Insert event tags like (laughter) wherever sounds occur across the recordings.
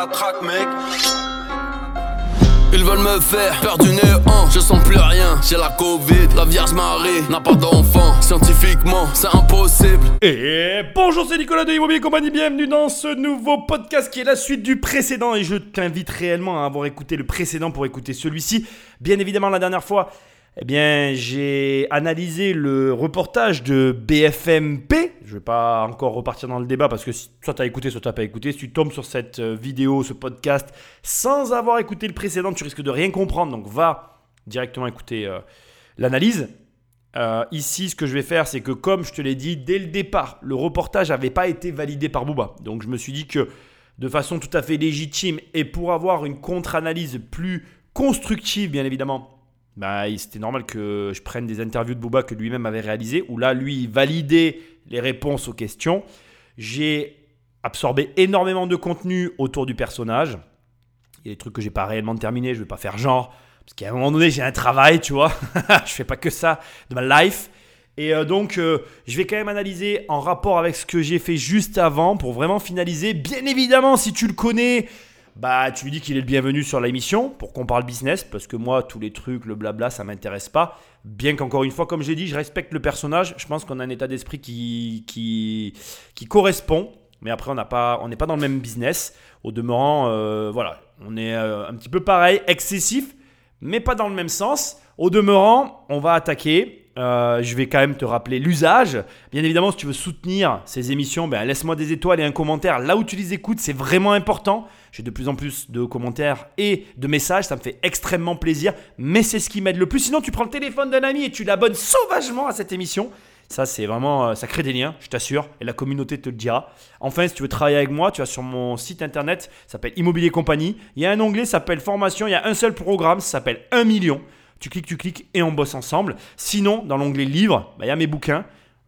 la traque, mec. Ils veulent me faire perdre du néant, je sens plus rien, j'ai la Covid, la Vierge Marie n'a pas d'enfant, scientifiquement c'est impossible. Et bonjour, c'est Nicolas de Immobilier Compagnie, bienvenue dans ce nouveau podcast qui est la suite du précédent et je t'invite réellement à avoir écouté le précédent pour écouter celui-ci. Bien évidemment, la dernière fois, eh bien, j'ai analysé le reportage de BFMP. Je ne vais pas encore repartir dans le débat parce que soit tu as écouté, soit tu n'as pas écouté. Si tu tombes sur cette euh, vidéo, ce podcast, sans avoir écouté le précédent, tu risques de rien comprendre. Donc, va directement écouter euh, l'analyse. Euh, ici, ce que je vais faire, c'est que comme je te l'ai dit dès le départ, le reportage n'avait pas été validé par Booba. Donc, je me suis dit que de façon tout à fait légitime et pour avoir une contre-analyse plus constructive, bien évidemment, bah, c'était normal que je prenne des interviews de Booba que lui-même avait réalisées, où là, lui, il validait les réponses aux questions. J'ai absorbé énormément de contenu autour du personnage. Il y a des trucs que j'ai pas réellement terminé, je vais pas faire genre, parce qu'à un moment donné, j'ai un travail, tu vois. (laughs) je fais pas que ça de ma life. Et euh, donc, euh, je vais quand même analyser en rapport avec ce que j'ai fait juste avant pour vraiment finaliser. Bien évidemment, si tu le connais, bah tu lui dis qu'il est le bienvenu sur l'émission pour qu'on parle business parce que moi tous les trucs le blabla ça m'intéresse pas. Bien qu'encore une fois comme j'ai dit je respecte le personnage. Je pense qu'on a un état d'esprit qui, qui, qui correspond. Mais après on n'a pas n'est pas dans le même business. Au demeurant euh, voilà. On est euh, un petit peu pareil excessif mais pas dans le même sens. Au demeurant on va attaquer euh, je vais quand même te rappeler l'usage. Bien évidemment, si tu veux soutenir ces émissions, ben, laisse-moi des étoiles et un commentaire là où tu les écoutes. C'est vraiment important. J'ai de plus en plus de commentaires et de messages. Ça me fait extrêmement plaisir. Mais c'est ce qui m'aide le plus. Sinon, tu prends le téléphone d'un ami et tu l'abonnes sauvagement à cette émission. Ça, c'est vraiment, euh, ça crée des liens, je t'assure, et la communauté te le dira. Enfin, si tu veux travailler avec moi, tu vas sur mon site internet, ça s'appelle Immobilier Compagnie. Il y a un onglet, ça s'appelle Formation. Il y a un seul programme, ça s'appelle 1 million. Tu cliques, tu cliques et on bosse ensemble. Sinon, dans l'onglet livres, bah, il y a mes bouquins.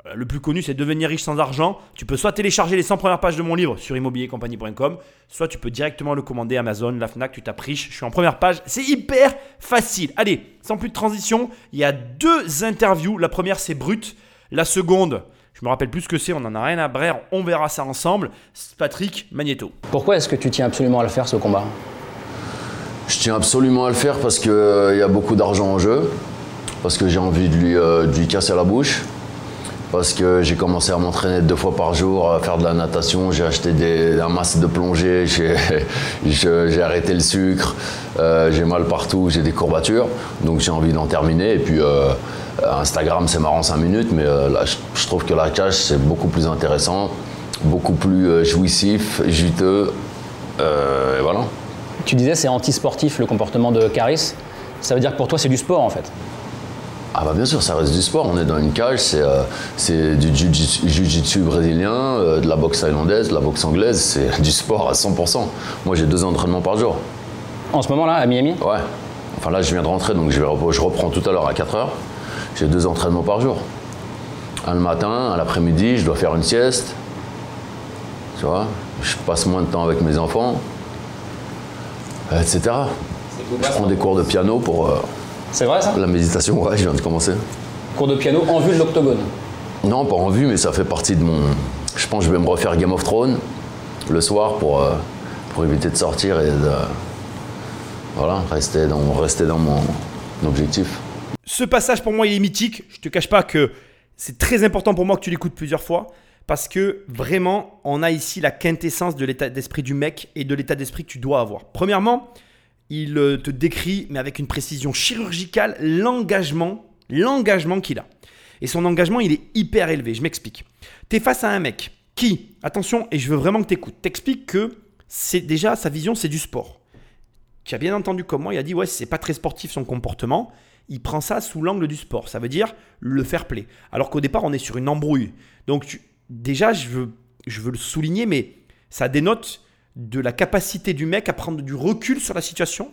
Euh, le plus connu, c'est Devenir riche sans argent. Tu peux soit télécharger les 100 premières pages de mon livre sur immobiliercompagnie.com, soit tu peux directement le commander Amazon, la Fnac, tu tapes riche. Je suis en première page. C'est hyper facile. Allez, sans plus de transition, il y a deux interviews. La première, c'est brut. La seconde, je me rappelle plus ce que c'est, on en a rien à brère, on verra ça ensemble. Patrick Magneto. Pourquoi est-ce que tu tiens absolument à le faire ce combat? Je tiens absolument à le faire parce qu'il euh, y a beaucoup d'argent en jeu, parce que j'ai envie de lui, euh, de lui, casser la bouche, parce que j'ai commencé à m'entraîner deux fois par jour, à faire de la natation, j'ai acheté des, un masque de plongée, (laughs) j'ai arrêté le sucre, euh, j'ai mal partout, j'ai des courbatures, donc j'ai envie d'en terminer. Et puis Instagram c'est marrant 5 minutes, mais là, je, trouve que la cage c'est beaucoup plus intéressant, beaucoup plus jouissif, juteux, et voilà. Tu disais c'est anti-sportif le comportement de Caris. Ça veut dire que pour toi c'est du sport en fait ah bah bien sûr, ça reste du sport. On est dans une cage, c'est euh, du jiu-jitsu brésilien, euh, de la boxe thaïlandaise, de la boxe anglaise, c'est (laughs) du sport à 100%. Moi j'ai deux entraînements par jour. En ce moment-là, à Miami? Ouais. Enfin là je viens de rentrer, donc je, vais, je reprends tout à l'heure à 4 heures. J'ai deux entraînements par jour. Un le matin, un l'après-midi, je dois faire une sieste. Tu vois? Je passe moins de temps avec mes enfants. Euh, etc. Je prends des cours de piano pour. Euh, c'est vrai ça? La méditation, ouais, je viens de commencer. Cours de piano en vue de l'octogone? Non, pas en vue, mais ça fait partie de mon. Je pense que je vais me refaire Game of Thrones le soir pour, euh, pour éviter de sortir et de. Voilà, rester dans, rester dans mon objectif. Ce passage pour moi il est mythique. Je te cache pas que c'est très important pour moi que tu l'écoutes plusieurs fois. Parce que vraiment, on a ici la quintessence de l'état d'esprit du mec et de l'état d'esprit que tu dois avoir. Premièrement, il euh, te décrit, mais avec une précision chirurgicale, l'engagement, l'engagement qu'il a. Et son engagement, il est hyper élevé. Je m'explique. Tu es face à un mec qui, attention, et je veux vraiment que tu écoutes, t'explique que c'est déjà sa vision, c'est du sport. Tu as bien entendu comment il a dit ouais, c'est pas très sportif son comportement. Il prend ça sous l'angle du sport. Ça veut dire le fair play. Alors qu'au départ, on est sur une embrouille. Donc tu, déjà, je veux, le souligner, mais ça dénote de la capacité du mec à prendre du recul sur la situation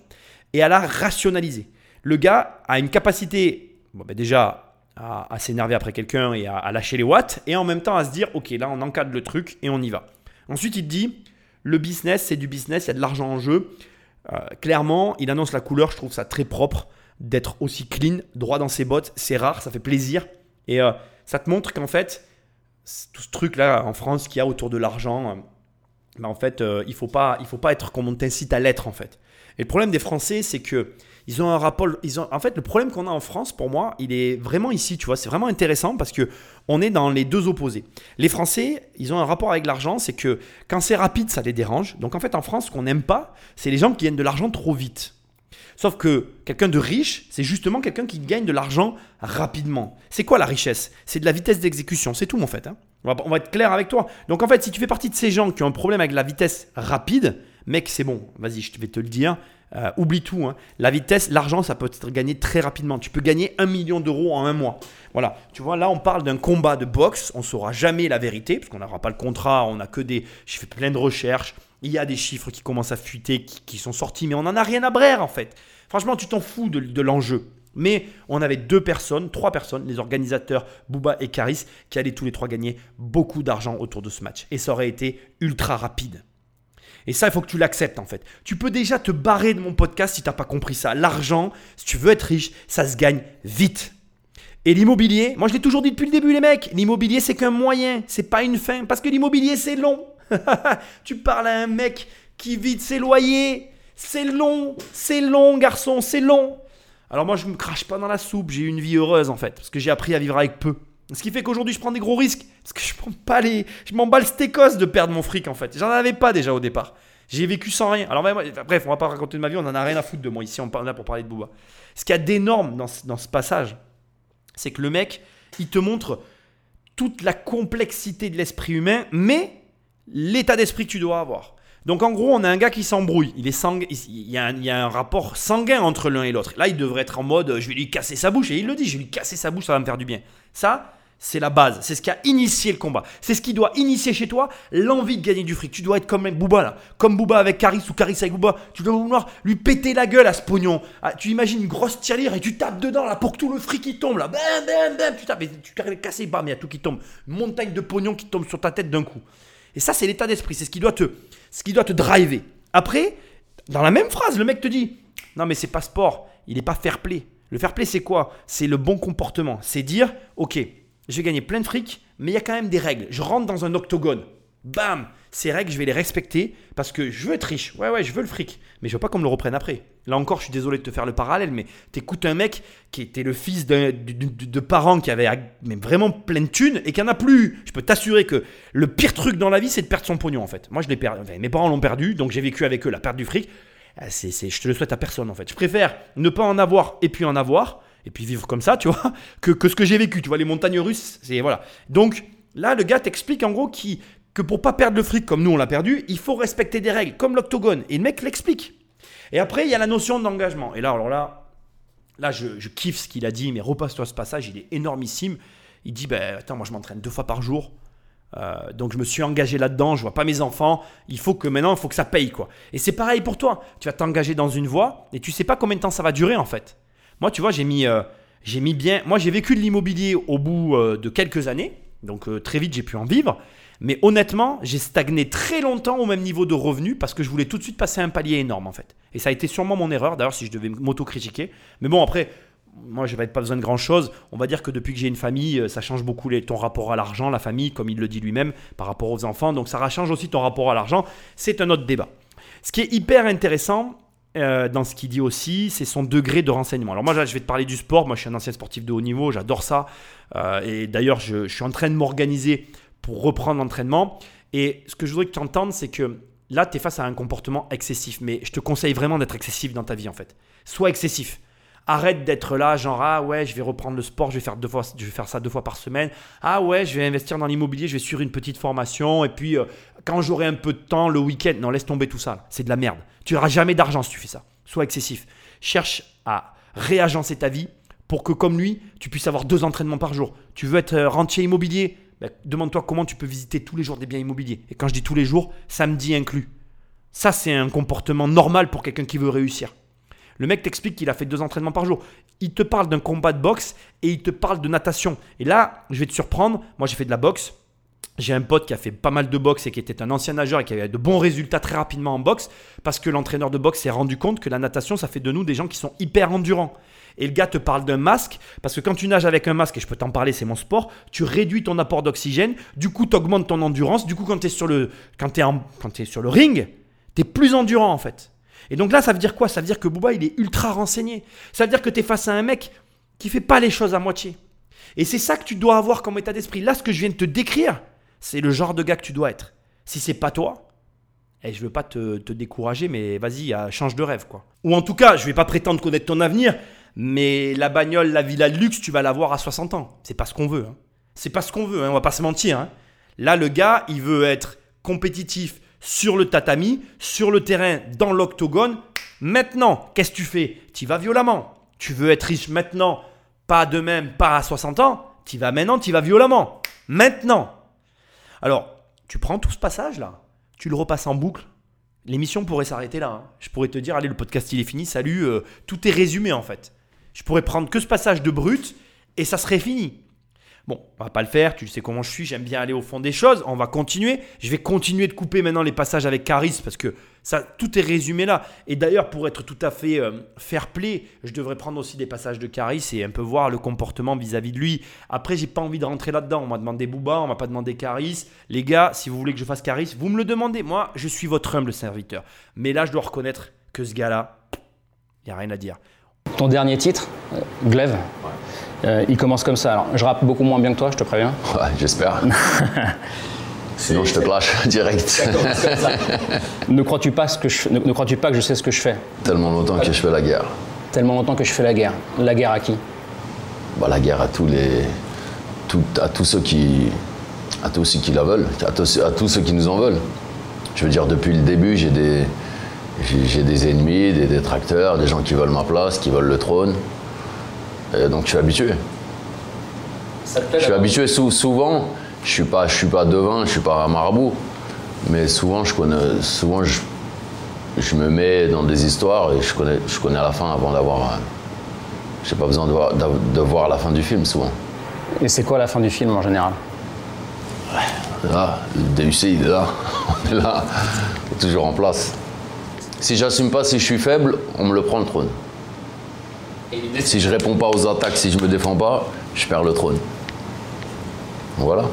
et à la rationaliser. Le gars a une capacité, ben déjà, à, s'énerver après quelqu'un et à, lâcher les watts, et en même temps à se dire, ok, là on encadre le truc et on y va. Ensuite, il dit, le business, c'est du business, il y a de l'argent en jeu. Euh, clairement, il annonce la couleur, je trouve ça très propre d'être aussi clean, droit dans ses bottes, c'est rare, ça fait plaisir. Et euh, ça te montre qu'en fait, tout ce truc-là en France qu'il y a autour de l'argent, Mais en fait, euh, il ne faut, pas, faut pas être comme on t'incite à l'être en fait. Et le problème des Français, c'est que ils ont un rapport. Ils ont, en fait, le problème qu'on a en France, pour moi, il est vraiment ici. Tu vois, c'est vraiment intéressant parce que on est dans les deux opposés. Les Français, ils ont un rapport avec l'argent, c'est que quand c'est rapide, ça les dérange. Donc en fait, en France, ce qu'on n'aime pas, c'est les gens qui gagnent de l'argent trop vite. Sauf que quelqu'un de riche, c'est justement quelqu'un qui gagne de l'argent rapidement. C'est quoi la richesse? C'est de la vitesse d'exécution, c'est tout en fait. Hein. on, va, être clair avec toi. Donc en fait, si tu fais partie de ces gens qui ont un problème avec la vitesse rapide, mec, c'est bon, vas-y, je vais te le dire, euh, oublie tout. hein. La vitesse, l'argent, ça peut être gagné très rapidement. Tu peux gagner un million d'euros en un mois. Voilà. Tu vois, là, on parle d'un combat de boxe. On saura jamais la vérité, parce qu'on n'aura pas le contrat. On a que des. J'ai fait plein de recherches. Il y a des chiffres qui commencent à fuiter, qui, sont sortis, mais on n'en a rien à brère, en fait. Franchement, tu t'en fous de, l'enjeu. Mais on avait deux personnes, trois personnes, les organisateurs Booba et Caris, qui allaient tous les trois gagner beaucoup d'argent autour de ce match. Et ça aurait été ultra rapide. Et ça, il faut que tu l'acceptes en fait. Tu peux déjà te barrer de mon podcast si tu n'as pas compris ça. L'argent, si tu veux être riche, ça se gagne vite. Et l'immobilier, moi je l'ai toujours dit depuis le début les mecs, l'immobilier c'est qu'un moyen, c'est pas une fin. Parce que l'immobilier c'est long. (laughs) tu parles à un mec qui vit de ses loyers. C'est long, c'est long garçon, c'est long. Alors moi je me crache pas dans la soupe, j'ai eu une vie heureuse en fait. Parce que j'ai appris à vivre avec peu. Ce qui fait qu'aujourd'hui je prends des gros risques. Parce que je prends pas les. Je m'en bats le stécos de perdre mon fric en fait. J'en avais pas déjà au départ. J'ai vécu sans rien. Alors bref, on va pas raconter de ma vie, on en a rien à foutre de moi ici, on est là pour parler de Booba. Ce qu'il y a d'énorme dans, dans ce passage, c'est que le mec, il te montre toute la complexité de l'esprit humain, mais l'état d'esprit que tu dois avoir. Donc en gros, on a un gars qui s'embrouille. Il est sang... il, y a un, rapport sanguin entre l'un et l'autre. Là, il devrait être en mode, je vais lui casser sa bouche. Et il le dit, je vais lui casser sa bouche, ça va me faire du bien. Ça, c'est la base. C'est ce qui a initié le combat. C'est ce qui doit initier chez toi l'envie de gagner du fric. Tu dois être comme Booba là. Comme Booba avec Caris ou Caris avec Booba. Tu dois vouloir lui péter la gueule à ce pognon. Ah, tu imagines une grosse tirelire et tu tapes dedans là pour que tout le fric qui tombe là. Bam, bam, bam. Tu tapes et tu casser, bam, il y a tout qui tombe. Montagne de pognon qui tombe sur ta tête d'un coup. Et ça, c'est l'état d'esprit. C'est ce qui doit te, ce qui doit te driver. Après, dans la même phrase, le mec te dit Non, mais c'est pas sport. Il n'est pas fair play. Le fair play, c'est quoi? C'est le bon comportement. C'est dire Ok, je vais gagner plein de fric, mais il y a quand même des règles. Je rentre dans un octogone. Bam Ces règles, je vais les respecter parce que je veux être riche. Ouais, ouais, je veux le fric. Mais je veux pas qu'on me le reprenne après. Là encore, je suis désolé de te faire le parallèle, mais t'écoutes un mec qui était le fils de, parents qui avaient mais vraiment plein de thunes et qui en a plus. Je peux t'assurer que le pire truc dans la vie, c'est de perdre son pognon en fait. Moi, je l'ai perdu. Mes parents l'ont perdu, donc j'ai vécu avec eux la perte du fric. Euh, C'est, c'est- je te le souhaite à personne en fait. Je préfère ne pas en avoir et puis en avoir et puis vivre comme ça, tu vois, (laughs) que, que ce que j'ai vécu. Tu vois, les montagnes russes, c'est voilà. Donc là, le gars t'explique en gros qui, que pour pas perdre le fric comme nous on l'a perdu, il faut respecter des règles comme l'octogone. Et le mec l'explique. Et après, il y a la notion d'engagement. Et là, alors là, là, je, kiffe ce qu'il a dit, mais repasse-toi ce passage, il est énormissime. Il dit, ben attends, moi je m'entraîne deux fois par jour. Euh, donc je me suis engagé là-dedans, je vois pas mes enfants, il faut que maintenant, il faut que ça paye quoi. Et c'est pareil pour toi, tu vas t'engager dans une voie et tu sais pas combien de temps ça va durer en fait. Moi tu vois, j'ai mis, euh, mis bien, moi j'ai vécu de l'immobilier au bout euh, de quelques années, donc très vite j'ai pu en vivre. Mais honnêtement, j'ai stagné très longtemps au même niveau de revenus parce que je voulais tout de suite passer un palier énorme en fait. Et ça a été sûrement mon erreur d'ailleurs si je devais m'auto-critiquer. Mais bon après, moi, je n'avais pas besoin de grand chose. On va dire que depuis que j'ai une famille, euh, ça change beaucoup ton rapport à l'argent, la famille, comme il le dit lui-même, par rapport aux enfants. Donc, ça change aussi ton rapport à l'argent. C'est un autre débat. Ce qui est hyper intéressant euh, dans ce qu'il dit aussi, c'est son degré de renseignement. Alors, moi, là, je vais te parler du sport. Moi, je suis un ancien sportif de haut niveau. J'adore ça. Euh, et d'ailleurs, je suis en train de m'organiser reprendre l'entraînement. Et ce que je voudrais que tu entendes, c'est que là, tu es face à un comportement excessif. Mais je te conseille vraiment d'être excessif dans ta vie, en fait. Sois excessif. Arrête d'être là, genre ah ouais, je vais reprendre le sport, je vais faire deux fois, je vais faire ça deux fois par semaine. Ah ouais, je vais investir dans l'immobilier, je vais suivre une petite formation et puis euh, quand j'aurai un peu de temps le week-end, non laisse tomber tout ça, c'est de la merde. Tu n'auras jamais d'argent si tu fais ça. Sois excessif. Cherche à réagencer ta vie pour que comme lui, tu puisses avoir deux entraînements par jour. Tu veux être euh, rentier immobilier, Ben, demande-toi comment tu peux visiter tous les jours des biens immobiliers. Et quand je dis tous les jours, samedi inclus. Ça c'est un comportement normal pour quelqu'un qui veut réussir. Le mec t'explique qu'il a fait deux entraînements par jour. Il te parle d'un combat de boxe et il te parle de natation. Et là, je vais te surprendre. Moi, j'ai fait de la boxe. J'ai un pote qui a fait pas mal de boxe et qui était un ancien nageur et qui avait de bons résultats très rapidement en boxe parce que l'entraîneur de boxe s'est rendu compte que la natation, ça fait de nous des gens qui sont hyper endurants. Et le gars te parle d'un masque parce que quand tu nages avec un masque, et je peux t'en parler, c'est mon sport, tu réduis ton apport d'oxygène, du coup tu augmentes ton endurance, du coup quand tu es, sur le, es, es sur le ring, tu es plus endurant en fait. Et donc là, ça veut dire quoi? Ça veut dire que Booba, il est ultra renseigné. Ça veut dire que tu es face à un mec qui fait pas les choses à moitié. Et c'est ça que tu dois avoir comme état d'esprit. Là, ce que je viens de te décrire, c'est le genre de gars que tu dois être. Si c'est pas toi, et eh, je veux pas te, décourager, mais vas-y, euh, change de rêve, quoi. Ou en tout cas, je vais pas prétendre connaître ton avenir, mais la bagnole, la villa de luxe, tu vas l'avoir à 60 ans. C'est pas ce qu'on veut. Hein. C'est pas ce qu'on veut, hein, on va pas se mentir. Hein. Là, le gars, il veut être compétitif sur le tatami, sur le terrain, dans l'octogone. Maintenant, qu'est-ce que tu fais? Tu vas violemment. Tu veux être riche maintenant, pas de même, pas à 60 ans. Tu vas maintenant, tu vas violemment. Maintenant. Alors, tu prends tout ce passage-là, tu le repasses en boucle. L'émission pourrait s'arrêter là. Je pourrais te dire, allez, le podcast il est fini, salut, euh, tout est résumé en fait. Je pourrais prendre que ce passage de brut et ça serait fini. Bon, on va pas le faire, tu sais comment je suis, j'aime bien aller au fond des choses, on va continuer. Je vais continuer de couper maintenant les passages avec Caris parce que ça, tout est résumé là. Et d'ailleurs, pour être tout à fait euh, fair play, je devrais prendre aussi des passages de Caris et un peu voir le comportement vis-à-vis de lui. Après, j'ai pas envie de rentrer là-dedans. On m'a demandé Booba, on m'a pas demandé Caris. Les gars, si vous voulez que je fasse Caris, vous me le demandez. Moi, je suis votre humble serviteur. Mais là, je dois reconnaître que ce gars-là, il n'y a rien à dire. Ton dernier titre, euh, Glaive, euh, il commence comme ça. Alors, je rappe beaucoup moins bien que toi, je te préviens. (laughs) Ouais, j'espère. (laughs) Sinon, je te clash (laughs) direct. ne crois-tu pas, que je, ne, crois-tu pas que je sais ce que je fais? Tellement longtemps que je fais la guerre. Tellement longtemps que je fais la guerre. La guerre à qui? Bah, La guerre à tous les. à tous ceux qui. À tous ceux qui la veulent, à tous, à tous ceux qui nous en veulent. Je veux dire, depuis le début, j'ai des, j'ai des ennemis, des détracteurs, des gens qui veulent ma place, qui veulent le trône. Et donc je suis habitué. je suis habitué souvent. Je suis pas, je suis pas devin, je suis pas marabout, mais souvent je connais, souvent je, je me mets dans des histoires et je connais, je connais la fin avant d'avoir. J'ai pas besoin de voir, de voir la fin du film souvent. Et c'est quoi la fin du film en général? Là, le DUC il est là, (laughs) on est là, toujours en place. Si j'assume pas, si je suis faible, on me le prend le trône. Si je réponds pas aux attaques, si je me défends pas, je perds le trône. Voilà.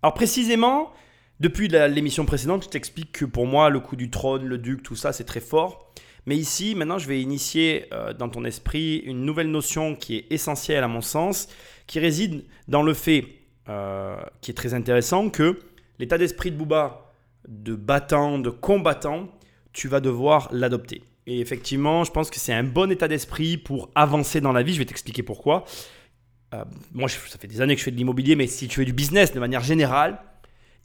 Alors précisément, depuis l'émission précédente, je t'explique que pour moi, le coup du trône, le duc, tout ça, c'est très fort. Mais ici, maintenant, je vais initier euh, dans ton esprit une nouvelle notion qui est essentielle à mon sens, qui réside dans le fait, euh, qui est très intéressant, que l'état d'esprit de Booba, de battant, de combattant, tu vas devoir l'adopter. Et effectivement, je pense que c'est un bon état d'esprit pour avancer dans la vie. Je vais t'expliquer pourquoi. Euh, moi, ça fait des années que je fais de l'immobilier, mais si tu fais du business de manière générale,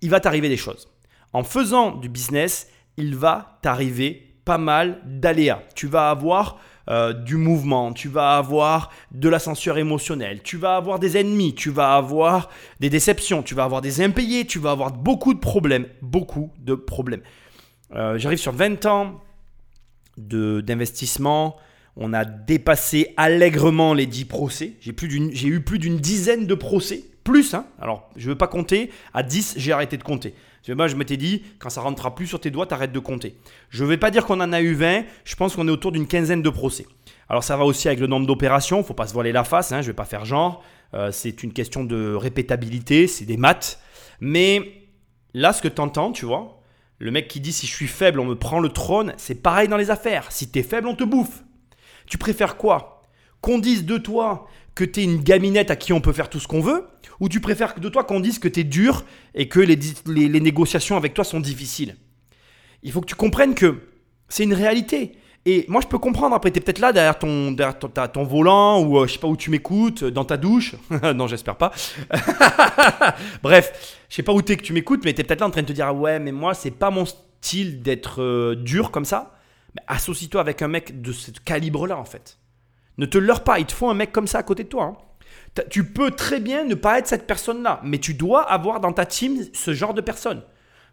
il va t'arriver des choses. En faisant du business, il va t'arriver pas mal d'aléas. Tu vas avoir euh, du mouvement, tu vas avoir de la censure émotionnelle, tu vas avoir des ennemis, tu vas avoir des déceptions, tu vas avoir des impayés, tu vas avoir beaucoup de problèmes, beaucoup de problèmes. Euh, j'arrive sur 20 ans d'investissement. On a dépassé allègrement les 10 procès. J'ai eu plus d'une dizaine de procès. Plus, hein. Alors, je ne veux pas compter. À 10, j'ai arrêté de compter. Moi, je m'étais dit, quand ça rentrera plus sur tes doigts, t'arrêtes de compter. Je ne vais pas dire qu'on en a eu 20. Je pense qu'on est autour d'une quinzaine de procès. Alors, ça va aussi avec le nombre d'opérations. Il ne faut pas se voiler la face. Hein. Je ne vais pas faire genre. Euh, c'est une question de répétabilité. C'est des maths. Mais là, ce que tu entends, tu vois, le mec qui dit si je suis faible, on me prend le trône, c'est pareil dans les affaires. Si t'es faible, on te bouffe. Tu préfères quoi? Qu'on dise de toi que t'es une gaminette à qui on peut faire tout ce qu'on veut Ou tu préfères de toi qu'on dise que t'es dur et que les, les négociations avec toi sont difficiles? Il faut que tu comprennes que c'est une réalité. Et moi, je peux comprendre. Après, tu es peut-être là derrière ton, derrière ton, volant ou euh, je sais pas où tu m'écoutes, dans ta douche. (laughs) non, j'espère pas. (laughs) Bref, je sais pas où tu es que tu m'écoutes, mais tu es peut-être là en train de te dire ouais, mais moi, c'est pas mon style d'être euh, dur comme ça. Associe-toi avec un mec de ce calibre-là, en fait. Ne te leurre pas. Il te faut un mec comme ça à côté de toi. Hein. Tu peux très bien ne pas être cette personne-là, mais tu dois avoir dans ta team ce genre de personne.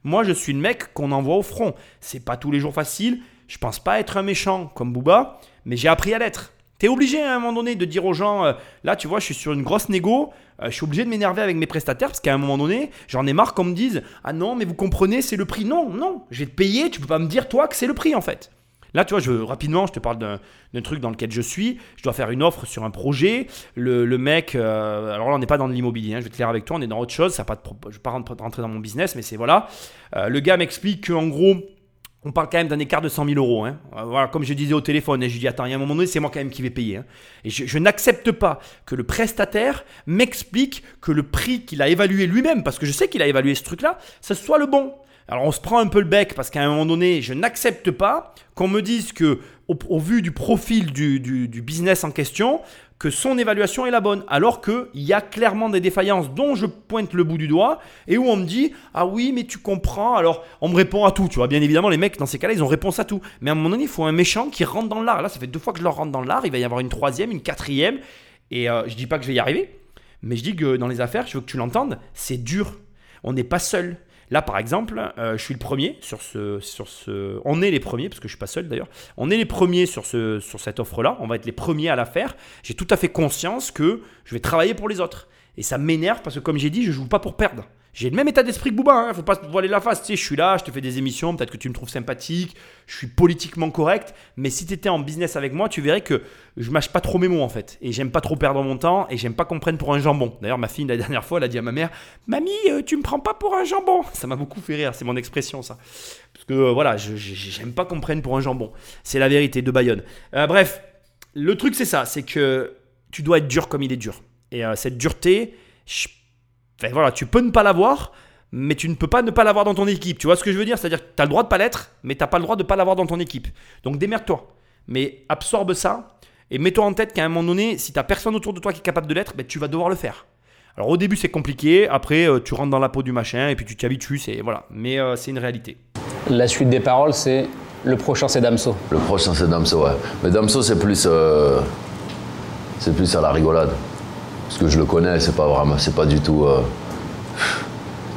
Moi, je suis le mec qu'on envoie au front. C'est pas tous les jours facile. Je pense pas être un méchant comme Booba, mais j'ai appris à l'être. Tu es obligé à un moment donné de dire aux gens, euh, là tu vois, je suis sur une grosse négo, euh, je suis obligé de m'énerver avec mes prestataires parce qu'à un moment donné, j'en ai marre qu'on me dise, ah non, mais vous comprenez, c'est le prix. Non, non, je vais te payer, tu peux pas me dire toi que c'est le prix en fait. Là, tu vois, je, rapidement, je te parle d'un truc dans lequel je suis. Je dois faire une offre sur un projet. Le, mec, euh, alors là, on n'est pas dans l'immobilier, hein, je vais te dire avec toi, on est dans autre chose. Je ne vais pas rentrer dans mon business, mais c'est voilà. le gars m'explique qu'en gros, on parle quand même d'un écart de 100 000 euros. Hein. Euh, voilà, comme je disais au téléphone, et je dis attends, il y a un moment donné, c'est moi quand même qui vais payer. Hein. Et je, n'accepte pas que le prestataire m'explique que le prix qu'il a évalué lui-même, parce que je sais qu'il a évalué ce truc-là, ce soit le bon. Alors on se prend un peu le bec parce qu'à un moment donné, je n'accepte pas qu'on me dise que, au, vu du profil du, du, business en question, son évaluation est la bonne, alors qu'il y a clairement des défaillances dont je pointe le bout du doigt et où on me dit Ah oui, mais tu comprends. Alors on me répond à tout, tu vois. Bien évidemment, les mecs dans ces cas-là, ils ont réponse à tout. Mais à un moment donné, il faut un méchant qui rentre dans l'art. Là, ça fait deux fois que je leur rentre dans l'art. Il va y avoir une troisième, une quatrième. Et euh, je dis pas que je vais y arriver, mais je dis que dans les affaires, je veux que tu l'entendes, c'est dur. On n'est pas seul. Là, par exemple, euh, je suis le premier sur ce, sur ce. On est les premiers, parce que je suis pas seul d'ailleurs. On est les premiers sur, ce, sur cette offre-là. On va être les premiers à la faire. J'ai tout à fait conscience que je vais travailler pour les autres. Et ça m'énerve parce que, comme j'ai dit, je joue pas pour perdre. J'ai le même état d'esprit que Bouba, hein, faut pas se voiler la face. Tu sais, je suis là, je te fais des émissions, peut-être que tu me trouves sympathique, je suis politiquement correct, mais si tu étais en business avec moi, tu verrais que je mâche pas trop mes mots en fait. Et j'aime pas trop perdre mon temps et j'aime pas qu'on prenne pour un jambon. D'ailleurs, ma fille, la dernière fois, elle a dit à ma mère Mamie, euh, tu me prends pas pour un jambon Ça m'a beaucoup fait rire, c'est mon expression ça. Parce que euh, voilà, j'aime pas qu'on prenne pour un jambon. C'est la vérité de Bayonne. Euh, bref, le truc c'est ça, c'est que tu dois être dur comme il est dur. Et cette dureté, je voilà, tu peux ne pas l'avoir, mais tu ne peux pas ne pas l'avoir dans ton équipe. Tu vois ce que je veux dire? C'est-à-dire que tu as le droit de pas l'être, mais tu n'as pas le droit de ne pas l'avoir dans ton équipe. Donc démerde-toi. Mais absorbe ça et mets-toi en tête qu'à un moment donné, si tu n'as personne autour de toi qui est capable de l'être, ben, tu vas devoir le faire. Alors au début c'est compliqué, après euh, tu rentres dans la peau du machin et puis tu t'habitues, c'est voilà. Mais euh, c'est une réalité. La suite des paroles, c'est le prochain c'est Damso. Le prochain c'est Damso, ouais. Mais Damso c'est plus, euh, c'est plus à la rigolade. Parce que je le connais, c'est pas vraiment, c'est pas du tout. Euh,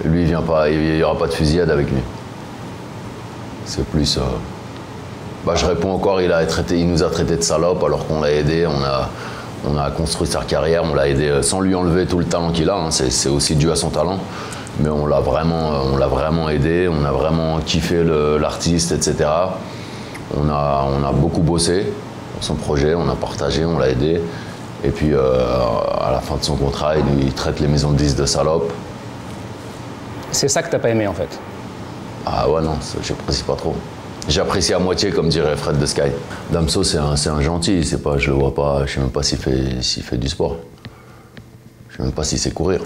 lui, il vient pas, il y aura pas de fusillade avec lui. C'est plus. Euh, bah, je réponds encore, il, a il nous a traité de salope alors qu'on l'a aidé, on a, on a construit sa carrière, on l'a aidé euh, sans lui enlever tout le talent qu'il a, hein. c'est aussi dû à son talent. Mais on l'a vraiment, on l'a vraiment aidé, on a vraiment kiffé l'artiste, etc. On a, on a beaucoup bossé son projet, on a partagé, on l'a aidé. Et puis euh, à la fin de son contrat, il, traite les maisons de 10 de salope. C'est ça que t'as pas aimé en fait Ah ouais, non, j'apprécie pas trop. J'apprécie à moitié, comme dirait Fred de Sky. Damso, c'est un, un, gentil, c'est pas, je le vois pas, je sais même pas s'il fait, fait du sport. Je sais même pas s'il sait courir.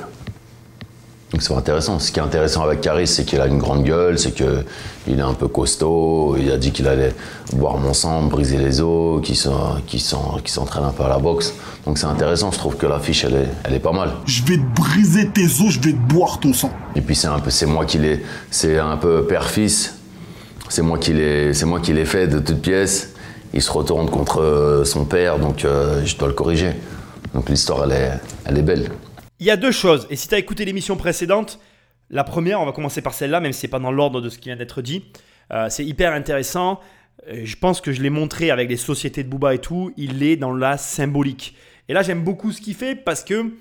Donc c'est intéressant. Ce qui est intéressant avec Caris, c'est qu'il a une grande gueule, c'est qu'il est un peu costaud. Il a dit qu'il allait boire mon sang, briser les os, qu'il s'entraîne un peu à la boxe. Donc c'est intéressant. Je trouve que l'affiche, elle est, elle est pas mal. Je vais te briser tes os, je vais te boire ton sang. Et puis c'est un peu, c'est moi qui l'ai, c'est un peu père-fils. C'est moi qui l'ai, c'est moi qui l'ai fait de toutes pièces. Il se retourne contre euh, son père, donc euh, je dois le corriger. Donc l'histoire, elle est, elle est belle. Il y a deux choses, et si tu as écouté l'émission précédente, la première, on va commencer par celle-là, même si ce n'est pas dans l'ordre de ce qui vient d'être dit. Euh, c'est hyper intéressant. Euh, je pense que je l'ai montré avec les sociétés de Booba et tout. Il est dans la symbolique. Et là, j'aime beaucoup ce qu'il fait parce que,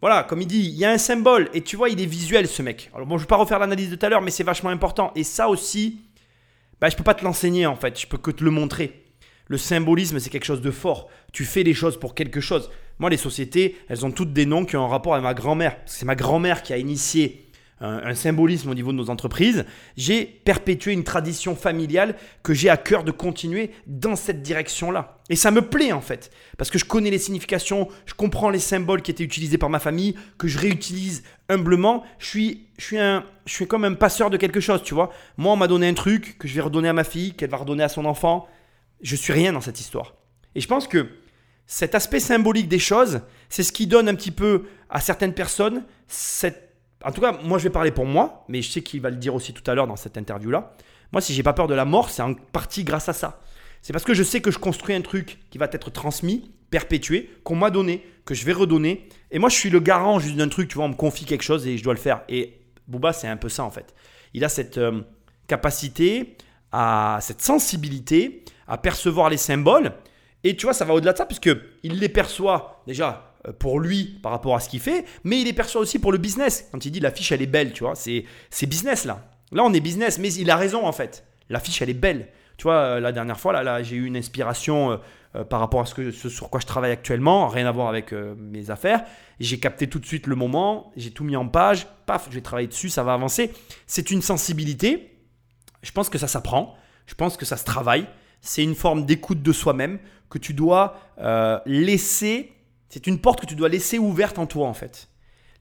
voilà, comme il dit, il y a un symbole. Et tu vois, il est visuel, ce mec. Alors, bon, je ne vais pas refaire l'analyse de tout à l'heure, mais c'est vachement important. Et ça aussi, bah, je ne peux pas te l'enseigner, en fait. Je peux que te le montrer. Le symbolisme, c'est quelque chose de fort. Tu fais des choses pour quelque chose. Moi, les sociétés, elles ont toutes des noms qui ont un rapport avec ma grand-mère. C'est ma grand-mère qui a initié un, symbolisme au niveau de nos entreprises. J'ai perpétué une tradition familiale que j'ai à cœur de continuer dans cette direction-là. Et ça me plaît en fait, parce que je connais les significations, je comprends les symboles qui étaient utilisés par ma famille, que je réutilise humblement. Je suis, je suis, un, je suis comme un passeur de quelque chose, tu vois. Moi, on m'a donné un truc que je vais redonner à ma fille, qu'elle va redonner à son enfant. Je suis rien dans cette histoire. Et je pense que cet aspect symbolique des choses, c'est ce qui donne un petit peu à certaines personnes cette... En tout cas, moi je vais parler pour moi, mais je sais qu'il va le dire aussi tout à l'heure dans cette interview-là. Moi, si j'ai pas peur de la mort, c'est en partie grâce à ça. C'est parce que je sais que je construis un truc qui va être transmis, perpétué, qu'on m'a donné, que je vais redonner. Et moi, je suis le garant juste d'un truc, tu vois, on me confie quelque chose et je dois le faire. Et Booba, c'est un peu ça en fait. Il a cette euh, capacité, à cette sensibilité à percevoir les symboles Et tu vois, ça va au-delà de ça, puisque il les perçoit déjà euh, pour lui par rapport à ce qu'il fait, mais il les perçoit aussi pour le business. Quand il dit l'affiche, elle est belle, tu vois, c'est business là. Là, on est business, mais il a raison en fait. L'affiche, elle est belle. Tu vois, euh, la dernière fois, là, là j'ai eu une inspiration euh, par rapport à ce, que, sur quoi je travaille actuellement, rien à voir avec mes affaires. J'ai capté tout de suite le moment, j'ai tout mis en page, paf, je vais travailler dessus, ça va avancer. C'est une sensibilité. Je pense que ça s'apprend, je pense que ça se travaille. C'est une forme d'écoute de soi-même que tu dois euh, laisser. C'est une porte que tu dois laisser ouverte en toi en fait.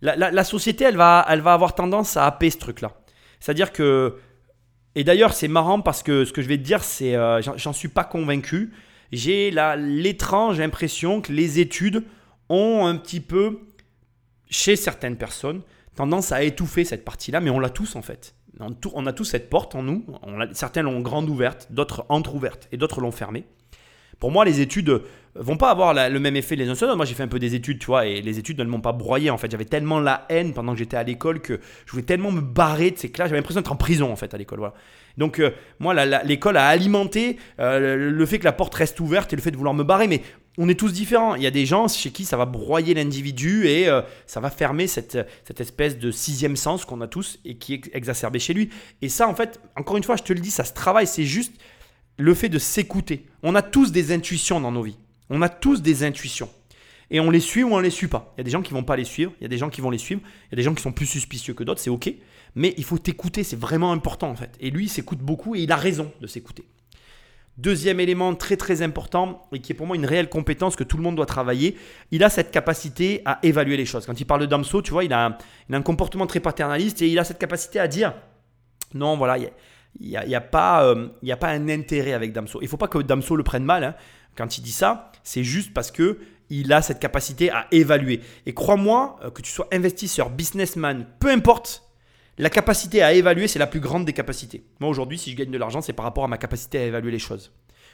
La, société, elle va, elle va avoir tendance à happer ce truc-là. C'est-à-dire que et d'ailleurs, c'est marrant parce que ce que je vais te dire, c'est, euh, j'en- suis pas convaincu. J'ai l'étrange impression que les études ont un petit peu, chez certaines personnes, tendance à étouffer cette partie-là, mais on l'a tous en fait. On, a tous cette porte en nous. Certains l'ont grande ouverte, d'autres entre-ouverte et d'autres l'ont fermée. Pour moi, les études euh, vont pas avoir le même effet les uns sur les autres. Moi, j'ai fait un peu des études, tu vois, et les études ne m'ont pas broyé. En fait, j'avais tellement la haine pendant que j'étais à l'école que je voulais tellement me barrer de ces classes. J'avais l'impression d'être en prison, en fait, à l'école. Voilà. Donc, euh, moi, l'école a alimenté euh, le fait que la porte reste ouverte et le fait de vouloir me barrer. Mais on est tous différents. Il y a des gens chez qui ça va broyer l'individu et euh, ça va fermer cette, cette espèce de sixième sens qu'on a tous et qui est exacerbé chez lui. Et ça, en fait, encore une fois, je te le dis, ça se travaille. C'est juste le fait de s'écouter. On a tous des intuitions dans nos vies. On a tous des intuitions. Et on les suit ou on les suit pas. Il y a des gens qui vont pas les suivre, il y a des gens qui vont les suivre, il y a des gens qui sont plus suspicieux que d'autres, c'est ok. Mais il faut t'écouter, c'est vraiment important en fait. Et lui, il s'écoute beaucoup et il a raison de s'écouter. Deuxième élément très très important et qui est pour moi une réelle compétence que tout le monde doit travailler, il a cette capacité à évaluer les choses. Quand il parle de Damso, tu vois, il a, un, comportement très paternaliste et il a cette capacité à dire non, voilà, il n'y a, y a pas, euh, a pas un intérêt avec Damso. Il ne faut pas que Damso le prenne mal. hein. Quand il dit ça, c'est juste parce que il a cette capacité à évaluer. Et crois-moi, euh, que tu sois investisseur, businessman, peu importe, la capacité à évaluer, c'est la plus grande des capacités. Moi, aujourd'hui, si je gagne de l'argent, c'est par rapport à ma capacité à évaluer les choses.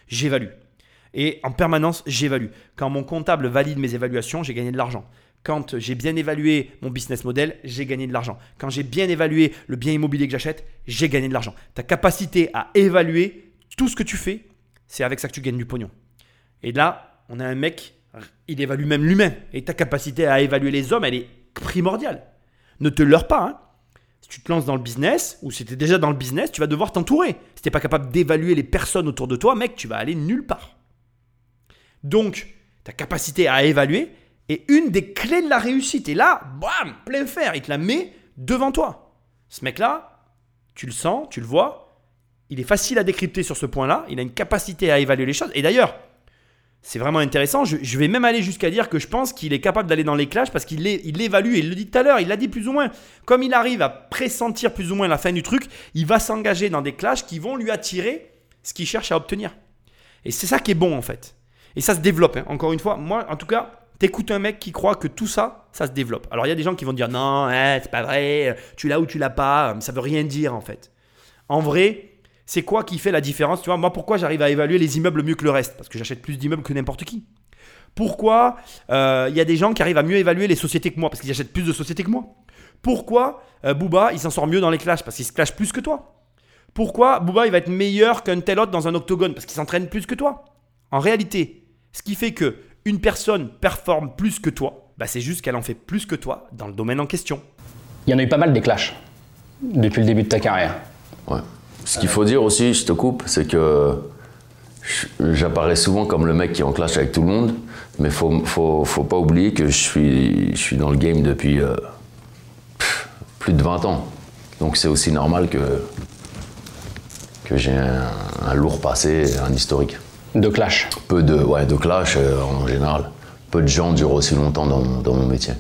J'évalue. Et en permanence, j'évalue. Quand mon comptable valide mes évaluations, j'ai gagné de l'argent. Quand j'ai bien évalué mon business model, j'ai gagné de l'argent. Quand j'ai bien évalué le bien immobilier que j'achète, j'ai gagné de l'argent. Ta capacité à évaluer tout ce que tu fais, c'est avec ça que tu gagnes du pognon. Et là, on a un mec, il évalue même l'humain. Et ta capacité à évaluer les hommes, elle est primordiale. Ne te leurre pas. Hein. Si tu te lances dans le business, ou si tu es déjà dans le business, tu vas devoir t'entourer. Si tu n'es pas capable d'évaluer les personnes autour de toi, mec, tu vas aller nulle part. Donc, ta capacité à évaluer est une des clés de la réussite. Et là, bam, plein fer, il te la met devant toi. Ce mec-là, tu le sens, tu le vois, il est facile à décrypter sur ce point-là, il a une capacité à évaluer les choses. Et d'ailleurs, c'est vraiment intéressant, je, vais même aller jusqu'à dire que je pense qu'il est capable d'aller dans les clashs parce qu'il l'é- il l'évalue, et il le dit tout à l'heure, il l'a dit plus ou moins. Comme il arrive à pressentir plus ou moins la fin du truc, il va s'engager dans des clashs qui vont lui attirer ce qu'il cherche à obtenir. Et c'est ça qui est bon en fait. Et ça se développe. hein. Encore une fois, moi, en tout cas, t'écoutes un mec qui croit que tout ça, ça se développe. Alors il y a des gens qui vont dire non, hein, c'est pas vrai, tu l'as ou tu l'as pas, ça veut rien dire en fait. En vrai, c'est quoi qui fait la différence Tu vois, moi, pourquoi j'arrive à évaluer les immeubles mieux que le reste? Parce que j'achète plus d'immeubles que n'importe qui. Pourquoi euh, il y a des gens qui arrivent à mieux évaluer les sociétés que moi? Parce qu'ils achètent plus de sociétés que moi. Pourquoi euh, Booba, il s'en sort mieux dans les clashs? Parce qu'il se clash plus que toi. Pourquoi Booba, il va être meilleur qu'un tel autre dans un octogone? Parce qu'il s'entraîne plus que toi. En réalité, ce qui fait que une personne performe plus que toi, bah, c'est juste qu'elle en fait plus que toi dans le domaine en question. Il y en a eu pas mal des clashs depuis le début de ta carrière. Ouais. Ce qu'il faut dire aussi, je te coupe, c'est que j'apparais souvent comme le mec qui est en clash avec tout le monde, mais faut, faut, faut pas oublier que je suis, je suis dans le game depuis euh, plus de 20 ans. Donc c'est aussi normal que, que j'ai un, un lourd passé, un historique. De clash. Peu de, ouais, de clash euh, en général. Peu de gens durent aussi longtemps dans, mon- dans mon métier.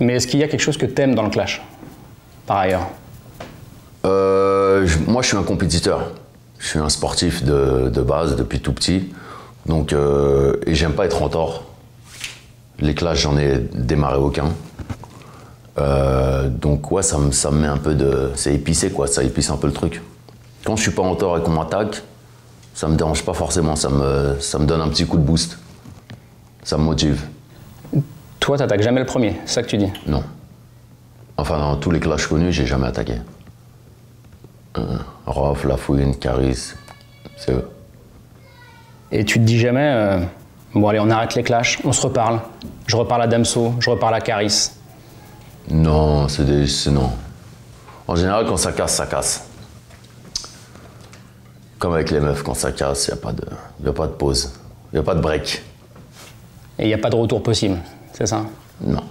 Mais est-ce qu'il y a quelque chose que t'aimes dans le clash Par ailleurs? Euh, je- moi, je suis un compétiteur. Je suis un sportif de, de base depuis tout petit. Donc, euh, et j'aime pas être en tort. Les classes, j'en ai démarré aucun. Euh, donc, ouais, ça me, ça me met un peu de. C'est épicé, quoi. Ça épice un peu le truc. Quand je suis pas en tort et qu'on m'attaque, ça me dérange pas forcément. Ça me, ça me donne un petit coup de boost. Ça me motive. Toi, t'attaques jamais le premier, c'est ça que tu dis? Non. Enfin, dans tous les clashs connus, j'ai jamais attaqué. Euh, Rof, Lafouine, Caris, c'est eux. Et tu te dis jamais, euh, Bon, allez, on arrête les clashs, on se reparle. Je reparle à Damso, je reparle à Caris. Non, c'est des. non. En général, quand ça casse, ça casse. Comme avec les meufs, quand ça casse, il n'y a, pas de- y a pas de pause. Il n'y a pas de break. Et il n'y a pas de retour possible, c'est ça? Non.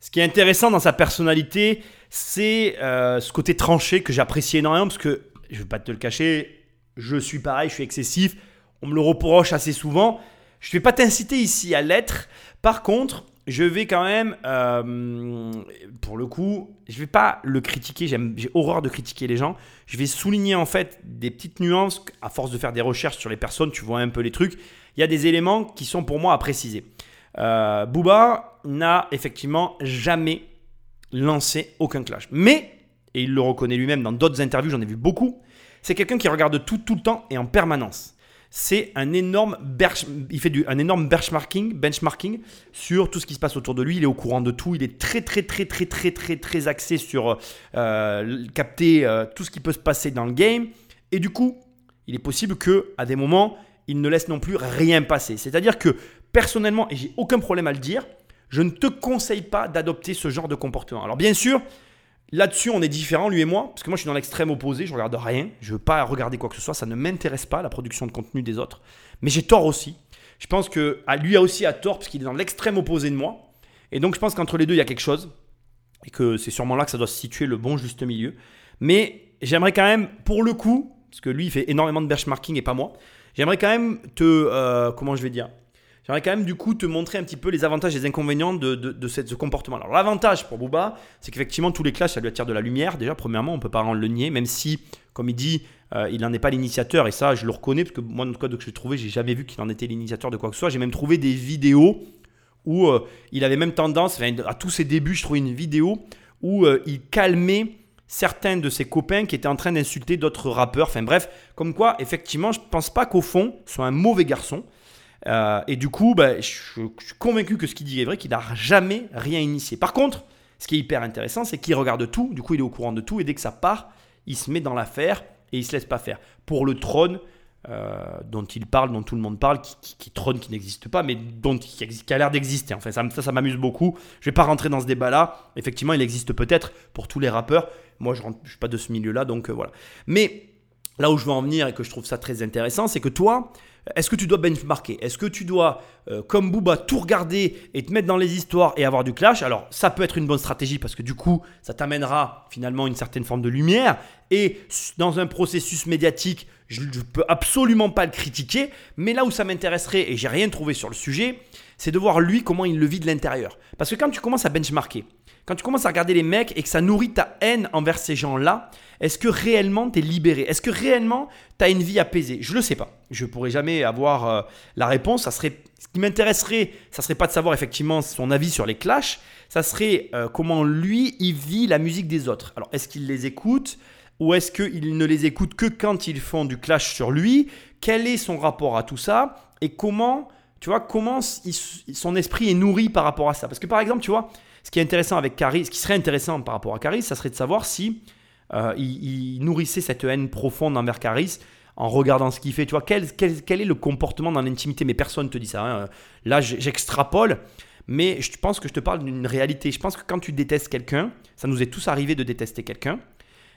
Ce qui est intéressant dans sa personnalité, c'est euh, ce côté tranché que j'apprécie énormément parce que, je ne vais pas te le cacher, je suis pareil, je suis excessif, on me le reproche assez souvent. Je ne vais pas t'inciter ici à l'être. Par contre, je vais quand même, euh, pour le coup, je vais pas le critiquer, j'ai horreur de critiquer les gens. Je vais souligner en fait des petites nuances, à force de faire des recherches sur les personnes, tu vois un peu les trucs. Il y a des éléments qui sont pour moi à préciser. Euh, Booba n'a effectivement jamais lancé aucun clash. Mais, et il le reconnaît lui-même dans d'autres interviews, j'en ai vu beaucoup, c'est quelqu'un qui regarde tout tout le temps et en permanence. C'est un énorme, bench- il fait un énorme benchmarking, benchmarking sur tout ce qui se passe autour de lui. Il est au courant de tout. Il est très très très très très très très axé sur euh, capter euh, tout ce qui peut se passer dans le game. Et du coup, il est possible que à des moments, il ne laisse non plus rien passer. C'est-à-dire que personnellement, et j'ai aucun problème à le dire, je ne te conseille pas d'adopter ce genre de comportement. Alors bien sûr, là-dessus, on est différents, lui et moi, parce que moi, je suis dans l'extrême opposé, je regarde rien, je veux pas regarder quoi que ce soit, ça ne m'intéresse pas, la production de contenu des autres. Mais j'ai tort aussi. Je pense que à lui a aussi à tort, parce qu'il est dans l'extrême opposé de moi. Et donc, je pense qu'entre les deux, il y a quelque chose. Et que c'est sûrement là que ça doit se situer le bon juste milieu. Mais j'aimerais quand même, pour le coup, parce que lui, il fait énormément de benchmarking et pas moi, j'aimerais quand même te. euh, comment je vais dire J'aimerais quand même du coup te montrer un petit peu les avantages et les inconvénients de, de, de ce comportement. Alors l'avantage pour Booba, c'est qu'effectivement tous les clashs, ça lui attire de la lumière. Déjà, premièrement, on ne peut pas en le nier, même si, comme il dit, euh, il n'en est pas l'initiateur. Et ça, je le reconnais, parce que moi, en tout cas, que j'ai trouvé, j'ai jamais vu qu'il en était l'initiateur de quoi que ce soit. J'ai même trouvé des vidéos où euh, il avait même tendance, à tous ses débuts, je trouvais une vidéo où euh, il calmait certains de ses copains qui étaient en train d'insulter d'autres rappeurs. Enfin bref, comme quoi, effectivement, je pense pas qu'au fond, soit un mauvais garçon. Euh, et du coup, bah, je, suis convaincu que ce qu'il dit est vrai, qu'il n'a jamais rien initié. Par contre, ce qui est hyper intéressant, c'est qu'il regarde tout, du coup il est au courant de tout, et dès que ça part, il se met dans l'affaire et il se laisse pas faire. Pour le trône, euh, dont il parle, dont tout le monde parle, qui, trône, qui n'existe pas, mais dont qui, a l'air d'exister. Enfin, ça, ça, m'amuse beaucoup. Je vais pas rentrer dans ce débat-là. Effectivement, il existe peut-être pour tous les rappeurs. Moi, je ne suis pas de ce milieu-là, donc euh, voilà. Mais là où je veux en venir et que je trouve ça très intéressant, c'est que toi, est-ce que tu dois benchmarker? Est-ce que tu dois, euh, comme Booba, tout regarder et te mettre dans les histoires et avoir du clash? Alors, ça peut être une bonne stratégie parce que du coup, ça t'amènera finalement une certaine forme de lumière. Et dans un processus médiatique, je ne peux absolument pas le critiquer. Mais là où ça m'intéresserait, et j'ai rien trouvé sur le sujet, c'est de voir lui comment il le vit de l'intérieur. Parce que quand tu commences à benchmarker, quand tu commences à regarder les mecs et que ça nourrit ta haine envers ces gens-là, est-ce que réellement tu es libéré? Est-ce que réellement tu as une vie apaisée? Je le sais pas. Je pourrais jamais avoir euh, la réponse. Ça serait, ce qui m'intéresserait, ça serait pas de savoir effectivement son avis sur les clashs, ça serait euh, comment lui il vit la musique des autres. Alors est-ce qu'il les écoute? Ou est-ce qu'il ne les écoute que quand ils font du clash sur lui? Quel est son rapport à tout ça? Et comment, tu vois, comment son esprit est nourri par rapport à ça? Parce que par exemple, tu vois, ce qui est intéressant avec Caris, ce qui serait intéressant par rapport à Caris, ça serait de savoir si euh, il, nourrissait cette haine profonde envers Caris en regardant ce qu'il fait. Tu vois, quel, est le comportement dans l'intimité? Mais personne ne te dit ça. hein. Là, j'extrapole. Mais je pense que je te parle d'une réalité. Je pense que quand tu détestes quelqu'un, ça nous est tous arrivé de détester quelqu'un.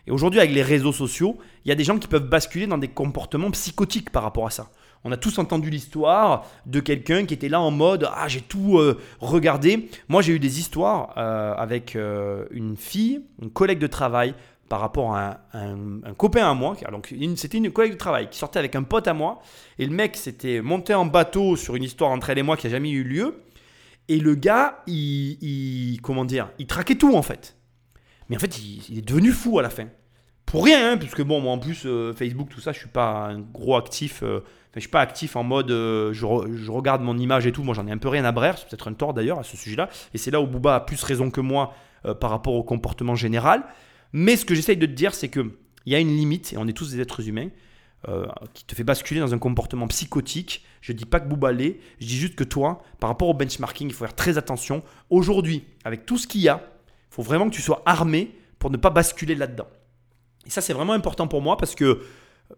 Et aujourd'hui, avec les réseaux sociaux, il y a des gens qui peuvent basculer dans des comportements psychotiques par rapport à ça. On a tous entendu l'histoire de quelqu'un qui était là en mode Ah, j'ai tout euh, regardé. Moi, j'ai eu des histoires euh, avec euh, une fille, une collègue de travail, par rapport à un, copain à moi. Donc, c'était une collègue de travail qui sortait avec un pote à moi. Et le mec s'était monté en bateau sur une histoire entre elle et moi qui n'a jamais eu lieu. Et le gars, comment dire, il traquait tout en fait. Mais en fait, il, est devenu fou à la fin. Pour rien, hein, parce que bon, moi en plus, euh, Facebook, tout ça, je suis pas un gros actif. euh, je suis pas actif en mode euh, je, re- je regarde mon image et tout. Moi, j'en ai un peu rien à brère. C'est peut-être un tort d'ailleurs à ce sujet-là. Et c'est là où Booba a plus raison que moi euh, par rapport au comportement général. Mais ce que j'essaye de te dire, c'est que il y a une limite, et on est tous des êtres humains, qui te fait basculer dans un comportement psychotique. Je dis pas que Booba l'est, je dis juste que toi, par rapport au benchmarking, il faut faire très attention. Aujourd'hui, avec tout ce qu'il y a, faut vraiment que tu sois armé pour ne pas basculer là-dedans. Et ça, c'est vraiment important pour moi parce que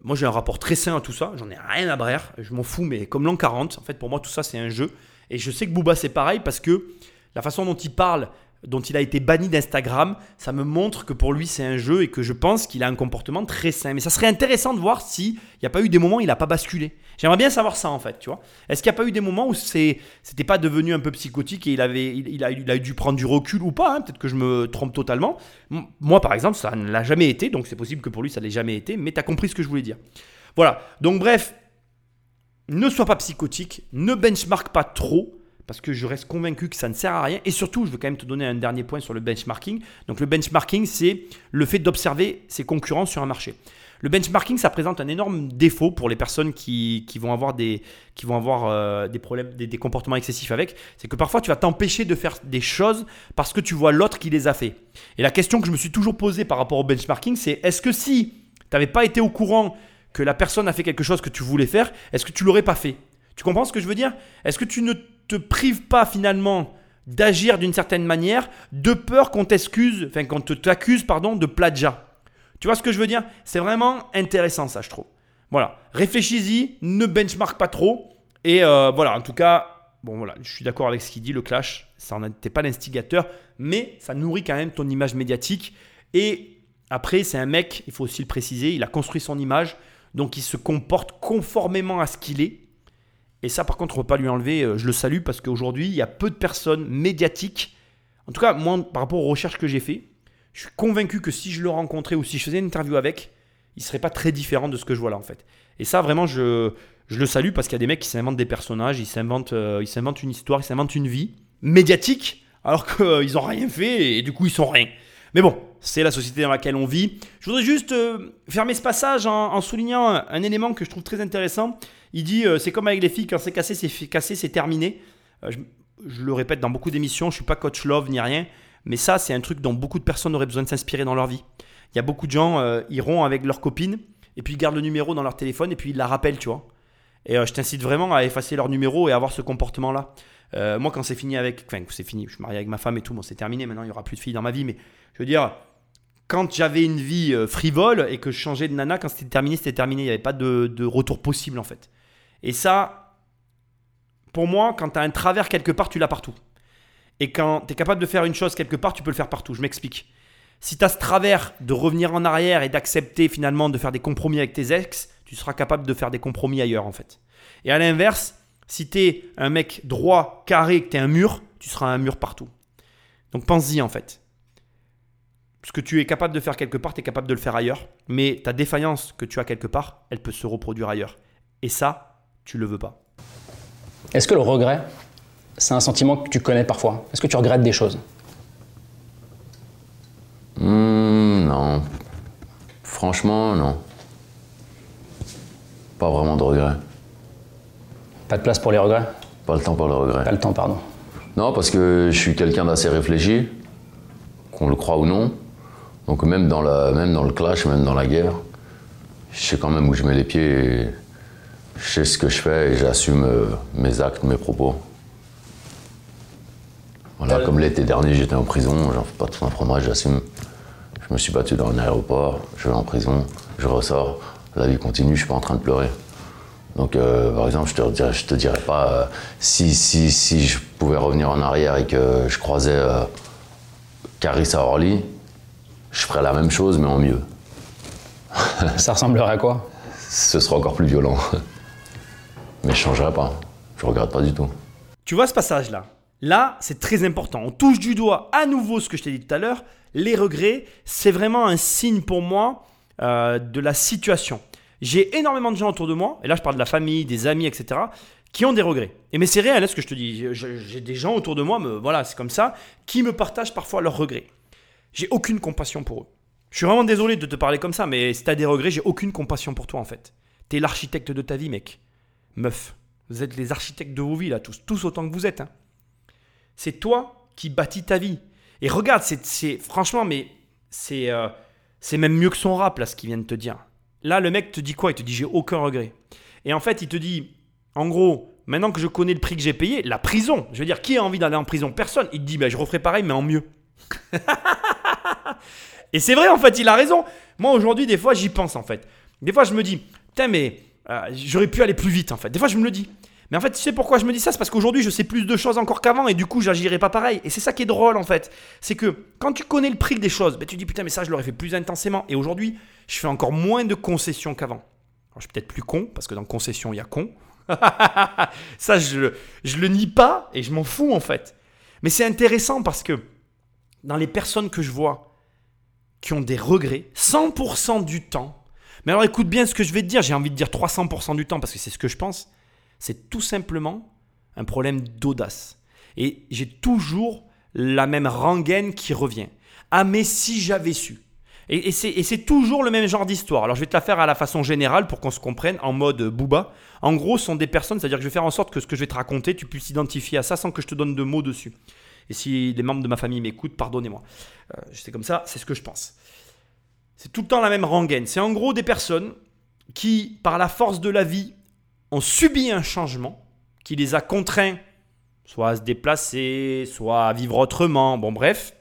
Moi, j'ai un rapport très sain à tout ça. J'en ai rien à brère. Je m'en fous, mais comme l'an 40, en fait, pour moi, tout ça, c'est un jeu. Et je sais que Booba, c'est pareil parce que la façon dont il parle, dont il a été banni d'Instagram, ça me montre que pour lui, c'est un jeu et que je pense qu'il a un comportement très sain. Mais ça serait intéressant de voir s'il n'y a pas eu des moments où il n'a pas basculé. J'aimerais bien savoir ça, en fait, tu vois. Est-ce qu'il n'y a pas eu des moments où c'était pas devenu un peu psychotique et il, avait, il, a, dû prendre du recul ou pas hein, Peut-être que je me trompe totalement. Moi, par exemple, ça ne l'a jamais été, donc c'est possible que pour lui, ça ne l'ait jamais été, mais tu as compris ce que je voulais dire. Voilà. Donc, bref, ne sois pas psychotique, ne benchmark pas trop, parce que je reste convaincu que ça ne sert à rien. Et surtout, je veux quand même te donner un dernier point sur le benchmarking. Donc le benchmarking, c'est le fait d'observer ses concurrents sur un marché. Le benchmarking, ça présente un énorme défaut pour les personnes qui, qui vont avoir des, qui vont avoir, euh, des problèmes, des, comportements excessifs avec. C'est que parfois, tu vas t'empêcher de faire des choses parce que tu vois l'autre qui les a fait. Et la question que je me suis toujours posée par rapport au benchmarking, c'est est-ce que si tu n'avais pas été au courant que la personne a fait quelque chose que tu voulais faire, est-ce que tu l'aurais pas fait? Tu comprends ce que je veux dire? Est-ce que tu ne te prives pas finalement d'agir d'une certaine manière de peur qu'on t'excuse, enfin qu'on t'accuse pardon de plagiat. Tu vois ce que je veux dire? C'est vraiment intéressant ça, je trouve. Voilà, réfléchis-y, ne benchmark pas trop et euh, voilà, en tout cas, bon voilà, je suis d'accord avec ce qu'il dit, le clash, ça n'était pas l'instigateur, mais ça nourrit quand même ton image médiatique. Et après, c'est un mec, il faut aussi le préciser, il a construit son image, donc il se comporte conformément à ce qu'il est. Et ça, par contre, on ne peut pas lui enlever. euh, Je le salue parce qu'aujourd'hui, il y a peu de personnes médiatiques. En tout cas, moi, par rapport aux recherches que j'ai fait, je suis convaincu que si je le rencontrais ou si je faisais une interview avec, il serait pas très différent de ce que je vois là, en fait. Et ça, vraiment, je, le salue parce qu'il y a des mecs qui s'inventent des personnages, ils s'inventent, euh, ils s'inventent une histoire, ils s'inventent une vie médiatique, alors (laughs) qu'ils n'ont rien fait et du coup, ils sont rien. Mais bon, c'est la société dans laquelle on vit. Je voudrais juste euh, fermer ce passage en, soulignant un, élément que je trouve très intéressant. Il dit euh, c'est comme avec les filles, quand c'est cassé, c'est cassé, c'est terminé. Euh, je, le répète dans beaucoup d'émissions, je suis pas coach love ni rien, mais ça, c'est un truc dont beaucoup de personnes auraient besoin de s'inspirer dans leur vie. Il y a beaucoup de gens, euh, iront avec leur copine et puis ils gardent le numéro dans leur téléphone et puis ils la rappellent, tu vois. Et je t'incite vraiment à effacer leur numéro et à avoir ce comportement-là. Moi, quand c'est fini avec. Enfin, c'est fini, je suis marié avec ma femme et tout, bon, c'est terminé, maintenant il n'y aura plus de filles dans ma vie, mais je veux dire, quand j'avais une vie euh, frivole et que je changeais de nana, quand c'était terminé, c'était terminé. Il n'y avait pas de, retour possible en fait. Et ça, pour moi, quand tu as un travers quelque part, tu l'as partout. Et quand tu es capable de faire une chose quelque part, tu peux le faire partout. Je m'explique. Si tu as ce travers de revenir en arrière et d'accepter finalement de faire des compromis avec tes ex, tu seras capable de faire des compromis ailleurs en fait. Et à l'inverse, si tu es un mec droit, carré, que tu es un mur, tu seras un mur partout. Donc pense-y en fait. Ce que tu es capable de faire quelque part, tu es capable de le faire ailleurs. Mais ta défaillance que tu as quelque part, elle peut se reproduire ailleurs. Et ça, tu le veux pas. Est-ce que le regret, c'est un sentiment que tu connais parfois? Est-ce que tu regrettes des choses? Hmm, non. Franchement, non. Pas vraiment de regret. Pas de place pour les regrets? Pas le temps pour le regret. Pas le temps, pardon. Non, parce que je suis quelqu'un d'assez réfléchi, qu'on le croit ou non. Donc même dans, la, même dans le clash, même dans la guerre, je sais quand même où je mets les pieds et je sais ce que je fais et j'assume euh, mes actes, mes propos. Voilà, comme l'été dernier, j'étais en prison, j'en fais pas tout un fromage, j'assume. Je me suis battu dans un aéroport, je vais en prison, je ressors, la vie continue, je suis pas en train de pleurer. Donc, euh, par exemple, je te dirais, je te dirais pas euh, si, si, si je pouvais revenir en arrière et que je croisais euh, Carissa Orly, je ferais la même chose, mais en mieux. Ça ressemblerait à quoi? Ce serait encore plus violent. mais je changerais pas. Je regrette pas du tout. Tu vois ce passage-là? Là, c'est très important. On touche du doigt à nouveau ce que je t'ai dit tout à l'heure. Les regrets, c'est vraiment un signe pour moi euh, de la situation. J'ai énormément de gens autour de moi, et là je parle de la famille, des amis, etc., qui ont des regrets. Et mais c'est réel, hein, ce que je te dis. J'ai des gens autour de moi, me, voilà, c'est comme ça, qui me partagent parfois leurs regrets. J'ai aucune compassion pour eux. Je suis vraiment désolé de te parler comme ça, mais si t'as des regrets, j'ai aucune compassion pour toi en fait. T'es l'architecte de ta vie, mec. Meuf. Vous êtes les architectes de vos vies, là, tous, tous autant que vous êtes. hein. C'est toi qui bâtis ta vie. Et regarde, c'est, franchement, mais c'est, euh, c'est même mieux que son rap, là, ce qu'il vient de te dire. Là, le mec te dit quoi? Il te dit j'ai aucun regret. Et en fait, il te dit, en gros, maintenant que je connais le prix que j'ai payé, la prison. Je veux dire, qui a envie d'aller en prison? Personne. Il te dit, bah, je referai pareil, mais en mieux. (laughs) Et c'est vrai, en fait, il a raison. Moi, aujourd'hui, des fois, j'y pense, en fait. Des fois, je me dis, putain, mais euh, j'aurais pu aller plus vite en fait. Des fois, je me le dis. Mais en fait, tu sais pourquoi je me dis ça? C'est parce qu'aujourd'hui, je sais plus de choses encore qu'avant et du coup, j'agirai pas pareil. Et c'est ça qui est drôle en fait. C'est que quand tu connais le prix des choses, ben, tu dis putain, mais ça, je l'aurais fait plus intensément. Et aujourd'hui, je fais encore moins de concessions qu'avant. Alors, je suis peut-être plus con parce que dans concession, il y a con. (laughs) ça, je, je le nie pas et je m'en fous en fait. Mais c'est intéressant parce que dans les personnes que je vois qui ont des regrets, 100% du temps, mais alors écoute bien ce que je vais te dire, j'ai envie de dire 300% du temps parce que c'est ce que je pense, c'est tout simplement un problème d'audace. Et j'ai toujours la même rengaine qui revient. Ah mais si j'avais su. Et, c'est toujours le même genre d'histoire. Alors je vais te la faire à la façon générale pour qu'on se comprenne en mode booba. En gros, ce sont des personnes, c'est-à-dire que je vais faire en sorte que ce que je vais te raconter, tu puisses identifier à ça sans que je te donne de mots dessus. Et si les membres de ma famille m'écoutent, pardonnez-moi. Euh, c'est comme ça, c'est ce que je pense. C'est tout le temps la même rengaine. C'est en gros des personnes qui, par la force de la vie, ont subi un changement qui les a contraints soit à se déplacer, soit à vivre autrement, bon bref,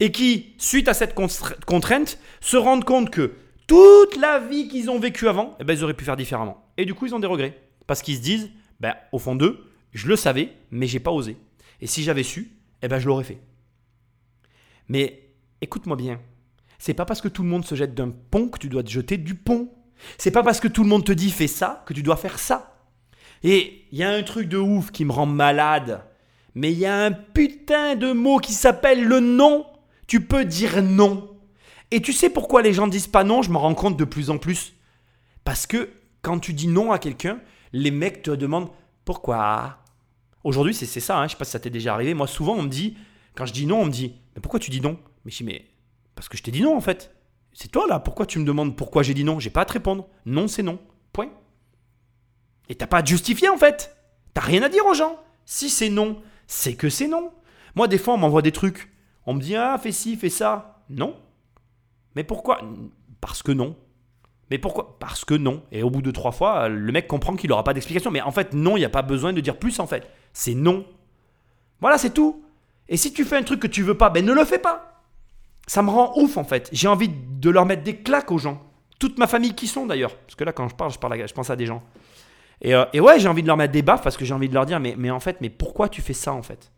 et qui, suite à cette contrainte, se rendent compte que toute la vie qu'ils ont vécue avant, eh ben, ils auraient pu faire différemment. Et du coup, ils ont des regrets. Parce qu'ils se disent, ben, au fond d'eux, je le savais, mais j'ai pas osé. Et si j'avais su, eh ben, je l'aurais fait. Mais écoute-moi bien, c'est pas parce que tout le monde se jette d'un pont que tu dois te jeter du pont. C'est pas parce que tout le monde te dit fais ça que tu dois faire ça. Et il y a un truc de ouf qui me rend malade. Mais il y a un putain de mot qui s'appelle le non. Tu peux dire non. Et tu sais pourquoi les gens disent pas non? Je me rends compte de plus en plus. Parce que quand tu dis non à quelqu'un, les mecs te demandent pourquoi? Aujourd'hui, c'est ça. Hein, je sais pas si ça t'est déjà arrivé. Moi, souvent, on me dit, quand je dis non, on me dit, mais pourquoi tu dis non? Mais je dis, mais parce que je t'ai dit non en fait. C'est toi là. Pourquoi tu me demandes pourquoi j'ai dit non? J'ai pas à te répondre. Non, c'est non. Point. Et t'as pas à te justifier en fait. T'as rien à dire aux gens. Si c'est non, c'est que c'est non. Moi, des fois, on m'envoie des trucs. On me dit, ah, fais ci, fais ça. Non. Mais pourquoi? Parce que non. Mais pourquoi? Parce que non. Et au bout de trois fois, le mec comprend qu'il n'aura pas d'explication. Mais en fait, non, il n'y a pas besoin de dire plus en fait. C'est non. Voilà, c'est tout. Et si tu fais un truc que tu veux pas, ben ne le fais pas. Ça me rend ouf en fait. J'ai envie de leur mettre des claques aux gens. Toute ma famille qui sont d'ailleurs. Parce que là, quand je parle, je, parle je pense à des gens. Euh, et, ouais, j'ai envie de leur mettre des baffes parce que j'ai envie de leur dire, mais, mais en fait, mais pourquoi tu fais ça en fait?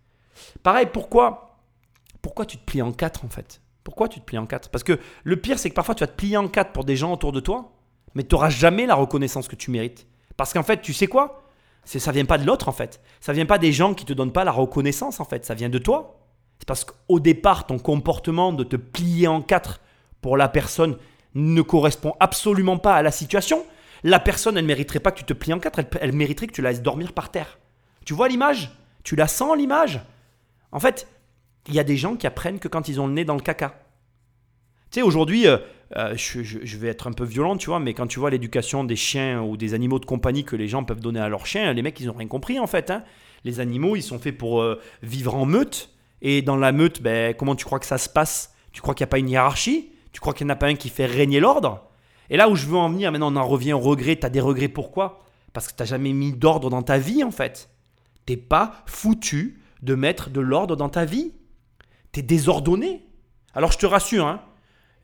Pareil, pourquoi, pourquoi tu te plies en quatre en fait? Pourquoi tu te plies en quatre? Parce que le pire, c'est que parfois tu vas te plier en quatre pour des gens autour de toi, mais tu n'auras jamais la reconnaissance que tu mérites. Parce qu'en fait, tu sais quoi? C'est, Ça vient pas de l'autre en fait. Ça vient pas des gens qui te donnent pas la reconnaissance en fait. Ça vient de toi. C'est parce qu'au départ, ton comportement de te plier en quatre pour la personne ne correspond absolument pas à la situation. La personne, elle ne mériterait pas que tu te plies en quatre, elle, mériterait que tu la laisses dormir par terre. Tu vois l'image? Tu la sens l'image? En fait, il y a des gens qui apprennent que quand ils ont le nez dans le caca. Tu sais, aujourd'hui, euh, euh, je, vais être un peu violent, tu vois, mais quand tu vois l'éducation des chiens ou des animaux de compagnie que les gens peuvent donner à leurs chiens, les mecs, ils n'ont rien compris en fait. Hein. Les animaux, ils sont faits pour euh, vivre en meute. Et dans la meute, ben, comment tu crois que ça se passe? Tu crois qu'il n'y a pas une hiérarchie? Tu crois qu'il n'y en a pas un qui fait régner l'ordre? Et là où je veux en venir, maintenant on en revient au regret. Tu as des regrets pourquoi? Parce que tu n'as jamais mis d'ordre dans ta vie en fait. T'es pas foutu de mettre de l'ordre dans ta vie. Tu es désordonné. Alors je te rassure, hein,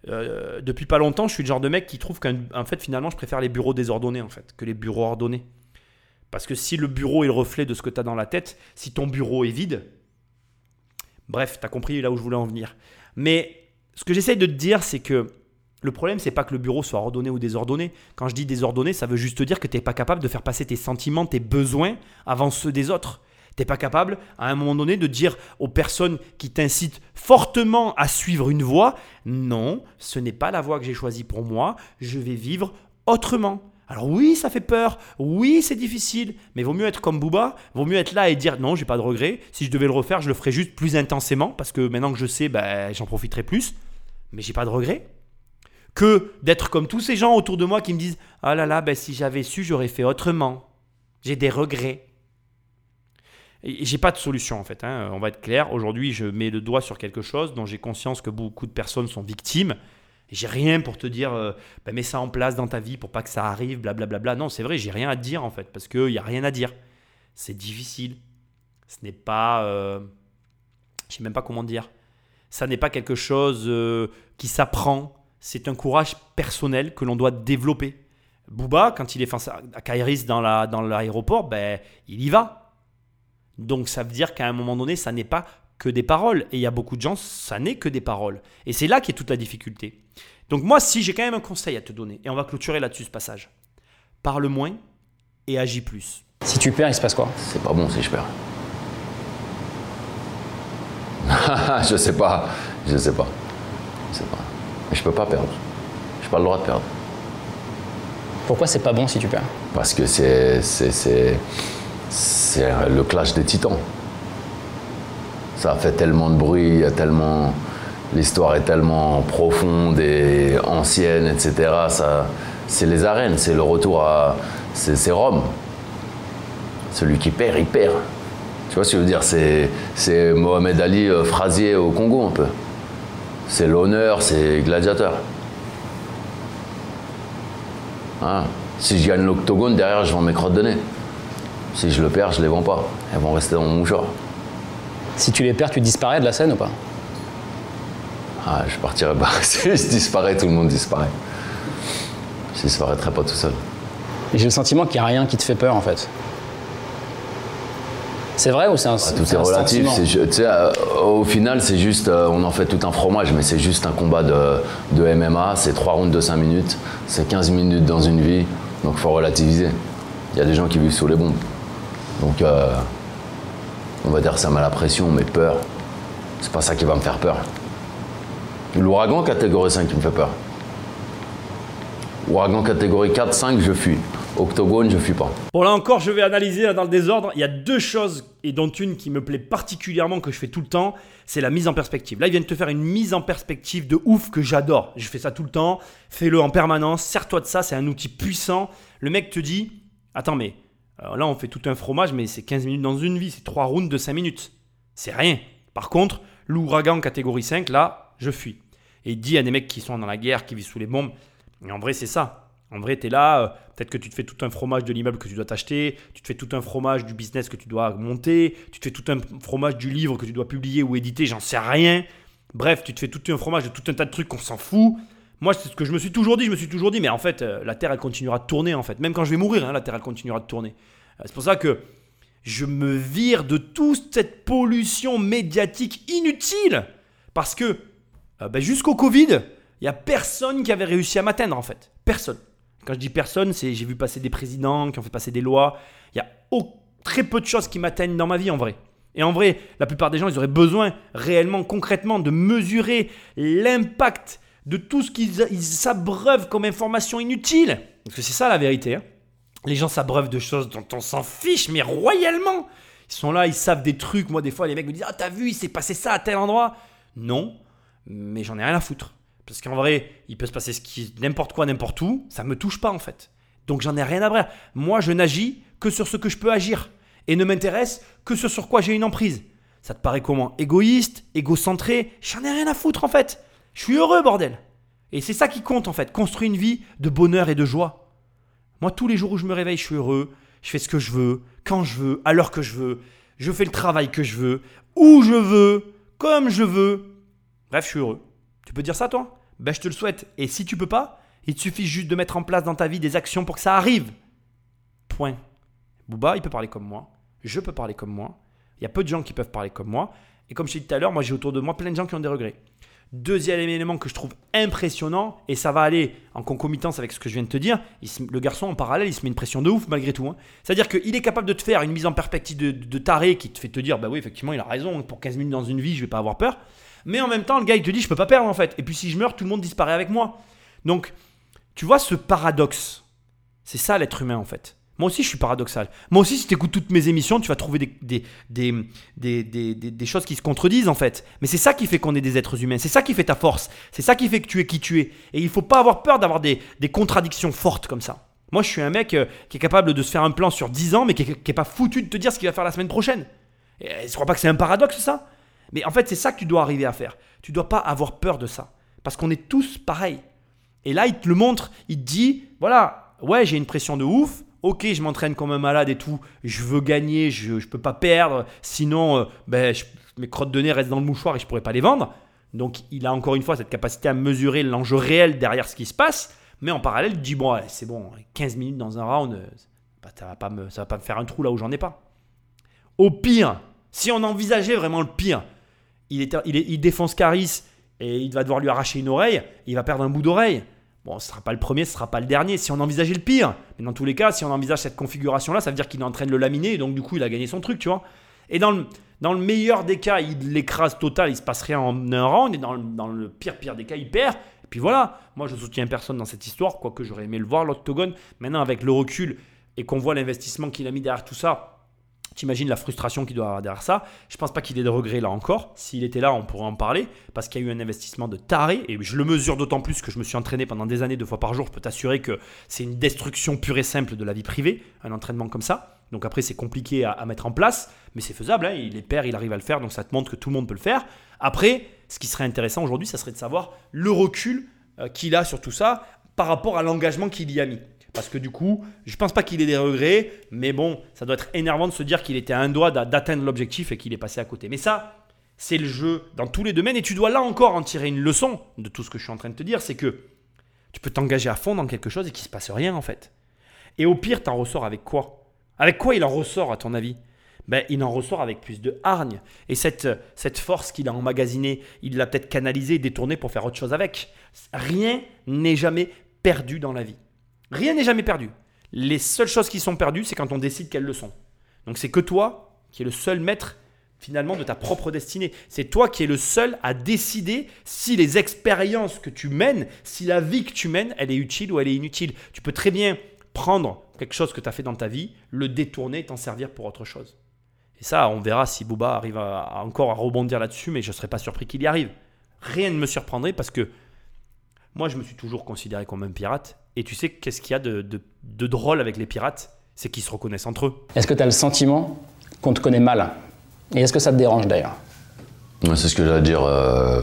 euh, depuis pas longtemps, je suis le genre de mec qui trouve qu'en fait finalement je préfère les bureaux désordonnés en fait que les bureaux ordonnés. Parce que si le bureau est le reflet de ce que tu as dans la tête, si ton bureau est vide, bref, tu as compris là où je voulais en venir. Mais ce que j'essaye de te dire, c'est que le problème, c'est pas que le bureau soit ordonné ou désordonné. Quand je dis désordonné, ça veut juste dire que tu n'es pas capable de faire passer tes sentiments, tes besoins avant ceux des autres. Tu n'es pas capable, à un moment donné, de dire aux personnes qui t'incitent fortement à suivre une voie, non, ce n'est pas la voie que j'ai choisie pour moi, je vais vivre autrement. Alors oui, ça fait peur, oui, c'est difficile, mais vaut mieux être comme Booba, vaut mieux être là et dire non, j'ai pas de regret, si je devais le refaire, je le ferais juste plus intensément, parce que maintenant que je sais, ben, j'en profiterai plus, mais j'ai pas de regret que d'être comme tous ces gens autour de moi qui me disent Ah là là, ben, si j'avais su, j'aurais fait autrement. J'ai des regrets. J'ai pas de solution en fait, hein. on va être clair. Aujourd'hui, je mets le doigt sur quelque chose dont j'ai conscience que beaucoup de personnes sont victimes. J'ai rien pour te dire, euh, ben, mets ça en place dans ta vie pour pas que ça arrive, blablabla. Bla, bla. Non, c'est vrai, j'ai rien à dire en fait, parce qu'il n'y a rien à dire. C'est difficile. Ce n'est pas. Euh, je sais même pas comment dire. Ça n'est pas quelque chose euh, qui s'apprend c'est un courage personnel que l'on doit développer. Booba, quand il est face à Kairis dans l'aéroport, ben, il y va. Donc ça veut dire qu'à un moment donné, ça n'est pas que des paroles. Et il y a beaucoup de gens, ça n'est que des paroles. Et c'est là qu'est toute la difficulté. Donc moi, si j'ai quand même un conseil à te donner, et on va clôturer là-dessus ce passage, parle moins et agis plus. Si tu perds, il se passe quoi? C'est pas bon si je perds. (laughs) je sais pas. Je sais pas. Je sais pas. Mais je peux pas perdre. J'ai pas le droit de perdre. Pourquoi c'est pas bon si tu perds? Parce que c'est. C'est. C'est c'est le clash des titans. Ça fait tellement de bruit, tellement. L'histoire est tellement profonde et ancienne, etc. C'est les arènes, c'est le retour à. C'est Rome. Celui qui perd, il perd. Tu vois ce que je veux dire? C'est Mohamed Ali euh, Frazier au Congo un peu. C'est l'honneur, c'est gladiateur. Hein? Si je gagne l'octogone, derrière, je vends mes crottes de nez. Si je le perds, je les vends pas. Elles vont rester dans mon mouchoir. Si tu les perds, tu disparais de la scène ou pas? Ah, je partirai pas. (laughs) Si je disparais, tout le monde disparaît. Je disparaîtrai pas tout seul. J'ai le sentiment qu'il n'y a rien qui te fait peur en fait. C'est vrai ou c'est un, Ah, tout est un relatif. sais, euh, au final, c'est juste, euh, on en fait tout un fromage, mais c'est juste un combat de, de MMA. C'est 3 rounds de 5 minutes. C'est 15 minutes dans une vie. Donc il faut relativiser. Il y a des gens qui vivent sous les bombes. Donc, euh, on va dire ça met la pression, mais peur, c'est pas ça qui va me faire peur. L'ouragan catégorie 5 qui me fait peur. Ouragan catégorie 4, 5, je fuis. Octogone, je fuis pas. Bon là encore, je vais analyser dans le désordre. Il y a deux choses, et dont une qui me plaît particulièrement, que je fais tout le temps, c'est la mise en perspective. Là, ils viennent te faire une mise en perspective de ouf que j'adore. Je fais ça tout le temps. Fais-le en permanence. Sers-toi de ça, c'est un outil puissant. Le mec te dit, attends mais, alors là on fait tout un fromage, mais c'est 15 minutes dans une vie, c'est 3 rounds de 5 minutes. C'est rien. Par contre, l'ouragan catégorie 5, là, je fuis. Et il dit à des mecs qui sont dans la guerre, qui vivent sous les bombes, et en vrai c'est ça. En vrai, tu es là, euh, peut-être que tu te fais tout un fromage de l'immeuble que tu dois t'acheter, tu te fais tout un fromage du business que tu dois monter, tu te fais tout un fromage du livre que tu dois publier ou éditer, j'en sais rien. Bref, tu te fais tout un fromage de tout un tas de trucs qu'on s'en fout. Moi, c'est ce que je me suis toujours dit. Je me suis toujours dit, mais en fait, euh, la Terre, elle continuera de tourner, en fait. Même quand je vais mourir, hein, la Terre, elle continuera de tourner. Euh, C'est pour ça que je me vire de toute cette pollution médiatique inutile. Parce que euh, ben, jusqu'au Covid, il n'y a personne qui avait réussi à m'atteindre, en fait. Personne. Quand je dis personne, c'est j'ai vu passer des présidents qui ont fait passer des lois. Il y a au- très peu de choses qui m'atteignent dans ma vie, en vrai. Et en vrai, la plupart des gens, ils auraient besoin réellement, concrètement, de mesurer l'impact de tout ce qu'ils ils s'abreuvent comme information inutile. Parce que c'est ça la vérité. hein. Les gens s'abreuvent de choses dont on s'en fiche, mais royalement. Ils sont là, ils savent des trucs. Moi, des fois, les mecs me disent Ah, t'as vu, il s'est passé ça à tel endroit? Non, mais j'en ai rien à foutre. Parce qu'en vrai, il peut se passer ce qui, n'importe quoi, n'importe où. Ça me touche pas, en fait. Donc, j'en ai rien à voir. Moi, je n'agis que sur ce que je peux agir. Et ne m'intéresse que ce sur quoi j'ai une emprise. Ça te paraît comment? Égoïste Égocentré J'en ai rien à foutre, en fait. Je suis heureux, bordel. Et c'est ça qui compte, en fait. Construire une vie de bonheur et de joie. Moi, tous les jours où je me réveille, je suis heureux. Je fais ce que je veux, quand je veux, à l'heure que je veux. Je fais le travail que je veux, où je veux, comme je veux. Bref, je suis heureux. Tu peux dire ça, toi? Ben, je te le souhaite. Et si tu peux pas, il te suffit juste de mettre en place dans ta vie des actions pour que ça arrive. Point. Booba, il peut parler comme moi. Je peux parler comme moi. Il y a peu de gens qui peuvent parler comme moi. Et comme je t'ai dit tout à l'heure, moi, j'ai autour de moi plein de gens qui ont des regrets. Deuxième élément que je trouve impressionnant, et ça va aller en concomitance avec ce que je viens de te dire, le garçon en parallèle, il se met une pression de ouf malgré tout. hein. C'est-à-dire qu'il est capable de te faire une mise en perspective de, de taré qui te fait te dire, bah oui, effectivement, il a raison, pour 15 minutes dans une vie, je vais pas avoir peur. Mais en même temps, le gars, il te dit, je peux pas perdre en fait. Et puis si je meurs, tout le monde disparaît avec moi. Donc, tu vois ce paradoxe, c'est ça l'être humain en fait. Moi aussi, je suis paradoxal. Moi aussi, si tu écoutes toutes mes émissions, tu vas trouver des, des, des, des, choses qui se contredisent en fait. Mais c'est ça qui fait qu'on est des êtres humains. C'est ça qui fait ta force. C'est ça qui fait que tu es qui tu es. Et il faut pas avoir peur d'avoir des, contradictions fortes comme ça. Moi, je suis un mec euh, qui est capable de se faire un plan sur 10 ans, mais qui est, qui est pas foutu de te dire ce qu'il va faire la semaine prochaine. Et, je crois pas que c'est un paradoxe ça? Mais en fait, c'est ça que tu dois arriver à faire. Tu dois pas avoir peur de ça. Parce qu'on est tous pareils. Et là, il te le montre, il te dit, voilà, ouais, j'ai une pression de ouf, ok, je m'entraîne comme un malade et tout, je veux gagner, je ne peux pas perdre, sinon, euh, ben, mes crottes de nez restent dans le mouchoir et je pourrais pas les vendre. Donc, il a encore une fois cette capacité à mesurer l'enjeu réel derrière ce qui se passe. Mais en parallèle, tu dis, bon, c'est bon, 15 minutes dans un round, euh, ça ça va pas me faire un trou là où j'en ai pas. Au pire, si on envisageait vraiment le pire, il, il, est- il défonce Caris et il va devoir lui arracher une oreille, il va perdre un bout d'oreille. Bon, ce sera pas le premier, ce sera pas le dernier. Si on envisageait le pire, mais dans tous les cas, si on envisage cette configuration-là, ça veut dire qu'il est en train de le laminer et donc du coup, il a gagné son truc, tu vois. Et dans le, meilleur des cas, il l'écrase total, il se passe rien en un round, et dans, le- dans le pire pire des cas, il perd. Et puis voilà, moi je soutiens personne dans cette histoire, quoique j'aurais aimé le voir, l'octogone. Maintenant, avec le recul et qu'on voit l'investissement qu'il a mis derrière tout ça, T'imagines la frustration qu'il doit avoir derrière ça. Je pense pas qu'il ait de regrets là encore. S'il était là, on pourrait en parler parce qu'il y a eu un investissement de taré et je le mesure d'autant plus que je me suis entraîné pendant des années deux fois par jour. Je peux t'assurer que c'est une destruction pure et simple de la vie privée, un entraînement comme ça. Donc après, c'est compliqué à, mettre en place, mais c'est faisable. hein. Il est père, il arrive à le faire, donc ça te montre que tout le monde peut le faire. Après, ce qui serait intéressant aujourd'hui, ça serait de savoir le recul euh, qu'il a sur tout ça par rapport à l'engagement qu'il y a mis. Parce que du coup, je pense pas qu'il ait des regrets, mais bon, ça doit être énervant de se dire qu'il était à un doigt d'a- d'atteindre l'objectif et qu'il est passé à côté. Mais ça, c'est le jeu dans tous les domaines et tu dois là encore en tirer une leçon de tout ce que je suis en train de te dire, c'est que tu peux t'engager à fond dans quelque chose et qu'il se passe rien en fait. Et au pire, t'en ressors avec quoi? Avec quoi il en ressort à ton avis? Ben, il en ressort avec plus de hargne. Et cette, cette force qu'il a emmagasinée, il l'a peut-être canalisée, détournée pour faire autre chose avec. Rien n'est jamais perdu dans la vie. Rien n'est jamais perdu. Les seules choses qui sont perdues, c'est quand on décide qu'elles le sont. Donc c'est que toi qui es le seul maître finalement de ta propre destinée. C'est toi qui es le seul à décider si les expériences que tu mènes, si la vie que tu mènes, elle est utile ou elle est inutile. Tu peux très bien prendre quelque chose que tu as fait dans ta vie, le détourner et t'en servir pour autre chose. Et ça, on verra si Booba arrive encore à rebondir là-dessus, mais je ne serais pas surpris qu'il y arrive. Rien ne me surprendrait parce que moi, je me suis toujours considéré comme un pirate. Et tu sais qu'est-ce qu'il y a de, de- de drôle avec les pirates? C'est qu'ils se reconnaissent entre eux. Est-ce que tu as le sentiment qu'on te connaît mal? Et est-ce que ça te dérange d'ailleurs? Ouais, c'est ce que j'allais dire. euh,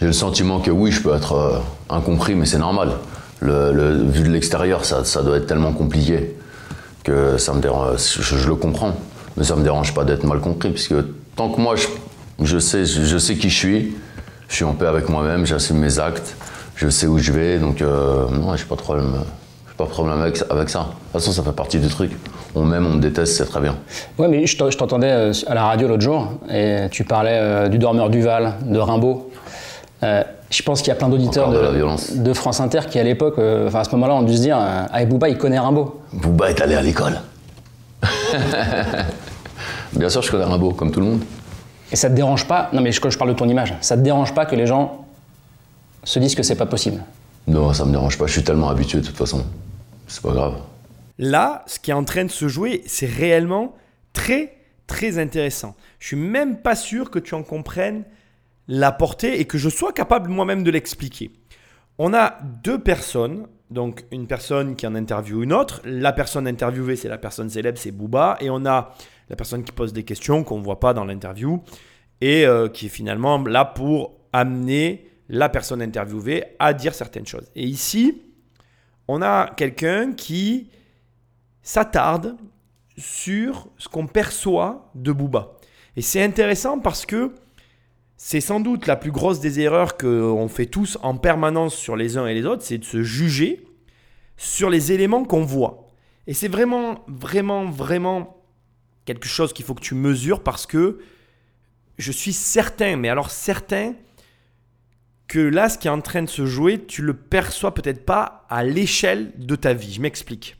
J'ai le sentiment que oui, je peux être euh, incompris, mais c'est normal. Le, le- vu de l'extérieur, ça, ça doit être tellement compliqué que ça me dérange. Je, je le comprends, mais ça me dérange pas d'être mal compris, puisque tant que moi, je, je sais, je, je sais qui je suis, je suis en paix avec moi-même, j'assume mes actes, je sais où je vais, donc euh, non, j'ai pas de problème. pas de problème avec, avec ça. De toute façon, ça fait partie du truc. On m'aime, on me déteste, c'est très bien. Ouais, mais je t'en- je t'entendais euh, à la radio l'autre jour et tu parlais euh, du dormeur du Val, de Rimbaud. Euh, je pense qu'il y a plein d'auditeurs de France Inter qui, à l'époque, euh, enfin à ce moment-là, ont dû se dire euh, Ah, Booba, il connaît Rimbaud. Booba est allé à l'école. (laughs) Bien sûr, je connais Rimbaud, comme tout le monde. Et ça te dérange pas Non, mais quand je parle de ton image, ça te dérange pas que les gens se disent que c'est pas possible Non, ça me dérange pas, je suis tellement habitué de toute façon. C'est pas grave. Là, ce qui est en train de se jouer, c'est réellement très, très intéressant. Je suis même pas sûr que tu en comprennes la portée et que je sois capable moi-même de l'expliquer. On a deux personnes, donc une personne qui en interviewe une autre. La personne interviewée, c'est la personne célèbre, c'est Booba. Et on a la personne qui pose des questions qu'on ne voit pas dans l'interview et euh, qui est finalement là pour amener la personne interviewée à dire certaines choses. Et ici, on a quelqu'un qui s'attarde sur ce qu'on perçoit de Booba. Et c'est intéressant parce que c'est sans doute la plus grosse des erreurs qu'on fait tous en permanence sur les uns et les autres, c'est de se juger sur les éléments qu'on voit. Et c'est vraiment, vraiment, vraiment quelque chose qu'il faut que tu mesures parce que je suis certain, mais alors certain, que là, ce qui est en train de se jouer, tu le perçois peut-être pas à l'échelle de ta vie. Je m'explique.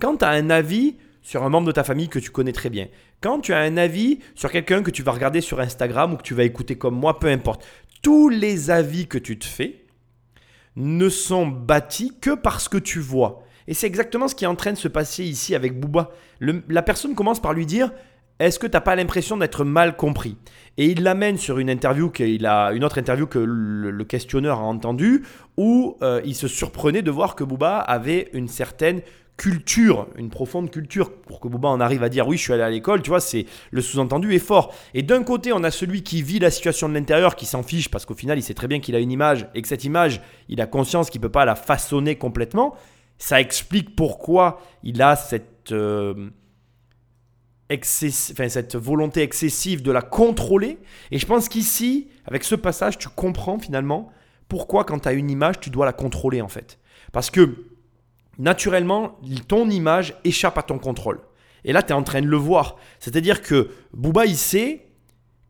Quand tu as un avis sur un membre de ta famille que tu connais très bien, quand tu as un avis sur quelqu'un que tu vas regarder sur Instagram ou que tu vas écouter comme moi, peu importe, tous les avis que tu te fais ne sont bâtis que parce que tu vois. Et c'est exactement ce qui est en train de se passer ici avec Booba. La personne commence par lui dire Est-ce que tu n'as pas l'impression d'être mal compris? Et il l'amène sur une interview, qu'il a, une autre interview que le, le questionneur a entendue, où euh, il se surprenait de voir que Booba avait une certaine culture, une profonde culture. Pour que Booba en arrive à dire oui, je suis allé à l'école, tu vois, c'est le sous-entendu est fort. Et d'un côté, on a celui qui vit la situation de l'intérieur, qui s'en fiche parce qu'au final, il sait très bien qu'il a une image et que cette image, il a conscience qu'il peut pas la façonner complètement. Ça explique pourquoi il a cette euh, excess- cette volonté excessive de la contrôler. Et je pense qu'ici, avec ce passage, tu comprends finalement pourquoi quand tu as une image, tu dois la contrôler en fait. Parce que naturellement, ton image échappe à ton contrôle. Et là, tu es en train de le voir. C'est-à-dire que Booba, il sait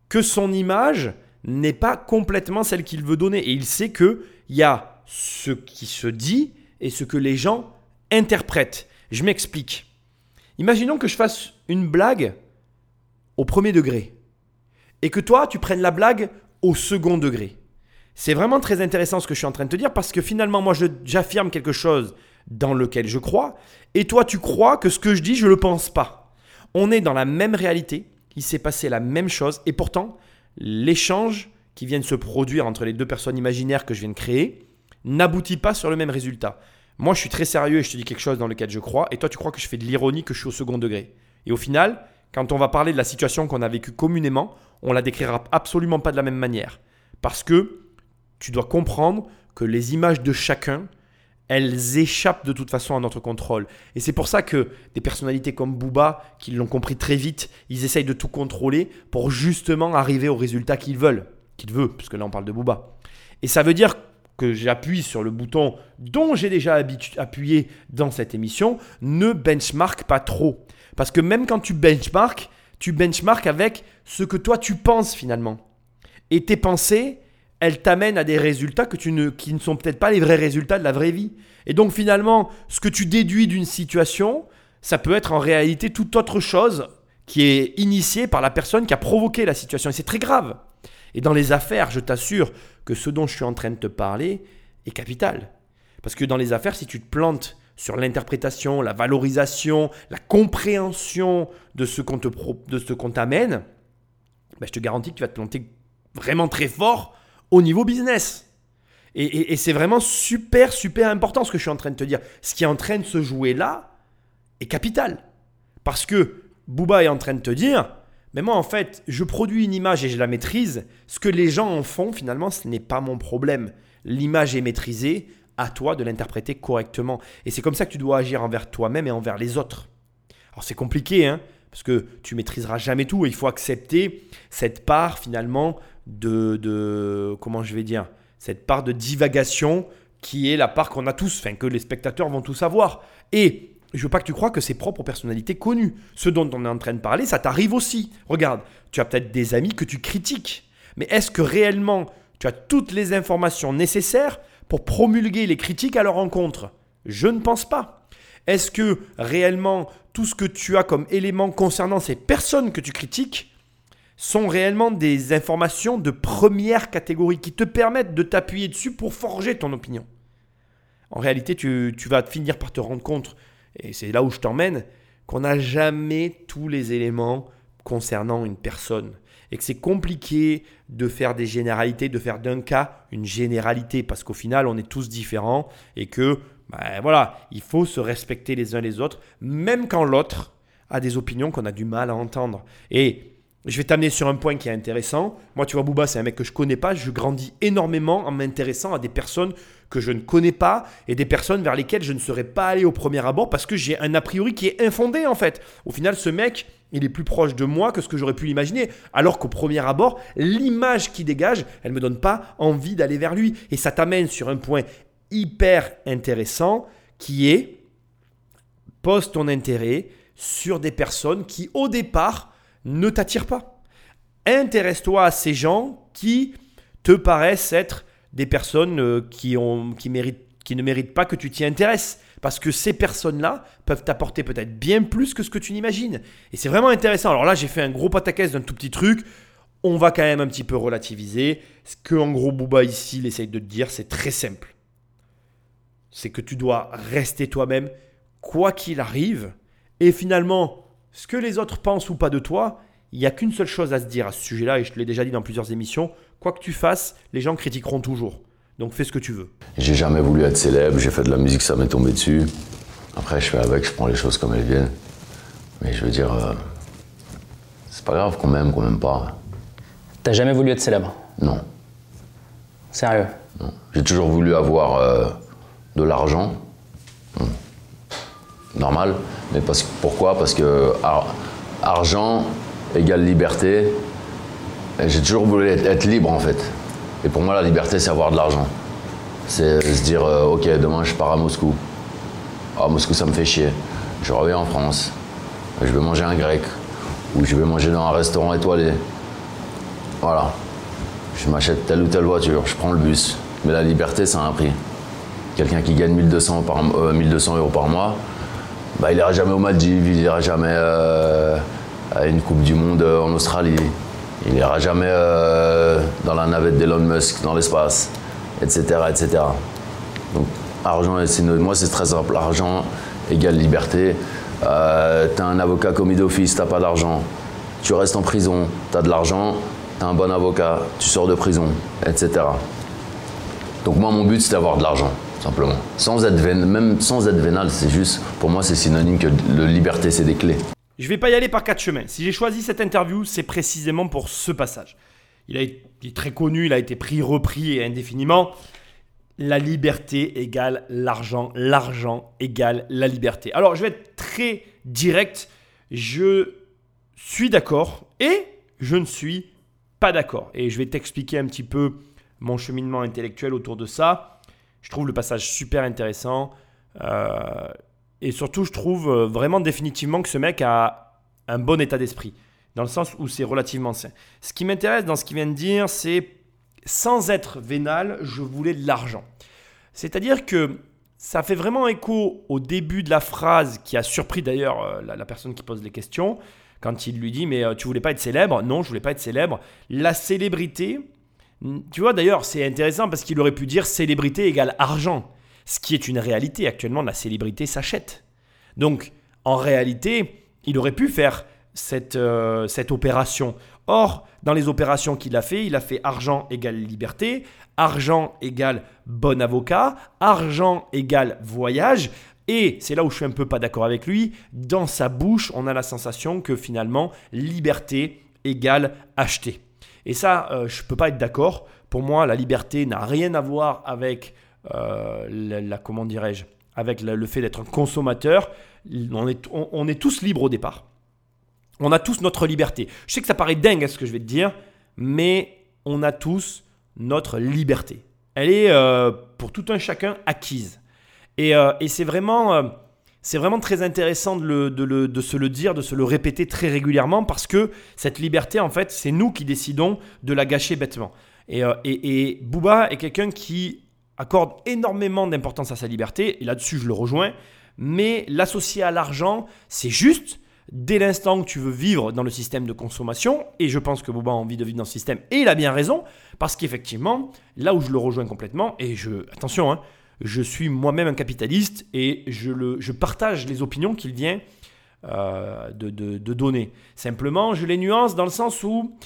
que son image n'est pas complètement celle qu'il veut donner. Et il sait qu'il y a ce qui se dit et ce que les gens interprètent. Je m'explique. Imaginons que je fasse une blague au premier degré et que toi, tu prennes la blague au second degré. C'est vraiment très intéressant ce que je suis en train de te dire parce que finalement, moi, j'affirme quelque chose dans lequel je crois et toi, tu crois que ce que je dis, je ne le pense pas. On est dans la même réalité, il s'est passé la même chose et pourtant, l'échange qui vient de se produire entre les deux personnes imaginaires que je viens de créer n'aboutit pas sur le même résultat. Moi, je suis très sérieux et je te dis quelque chose dans lequel je crois, et toi, tu crois que je fais de l'ironie, que je suis au second degré. Et au final, quand on va parler de la situation qu'on a vécue communément, on la décrira absolument pas de la même manière. Parce que tu dois comprendre que les images de chacun, elles échappent de toute façon à notre contrôle. Et c'est pour ça que des personnalités comme Booba, qui l'ont compris très vite, ils essayent de tout contrôler pour justement arriver au résultat qu'ils veulent. Qu'ils veulent, puisque là on parle de Booba. Et ça veut dire que j'appuie sur le bouton dont j'ai déjà appuyé dans cette émission, ne benchmark pas trop. Parce que même quand tu benchmark, tu benchmark avec ce que toi tu penses finalement. Et tes pensées, elles t'amènent à des résultats que tu ne, qui ne sont peut-être pas les vrais résultats de la vraie vie. Et donc finalement, ce que tu déduis d'une situation, ça peut être en réalité toute autre chose qui est initiée par la personne qui a provoqué la situation. Et c'est très grave. Et dans les affaires, je t'assure que ce dont je suis en train de te parler est capital. Parce que dans les affaires, si tu te plantes sur l'interprétation, la valorisation, la compréhension de ce qu'on, te t'amène, ben je te garantis que tu vas te planter vraiment très fort au niveau business. Et, et c'est vraiment super, super important ce que je suis en train de te dire. Ce qui est en train de se jouer là est capital. Parce que Booba est en train de te dire, mais moi, en fait, je produis une image et je la maîtrise. Ce que les gens en font, finalement, ce n'est pas mon problème. L'image est maîtrisée, à toi de l'interpréter correctement. Et c'est comme ça que tu dois agir envers toi-même et envers les autres. Alors c'est compliqué, hein, parce que tu maîtriseras jamais tout. il faut accepter cette part, finalement, de, de comment je vais dire, cette part de divagation qui est la part qu'on a tous, enfin que les spectateurs vont tous avoir. Et je veux pas que tu crois que c'est propre aux personnalités connues. Ce dont on est en train de parler, ça t'arrive aussi. Regarde, tu as peut-être des amis que tu critiques. Mais est-ce que réellement tu as toutes les informations nécessaires pour promulguer les critiques à leur encontre Je ne pense pas. Est-ce que réellement tout ce que tu as comme éléments concernant ces personnes que tu critiques sont réellement des informations de première catégorie qui te permettent de t'appuyer dessus pour forger ton opinion? En réalité, tu, tu vas finir par te rendre compte et c'est là où je t'emmène, qu'on n'a jamais tous les éléments concernant une personne. Et que c'est compliqué de faire des généralités, de faire d'un cas une généralité, parce qu'au final, on est tous différents et que, ben voilà, il faut se respecter les uns les autres, même quand l'autre a des opinions qu'on a du mal à entendre. Et je vais t'amener sur un point qui est intéressant. Moi, tu vois, Booba, c'est un mec que je connais pas. Je grandis énormément en m'intéressant à des personnes que je ne connais pas et des personnes vers lesquelles je ne serais pas allé au premier abord parce que j'ai un a priori qui est infondé en fait. Au final, ce mec, il est plus proche de moi que ce que j'aurais pu l'imaginer. Alors qu'au premier abord, l'image qu'il dégage, elle ne me donne pas envie d'aller vers lui. Et ça t'amène sur un point hyper intéressant qui est pose ton intérêt sur des personnes qui au départ ne t'attirent pas. Intéresse-toi à ces gens qui te paraissent être des personnes euh, qui, qui, qui ne méritent pas que tu t'y intéresses. Parce que ces personnes-là peuvent t'apporter peut-être bien plus que ce que tu n'imagines. Et c'est vraiment intéressant. Alors là, j'ai fait un gros pataquès d'un tout petit truc. On va quand même un petit peu relativiser. Ce que, en gros, Booba ici, essaye de te dire, c'est très simple. C'est que tu dois rester toi-même, quoi qu'il arrive. Et finalement, ce que les autres pensent ou pas de toi, il n'y a qu'une seule chose à se dire à ce sujet-là, et je te l'ai déjà dit dans plusieurs émissions, quoi que tu fasses, les gens critiqueront toujours. Donc fais ce que tu veux. J'ai jamais voulu être célèbre, j'ai fait de la musique, ça m'est tombé dessus. Après, je fais avec, je prends les choses comme elles viennent. Mais je veux dire, euh, c'est pas grave qu'on m'aime, qu'on m'aime pas. T'as jamais voulu être célèbre? Non. Sérieux? Non. J'ai toujours voulu avoir euh, de l'argent. Normal. Mais parce, pourquoi? Parce que argent égale liberté. J'ai toujours voulu être, libre en fait. Et pour moi, la liberté, c'est avoir de l'argent. C'est se dire, euh, ok, demain je pars à Moscou. À Moscou, ça me fait chier. Je reviens en France. Je vais manger un grec. Ou je vais manger dans un restaurant étoilé. Voilà. Je m'achète telle ou telle voiture. Je prends le bus. Mais la liberté, ça a un prix. Quelqu'un qui gagne 1200, par, euh, 1200 euros par mois, bah, il ira jamais aux Maldives, il ira jamais euh, à une Coupe du Monde euh, en Australie, il ira jamais euh, dans la navette d'Elon Musk dans l'espace, etc., etc. Donc, argent, et moi c'est très simple, argent égale liberté. Euh, t'as un avocat commis d'office, t'as pas d'argent. Tu restes en prison, t'as de l'argent, t'as un bon avocat, tu sors de prison, etc. Donc moi, mon but, c'est d'avoir de l'argent, simplement. Sans même sans être vénal, c'est juste, pour moi, c'est synonyme que le liberté, c'est des clés. Je vais pas y aller par quatre chemins. Si j'ai choisi cette interview, c'est précisément pour ce passage. Il, a été, est très connu, il a été pris, repris et indéfiniment. La liberté égale l'argent, l'argent égale la liberté. Alors, je vais être très direct. Je suis d'accord et je ne suis pas d'accord. Et je vais t'expliquer un petit peu mon cheminement intellectuel autour de ça. Je trouve le passage super intéressant. Euh, et surtout, je trouve euh, vraiment définitivement que ce mec a un bon état d'esprit, dans le sens où c'est relativement sain. Ce qui m'intéresse dans ce qu'il vient de dire, c'est sans être vénal, je voulais de l'argent. C'est-à-dire que ça fait vraiment écho au début de la phrase qui a surpris d'ailleurs euh, la, personne qui pose les questions, quand il lui dit Mais euh, tu voulais pas être célèbre? Non, je voulais pas être célèbre. La célébrité, tu vois d'ailleurs, c'est intéressant parce qu'il aurait pu dire célébrité égale argent. Ce qui est une réalité. Actuellement, la célébrité s'achète. Donc, en réalité, il aurait pu faire cette, euh, cette opération. Or, dans les opérations qu'il a fait, il a fait argent égale liberté, argent égale bon avocat, argent égale voyage. Et c'est là où je suis un peu pas d'accord avec lui. Dans sa bouche, on a la sensation que finalement, liberté égale acheter. Et ça, euh, je ne peux pas être d'accord. Pour moi, la liberté n'a rien à voir avec euh, la, comment dirais-je, avec le, fait d'être un consommateur. On est, on- est tous libres au départ. On a tous notre liberté. Je sais que ça paraît dingue à ce que je vais te dire, mais on a tous notre liberté. Elle est euh, pour tout un chacun acquise. Et, euh, et c'est vraiment, vraiment très intéressant de, le- de le- de se le dire, de se le répéter très régulièrement parce que cette liberté, en fait, c'est nous qui décidons de la gâcher bêtement. Et, et, et Booba est quelqu'un qui accorde énormément d'importance à sa liberté, et là-dessus je le rejoins, mais l'associer à l'argent, c'est juste dès l'instant que tu veux vivre dans le système de consommation, et je pense que Booba a envie de vivre dans ce système, et il a bien raison, parce qu'effectivement, là où je le rejoins complètement, et je, attention, hein, je suis moi-même un capitaliste, et je, le, je partage les opinions qu'il vient euh, de, de- de donner. Simplement, je les nuance dans le sens où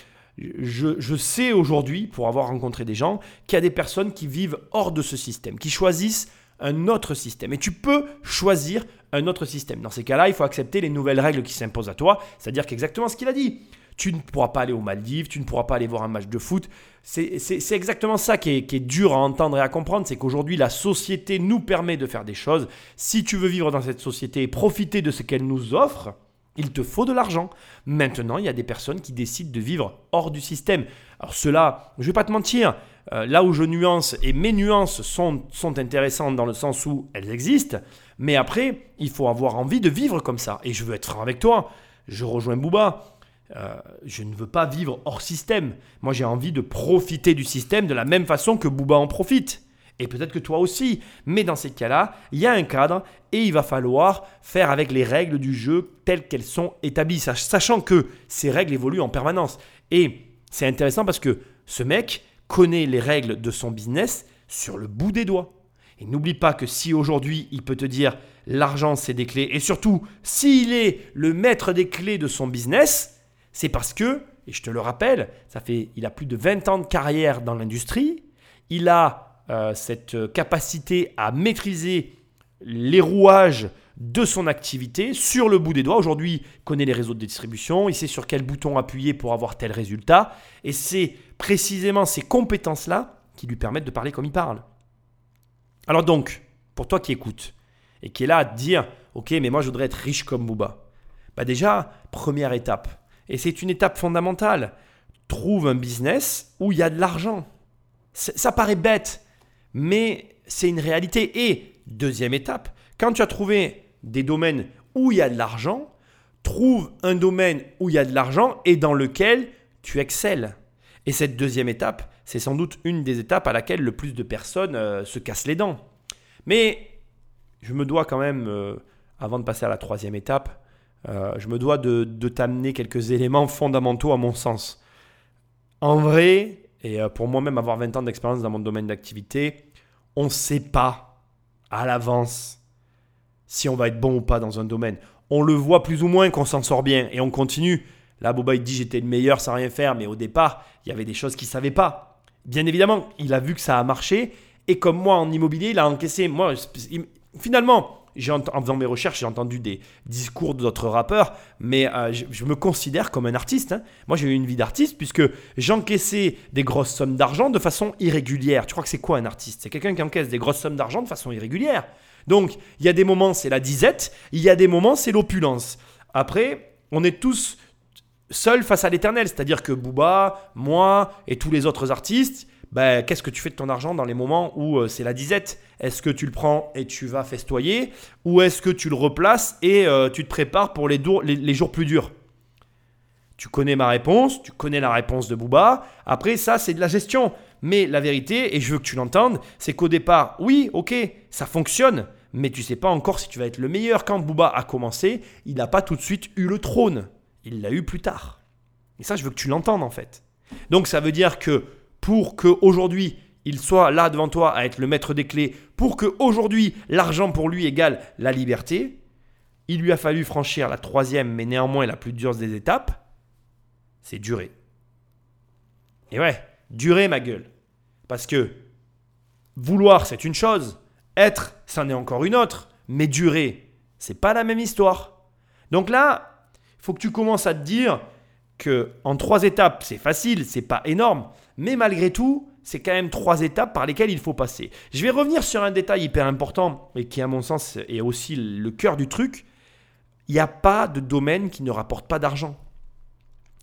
je, sais aujourd'hui, pour avoir rencontré des gens, qu'il y a des personnes qui vivent hors de ce système, qui choisissent un autre système. Et tu peux choisir un autre système. Dans ces cas-là, il faut accepter les nouvelles règles qui s'imposent à toi, c'est-à-dire qu'exactement ce qu'il a dit. Tu ne pourras pas aller aux Maldives, tu ne pourras pas aller voir un match de foot. C'est exactement ça qui est, qui est dur à entendre et à comprendre, c'est qu'aujourd'hui la société nous permet de faire des choses. Si tu veux vivre dans cette société et profiter de ce qu'elle nous offre, il te faut de l'argent. Maintenant, il y a des personnes qui décident de vivre hors du système. Alors cela, je ne vais pas te mentir, euh, là où je nuance, et mes nuances sont, sont intéressantes dans le sens où elles existent, mais après, il faut avoir envie de vivre comme ça. Et je veux être franc avec toi, je rejoins Booba. Euh, je ne veux pas vivre hors système. Moi, j'ai envie de profiter du système de la même façon que Booba en profite. Et peut-être que toi aussi. Mais dans ces cas-là, il y a un cadre et il va falloir faire avec les règles du jeu telles qu'elles sont établies, sach- sachant que ces règles évoluent en permanence. Et c'est intéressant parce que ce mec connaît les règles de son business sur le bout des doigts. Et n'oublie pas que si aujourd'hui il peut te dire l'argent c'est des clés, et surtout s'il est le maître des clés de son business, c'est parce que, et je te le rappelle, ça fait, il a plus de 20 ans de carrière dans l'industrie, il a euh, cette capacité à maîtriser les rouages de son activité sur le bout des doigts. Aujourd'hui, il connaît les réseaux de distribution, il sait sur quel bouton appuyer pour avoir tel résultat, et c'est précisément ces compétences-là qui lui permettent de parler comme il parle. Alors donc, pour toi qui écoutes et qui est là à te dire, ok, mais moi je voudrais être riche comme Booba. Bah déjà, première étape, et c'est une étape fondamentale, trouve un business où il y a de l'argent. Ça paraît bête, mais c'est une réalité. Et deuxième étape, quand tu as trouvé des domaines où il y a de l'argent, trouve un domaine où il y a de l'argent et dans lequel tu excelles. Et cette deuxième étape, c'est sans doute une des étapes à laquelle le plus de personnes euh, se cassent les dents. Mais je me dois quand même, euh, avant de passer à la troisième étape, euh, je me dois de, de t'amener quelques éléments fondamentaux à mon sens. En vrai, et pour moi-même avoir 20 ans d'expérience dans mon domaine d'activité, on ne sait pas à l'avance si on va être bon ou pas dans un domaine. On le voit plus ou moins qu'on s'en sort bien et on continue. Là, Boba, il dit j'étais le meilleur sans rien faire, mais au départ, il y avait des choses qu'il ne savait pas. Bien évidemment, il a vu que ça a marché et comme moi en immobilier, il a encaissé. Moi, finalement, en faisant mes recherches, j'ai entendu des discours d'autres rappeurs, mais euh, je, me considère comme un artiste. Hein. Moi, j'ai eu une vie d'artiste puisque j'encaissais des grosses sommes d'argent de façon irrégulière. Tu crois que c'est quoi un artiste? C'est quelqu'un qui encaisse des grosses sommes d'argent de façon irrégulière. Donc, il y a des moments, c'est la disette, il y a des moments, c'est l'opulence. Après, on est tous seuls face à l'éternel, c'est-à-dire que Booba, moi et tous les autres artistes, ben, qu'est-ce que tu fais de ton argent dans les moments où euh, c'est la disette? Est-ce que tu le prends et tu vas festoyer? Ou est-ce que tu le replaces et euh, tu te prépares pour les, les, jours plus durs? Tu connais ma réponse, tu connais la réponse de Booba. Après, ça, c'est de la gestion. Mais la vérité, et je veux que tu l'entendes, c'est qu'au départ, oui, ok, ça fonctionne, mais tu sais pas encore si tu vas être le meilleur. Quand Booba a commencé, il n'a pas tout de suite eu le trône. Il l'a eu plus tard. Et ça, je veux que tu l'entendes en fait. Donc ça veut dire que pour qu'aujourd'hui, il soit là devant toi à être le maître des clés, pour qu'aujourd'hui, l'argent pour lui égale la liberté, il lui a fallu franchir la troisième, mais néanmoins la plus dure des étapes, c'est durer. Et ouais, durer ma gueule. Parce que vouloir, c'est une chose, être, c'en est encore une autre, mais durer, c'est pas la même histoire. Donc là, il faut que tu commences à te dire en trois étapes, c'est facile, c'est pas énorme, mais malgré tout, c'est quand même trois étapes par lesquelles il faut passer. Je vais revenir sur un détail hyper important et qui, à mon sens, est aussi le cœur du truc. Il n'y a pas de domaine qui ne rapporte pas d'argent.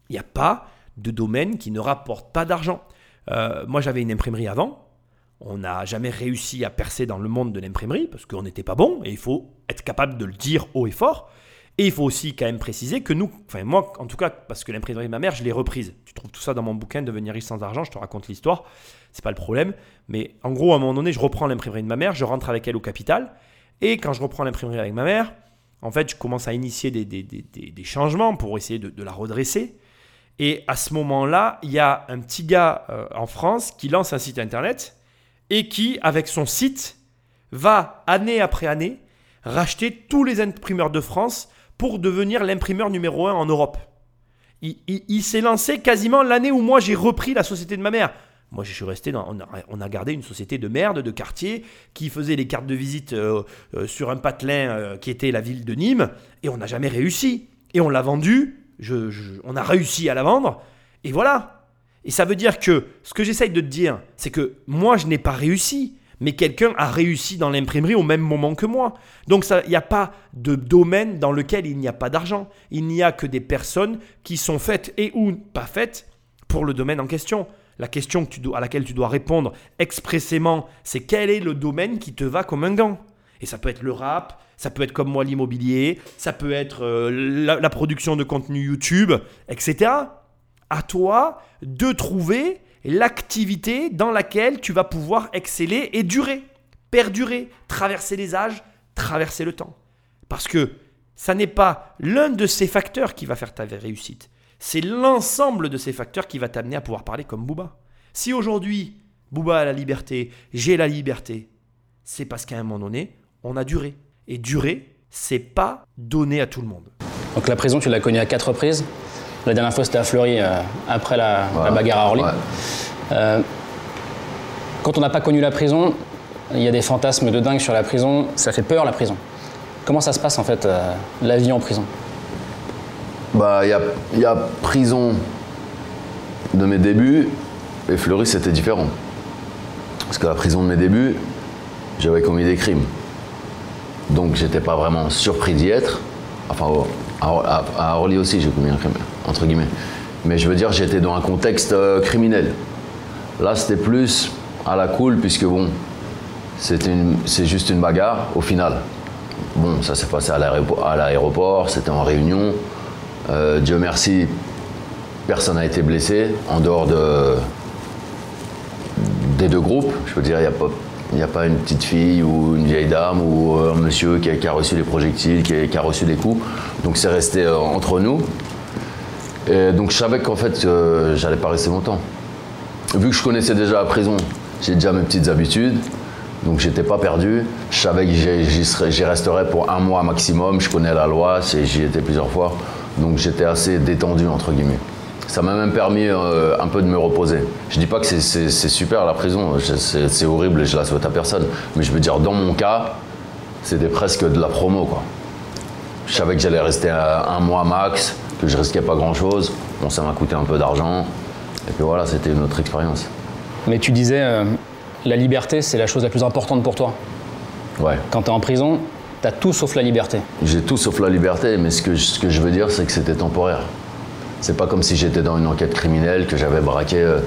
Il n'y a pas de domaine qui ne rapporte pas d'argent. Euh, moi, j'avais une imprimerie avant. On n'a jamais réussi à percer dans le monde de l'imprimerie parce qu'on n'était pas bon et il faut être capable de le dire haut et fort. Et il faut aussi quand même préciser que nous, enfin moi en tout cas, parce que l'imprimerie de ma mère, je l'ai reprise. Tu trouves tout ça dans mon bouquin Devenir riche sans argent, je te raconte l'histoire, c'est pas le problème. Mais en gros, à un moment donné, je reprends l'imprimerie de ma mère, je rentre avec elle au capital. Et quand je reprends l'imprimerie avec ma mère, en fait, je commence à initier des, des, changements pour essayer de, la redresser. Et à ce moment-là, il y a un petit gars euh, en France qui lance un site internet et qui, avec son site, va année après année racheter tous les imprimeurs de France pour devenir l'imprimeur numéro un en Europe. Il, s'est lancé quasiment l'année où moi j'ai repris la société de ma mère. Moi, je suis resté dans. On a, gardé une société de merde, de quartier, qui faisait les cartes de visite euh, euh, sur un patelin euh, qui était la ville de Nîmes, et on n'a jamais réussi. Et on l'a vendu, on a réussi à la vendre, et voilà. Et ça veut dire que ce que j'essaye de te dire, c'est que moi, je n'ai pas réussi, mais quelqu'un a réussi dans l'imprimerie au même moment que moi. Donc il n'y a pas de domaine dans lequel il n'y a pas d'argent. Il n'y a que des personnes qui sont faites et ou pas faites pour le domaine en question. La question à laquelle tu dois répondre expressément, c'est quel est le domaine qui te va comme un gant? Et ça peut être le rap, ça peut être comme moi l'immobilier, ça peut être euh, la production de contenu YouTube, etc à toi de trouver l'activité dans laquelle tu vas pouvoir exceller et durer, perdurer, traverser les âges, traverser le temps. Parce que ça n'est pas l'un de ces facteurs qui va faire ta réussite. C'est l'ensemble de ces facteurs qui va t'amener à pouvoir parler comme Booba. Si aujourd'hui, Booba a la liberté, j'ai la liberté, c'est parce qu'à un moment donné, on a duré. Et durer, c'est pas donné à tout le monde. Donc la prison, tu l'as connue à quatre reprises? La dernière fois, c'était à Fleury, euh, après la, bagarre à Orly. Euh, quand on n'a pas connu la prison, il y a des fantasmes de dingue sur la prison. Ça fait peur, la prison. Comment ça se passe, en fait, euh, la vie en prison? Bah, il y a, prison de mes débuts, et Fleury, c'était différent. Parce que la prison de mes débuts, j'avais commis des crimes. Donc, j'étais pas vraiment surpris d'y être. Enfin, à Orly aussi, j'ai commis un crime entre guillemets. Mais je veux dire, j'étais dans un contexte euh, criminel. Là, c'était plus à la cool, puisque bon, c'est juste une bagarre au final. Bon, ça s'est passé à l'aéropo- à l'aéroport, c'était en réunion. Euh, Dieu merci, personne n'a été blessé en dehors de, des deux groupes. Je veux dire, il n'y a, pas- une petite fille ou une vieille dame ou un monsieur qui a, reçu des projectiles, qui a, qui a reçu des coups. Donc c'est resté euh, entre nous. Et donc je savais qu'en fait, euh, j'allais pas rester longtemps. Vu que je connaissais déjà la prison, j'ai déjà mes petites habitudes. Donc j'étais pas perdu. Je savais que j'y resterais pour un mois maximum. Je connais la loi, j'y étais plusieurs fois. Donc j'étais assez détendu entre guillemets. Ça m'a même permis euh, un peu de me reposer. Je dis pas que c'est- super la prison, c'est horrible et je la souhaite à personne. Mais je veux dire, dans mon cas, c'était presque de la promo. Je savais que j'allais rester euh, un mois max, que je risquais pas grand chose. Bon, ça m'a coûté un peu d'argent. Et puis voilà, c'était une autre expérience. Mais tu disais, euh, la liberté, c'est la chose la plus importante pour toi. Ouais. Quand tu es en prison, tu as tout sauf la liberté. J'ai tout sauf la liberté, mais ce que, je- ce que je veux dire, c'est que c'était temporaire. C'est pas comme si j'étais dans une enquête criminelle, que j'avais braqué euh,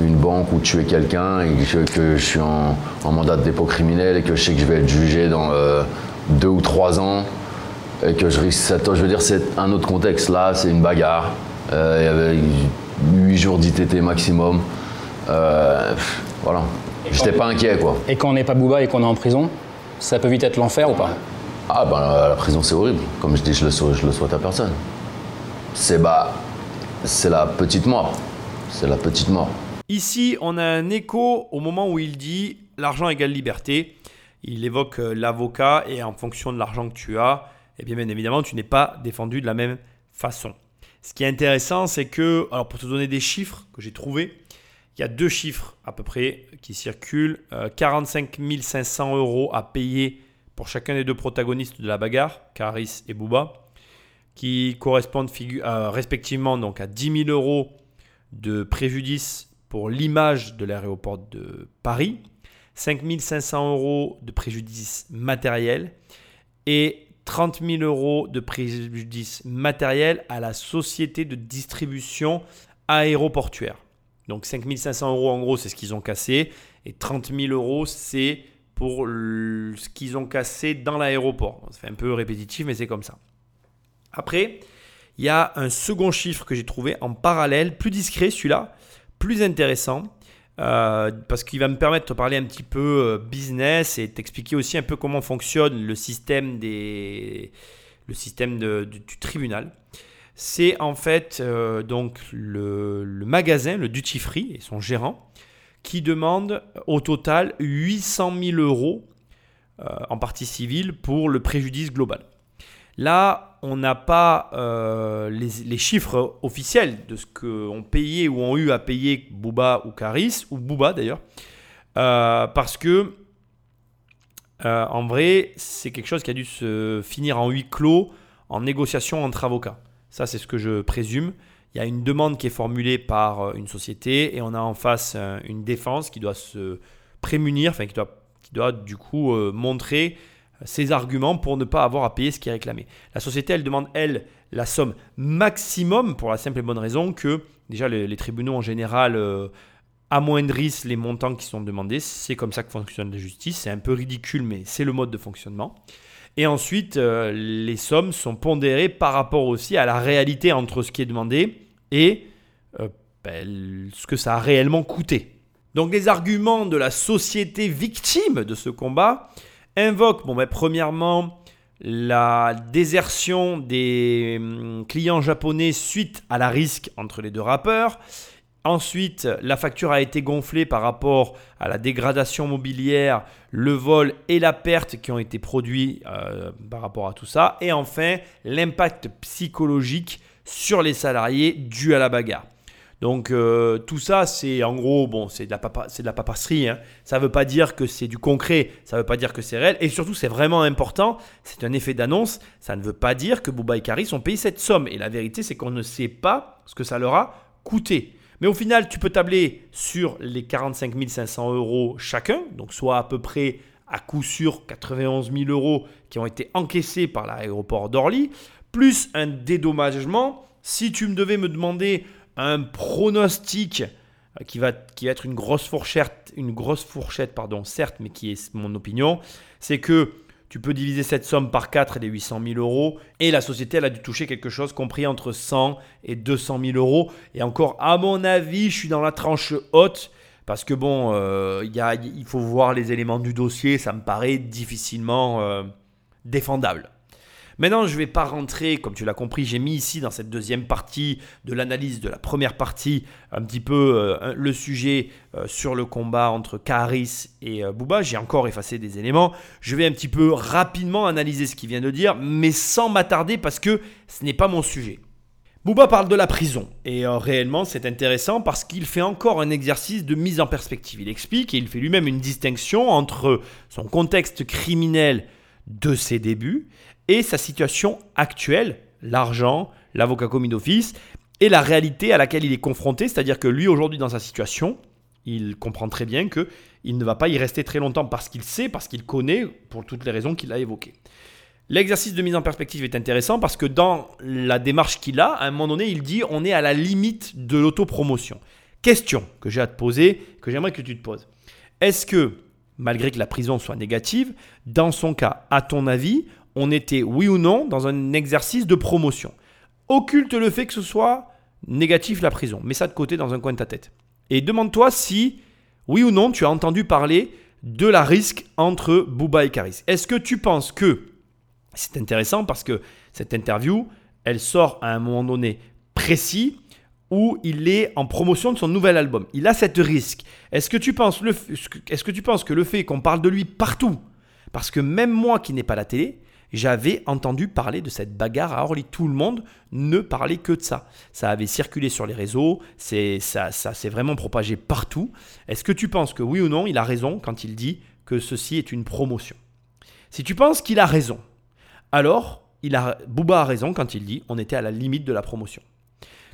une banque ou tué quelqu'un, et que, que je suis en, en mandat de dépôt criminel et que je sais que je vais être jugé dans euh, deux ou trois ans et que je risque ans. Je veux dire, c'est un autre contexte. Là, c'est une bagarre. Euh, il y avait huit jours d'ITT maximum. Euh, pff, voilà. J'étais pas inquiet, quoi. Et quand on n'est pas Booba et qu'on est en prison, ça peut vite être l'enfer ou pas? Ah ben la prison c'est horrible. Comme je dis, je le, souhaite, je le souhaite à personne. C'est bah, c'est la petite mort. C'est la petite mort. Ici, on a un écho au moment où il dit l'argent égale liberté. Il évoque euh, l'avocat et en fonction de l'argent que tu as, eh bien, bien évidemment, tu n'es pas défendu de la même façon. Ce qui est intéressant, c'est que, alors pour te donner des chiffres que j'ai trouvés, il y a deux chiffres à peu près qui circulent. Euh, 45 500 euros à payer pour chacun des deux protagonistes de la bagarre, Caris et Booba, qui correspondent euh, respectivement donc à 10 000 euros de préjudice pour l'image de l'aéroport de Paris, 5 500 euros de préjudice matériel et 30 000 euros de préjudice matériel à la société de distribution aéroportuaire. Donc 5 500 euros en gros c'est ce qu'ils ont cassé et 30 000 euros c'est pour ce qu'ils ont cassé dans l'aéroport. Ça fait un peu répétitif mais c'est comme ça. Après, il y a un second chiffre que j'ai trouvé en parallèle, plus discret celui-là, plus intéressant, euh, parce qu'il va me permettre de parler un petit peu euh, business et t'expliquer aussi un peu comment fonctionne le système, des, le système du, tribunal. C'est en fait euh, donc le, magasin, le duty free et son gérant, qui demande au total 800 000 euros en partie civile pour le préjudice global. Là, on n'a pas euh, les, chiffres officiels de ce qu'ont payé ou ont eu à payer Booba ou Caris, ou Booba d'ailleurs, euh, parce que euh, en vrai, c'est quelque chose qui a dû se finir en huis clos, en négociation entre avocats. Ça, c'est ce que je présume. Il y a une demande qui est formulée par une société et on a en face une défense qui doit se prémunir, enfin qui doit, qui doit du coup montrer ses arguments pour ne pas avoir à payer ce qui est réclamé. La société, elle demande, elle, la somme maximum pour la simple et bonne raison que, déjà, les, tribunaux en général euh, amoindrissent les montants qui sont demandés. C'est comme ça que fonctionne la justice. C'est un peu ridicule, mais c'est le mode de fonctionnement. Et ensuite, euh, les sommes sont pondérées par rapport aussi à la réalité entre ce qui est demandé et euh, ben, ce que ça a réellement coûté. Donc les arguments de la société victime de ce combat invoquent, bon, ben, premièrement, la désertion des hum, clients japonais suite à la risque entre les deux rappeurs. Ensuite, la facture a été gonflée par rapport à la dégradation mobilière, le vol et la perte qui ont été produits euh, par rapport à tout ça. Et enfin, l'impact psychologique sur les salariés dû à la bagarre. Donc euh, tout ça, c'est en gros, bon, c'est de la, papa- de la papasserie. hein. Ça ne veut pas dire que c'est du concret, ça ne veut pas dire que c'est réel. Et surtout, c'est vraiment important, c'est un effet d'annonce. Ça ne veut pas dire que Booba et Karis ont payé cette somme. Et la vérité, c'est qu'on ne sait pas ce que ça leur a coûté. Mais au final, tu peux tabler sur les 45 500 euros chacun, donc soit à peu près à coup sûr 91 000 euros qui ont été encaissés par l'aéroport d'Orly, plus un dédommagement. Si tu me devais me demander un pronostic euh, qui va, être une grosse fourchette, une grosse fourchette, pardon, certes, mais qui est mon opinion, c'est que tu peux diviser cette somme par 4 et les 800 000 euros. Et la société, elle a dû toucher quelque chose compris entre 100 et 200 000 euros. Et encore, à mon avis, je suis dans la tranche haute. Parce que bon, euh, il faut voir les éléments du dossier. Ça me paraît difficilement euh, défendable. Maintenant, je ne vais pas rentrer, comme tu l'as compris, j'ai mis ici dans cette deuxième partie de l'analyse de la première partie un petit peu euh, le sujet euh, sur le combat entre Karis et euh, Booba. J'ai encore effacé des éléments. Je vais un petit peu rapidement analyser ce qu'il vient de dire, mais sans m'attarder parce que ce n'est pas mon sujet. Booba parle de la prison et réellement c'est intéressant parce qu'il fait encore un exercice de mise en perspective. Il explique et il fait lui-même une distinction entre son contexte criminel de ses débuts et sa situation actuelle, l'argent, l'avocat commis d'office, et la réalité à laquelle il est confronté, c'est-à-dire que lui aujourd'hui dans sa situation, il comprend très bien que il ne va pas y rester très longtemps parce qu'il sait, parce qu'il connaît, pour toutes les raisons qu'il a évoquées. L'exercice de mise en perspective est intéressant parce que dans la démarche qu'il a, à un moment donné, il dit on est à la limite de l'autopromotion. Question que j'ai à te poser, que j'aimerais que tu te poses. Est-ce que, malgré que la prison soit négative, dans son cas, à ton avis, on était, oui ou non, dans un exercice de promotion. Occulte le fait que ce soit négatif la prison. Mets ça de côté dans un coin de ta tête. Et demande-toi si, oui ou non, tu as entendu parler de la risque entre Booba et Karis. Est-ce que tu penses que, c'est intéressant parce que cette interview, elle sort à un moment donné précis où il est en promotion de son nouvel album. Il a cette risque. Est-ce que tu penses, est-ce que, tu penses que le fait qu'on parle de lui partout, parce que même moi qui n'ai pas la télé, j'avais entendu parler de cette bagarre à Orly. Tout le monde ne parlait que de ça. Ça avait circulé sur les réseaux, c'est, ça, ça s'est vraiment propagé partout. Est-ce que tu penses que oui ou non, il a raison quand il dit que ceci est une promotion? Si tu penses qu'il a raison, alors il a, Booba a raison quand il dit on était à la limite de la promotion.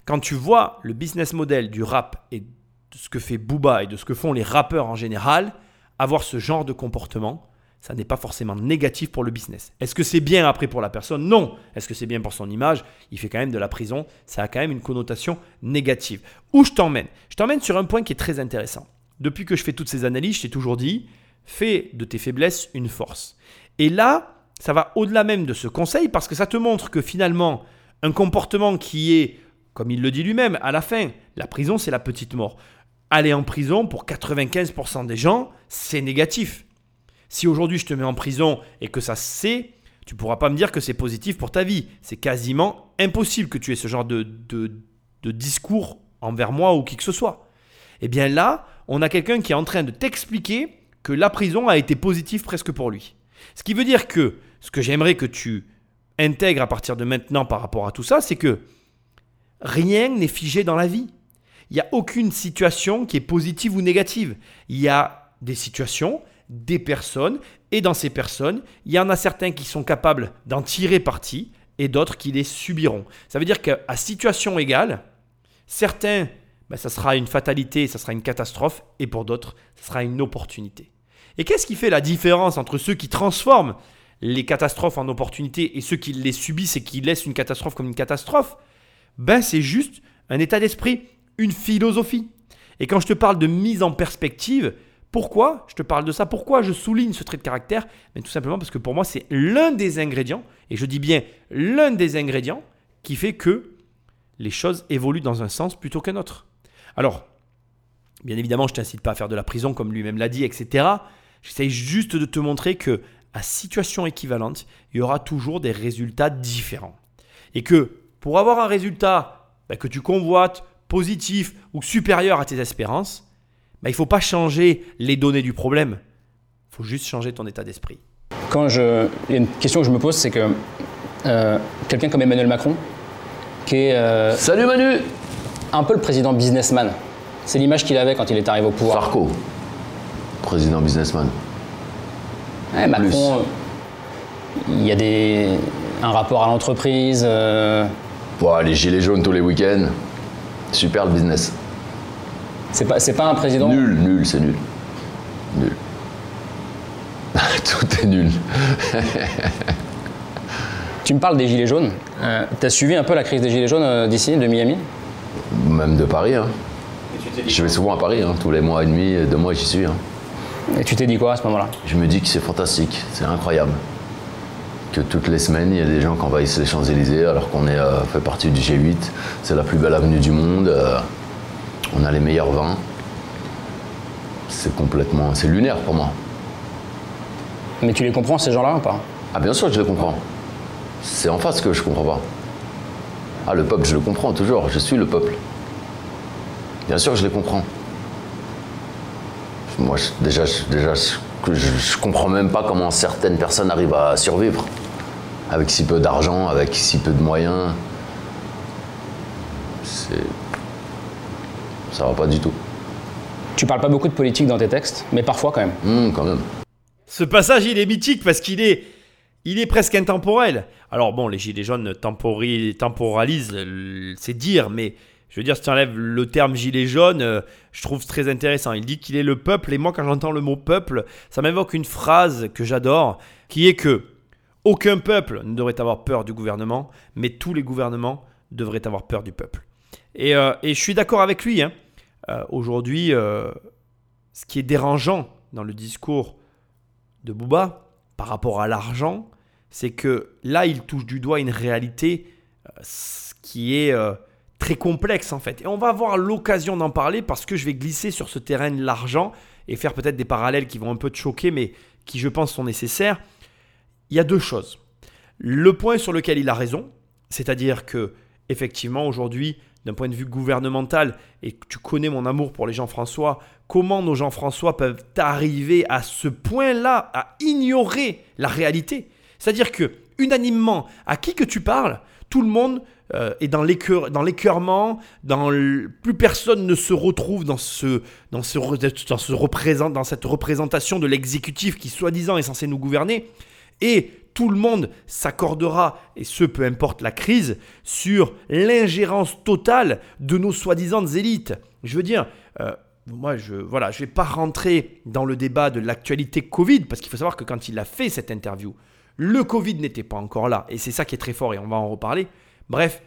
Quand tu vois le business model du rap et de ce que fait Booba et de ce que font les rappeurs en général, avoir ce genre de comportement, ça n'est pas forcément négatif pour le business. Est-ce que c'est bien après pour la personne? Non. Est-ce que c'est bien pour son image? Il fait quand même de la prison. Ça a quand même une connotation négative. Où je t'emmène? Je t'emmène sur un point qui est très intéressant. Depuis que je fais toutes ces analyses, je t'ai toujours dit, fais de tes faiblesses une force. Et là, ça va au-delà même de ce conseil parce que ça te montre que finalement, un comportement qui est, comme il le dit lui-même, à la fin, la prison, c'est la petite mort. Aller en prison, pour 95% des gens, c'est négatif. Si aujourd'hui je te mets en prison et que ça c'est, tu pourras pas me dire que c'est positif pour ta vie. C'est quasiment impossible que tu aies ce genre de, de, discours envers moi ou qui que ce soit. Eh bien là, on a quelqu'un qui est en train de t'expliquer que la prison a été positive presque pour lui. Ce qui veut dire que ce que j'aimerais que tu intègres à partir de maintenant par rapport à tout ça, c'est que rien n'est figé dans la vie. Il n'y a aucune situation qui est positive ou négative. Il y a des situations des personnes, et dans ces personnes, il y en a certains qui sont capables d'en tirer parti, et d'autres qui les subiront. Ça veut dire qu'à situation égale, certains, ben, ça sera une fatalité, ça sera une catastrophe, et pour d'autres, ça sera une opportunité. Et qu'est-ce qui fait la différence entre ceux qui transforment les catastrophes en opportunités et ceux qui les subissent et qui laissent une catastrophe comme une catastrophe? Ben c'est juste un état d'esprit, une philosophie. Et quand je te parle de mise en perspective, pourquoi je te parle de ça? Pourquoi je souligne ce trait de caractère? Mais Tout simplement parce que pour moi, c'est l'un des ingrédients, et je dis bien l'un des ingrédients, qui fait que les choses évoluent dans un sens plutôt qu'un autre. Alors, bien évidemment, je ne t'incite pas à faire de la prison comme lui-même l'a dit, etc. J'essaye juste de te montrer que à situation équivalente, il y aura toujours des résultats différents. Et que pour avoir un résultat bah, que tu convoites, positif ou supérieur à tes espérances, bah, il ne faut pas changer les données du problème. Il faut juste changer ton état d'esprit. Quand je, il y a une question que je me pose, c'est que euh, quelqu'un comme Emmanuel Macron, qui est euh, Salut Manu un peu le président businessman, c'est l'image qu'il avait quand il est arrivé au pouvoir. Sarko, président businessman. Ouais, Macron, euh, il y a des, un rapport à l'entreprise. les gilets jaunes tous les week-ends, super le business. C'est pas, pas un président Nul, nul, c'est nul. Nul. (laughs) Tout est nul. (laughs) tu me parles des Gilets jaunes. Euh, tu as suivi un peu la crise des Gilets jaunes euh, d'ici, de Miami? Même de Paris. Hein. Je vais souvent à Paris, hein, tous les mois et demi, deux mois, j'y suis. hein. Et tu t'es dit quoi à ce moment-là? Je me dis que c'est fantastique, c'est incroyable. Que toutes les semaines, il y a des gens qui envahissent les Champs-Élysées alors qu'on est, euh, fait partie du G8. C'est la plus belle avenue du monde. On a les meilleurs vins. C'est complètement. C'est lunaire pour moi. Mais tu les comprends ces gens-là ou pas? Ah, bien sûr que je le comprends. C'est en face que je comprends pas. Ah, le peuple, je le comprends toujours. Je suis le peuple. Bien sûr que je les comprends. Moi, je- déjà, je, déjà je comprends même pas comment certaines personnes arrivent à survivre. Avec si peu d'argent, avec si peu de moyens. C'est. Ça va pas du tout. Tu parles pas beaucoup de politique dans tes textes, mais parfois quand même. Hum, quand même. Ce passage, il est mythique parce qu'il est, il est presque intemporel. Alors bon, les gilets jaunes tempori- temporalisent, euh, c'est dire, mais je veux dire, si tu enlèves le terme gilet jaune, euh, je trouve très intéressant. Il dit qu'il est le peuple, et moi, quand j'entends le mot peuple, ça m'évoque une phrase que j'adore, qui est que aucun peuple ne devrait avoir peur du gouvernement, mais tous les gouvernements devraient avoir peur du peuple. Et, euh, et je suis d'accord avec lui. hein. Euh, Aujourd'hui, euh, ce qui est dérangeant dans le discours de Booba par rapport à l'argent, c'est que là, il touche du doigt une réalité qui est très complexe en fait. Et on va avoir l'occasion d'en parler parce que je vais glisser sur ce terrain de l'argent et faire peut-être des parallèles qui vont un peu te choquer, mais qui je pense sont nécessaires. Il y a deux choses. Le point sur lequel il a raison, c'est-à-dire que effectivement aujourd'hui, d'un point de vue gouvernemental, et tu connais mon amour pour les Jean-François, comment nos Jean-François peuvent arriver à ce point-là à ignorer la réalité? C'est-à-dire que unanimement, à qui que tu parles, tout le monde euh, est dans l'écœur- dans l'écœurement, dans le- plus personne ne se retrouve dans ce dans ce dans ce dans cette représentation de l'exécutif qui soi-disant est censé nous gouverner. Et tout le monde s'accordera, et ce peu importe la crise, sur l'ingérence totale de nos soi-disant élites. Je veux dire, euh, moi, je voilà, je vais pas rentrer dans le débat de l'actualité Covid, parce qu'il faut savoir que quand il a fait cette interview, le Covid n'était pas encore là, et c'est ça qui est très fort, et on va en reparler. Bref,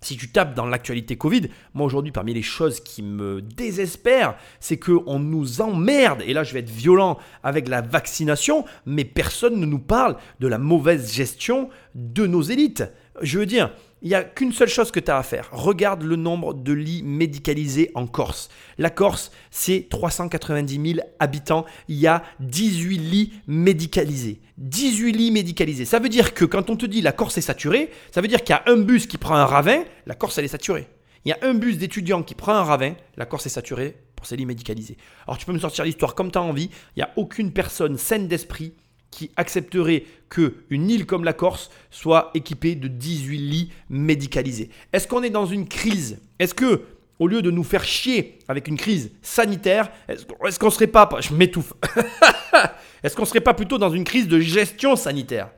si tu tapes dans l'actualité Covid, moi aujourd'hui, parmi les choses qui me désespèrent, c'est qu'on nous emmerde, et là je vais être violent avec la vaccination, mais personne ne nous parle de la mauvaise gestion de nos élites. Je veux dire, il n'y a qu'une seule chose que tu as à faire. Regarde le nombre de lits médicalisés en Corse. La Corse, c'est 390 000 habitants. Il y a 18 lits médicalisés. 18 lits médicalisés. Ça veut dire que quand on te dit la Corse est saturée, ça veut dire qu'il y a un bus qui prend un ravin, la Corse, elle est saturée. Il y a un bus d'étudiants qui prend un ravin, la Corse est saturée pour ses lits médicalisés. Alors tu peux me sortir l'histoire comme tu as envie, il n'y a aucune personne saine d'esprit qui accepterait que une île comme la Corse soit équipée de 18 lits médicalisés. Est-ce qu'on est dans une crise? Est-ce que au lieu de nous faire chier avec une crise sanitaire, est-ce qu'on serait pas je m'étouffe. (laughs) est-ce qu'on serait pas plutôt dans une crise de gestion sanitaire?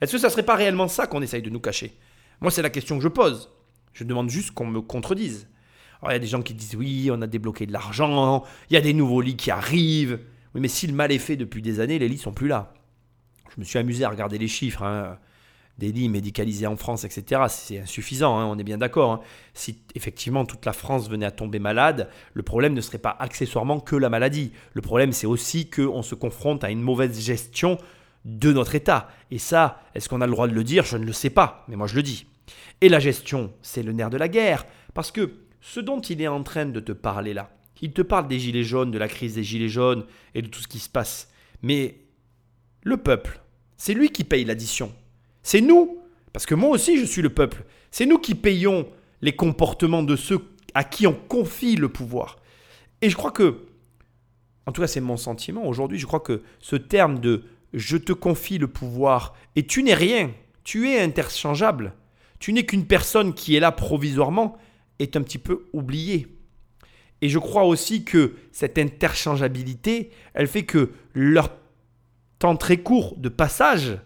Est-ce que ça serait pas réellement ça qu'on essaye de nous cacher? Moi, c'est la question que je pose. Je demande juste qu'on me contredise. Il y a des gens qui disent oui, on a débloqué de l'argent, il y a des nouveaux lits qui arrivent. Oui, mais si le mal est fait depuis des années, les lits sont plus là. Je me suis amusé à regarder les chiffres. hein. Des lits médicalisés en France, etc. C'est insuffisant, hein, on est bien d'accord. hein. Si effectivement toute la France venait à tomber malade, le problème ne serait pas accessoirement que la maladie. Le problème, c'est aussi qu'on se confronte à une mauvaise gestion de notre État. Et ça, est-ce qu'on a le droit de le dire? Je ne le sais pas, mais moi je le dis. Et la gestion, c'est le nerf de la guerre. Parce que ce dont il est en train de te parler là, il te parle des gilets jaunes, de la crise des gilets jaunes et de tout ce qui se passe. Mais le peuple, c'est lui qui paye l'addition. C'est nous, parce que moi aussi je suis le peuple. C'est nous qui payons les comportements de ceux à qui on confie le pouvoir. Et je crois que, en tout cas c'est mon sentiment aujourd'hui, je crois que ce terme de je te confie le pouvoir et tu n'es rien, tu es interchangeable, tu n'es qu'une personne qui est là provisoirement, est un petit peu oublié. Et je crois aussi que cette interchangeabilité, elle fait que leur temps très court de passage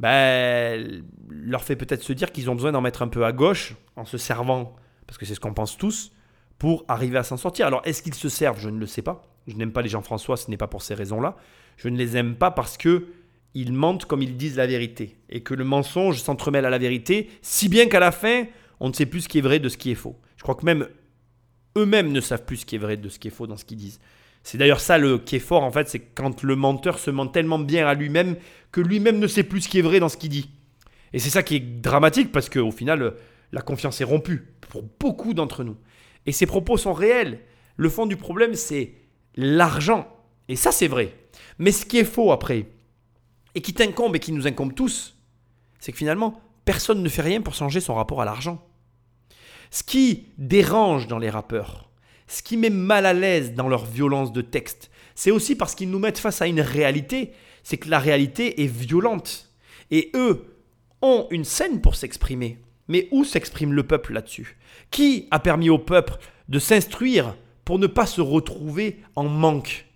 ben, leur fait peut-être se dire qu'ils ont besoin d'en mettre un peu à gauche en se servant, parce que c'est ce qu'on pense tous, pour arriver à s'en sortir. Alors est-ce qu'ils se servent? Je ne le sais pas. Je n'aime pas les Jean-François, ce n'est pas pour ces raisons-là. Je ne les aime pas parce que ils mentent comme ils disent la vérité. Et que le mensonge s'entremêle à la vérité, si bien qu'à la fin, on ne sait plus ce qui est vrai de ce qui est faux. Je crois que même eux-mêmes ne savent plus ce qui est vrai de ce qui est faux dans ce qu'ils disent. C'est d'ailleurs ça le qui est fort en fait, c'est quand le menteur se ment tellement bien à lui-même que lui-même ne sait plus ce qui est vrai dans ce qu'il dit. Et c'est ça qui est dramatique parce qu'au final, la confiance est rompue pour beaucoup d'entre nous. Et ces propos sont réels. Le fond du problème, c'est l'argent. Et ça, c'est vrai. Mais ce qui est faux après, et qui t'incombe et qui nous incombe tous, c'est que finalement, personne ne fait rien pour changer son rapport à l'argent. Ce qui dérange dans les rappeurs, ce qui met mal à l'aise dans leur violence de texte, c'est aussi parce qu'ils nous mettent face à une réalité, c'est que la réalité est violente. Et eux ont une scène pour s'exprimer. Mais où s'exprime le peuple là-dessus? Qui a permis au peuple de s'instruire pour ne pas se retrouver en manque?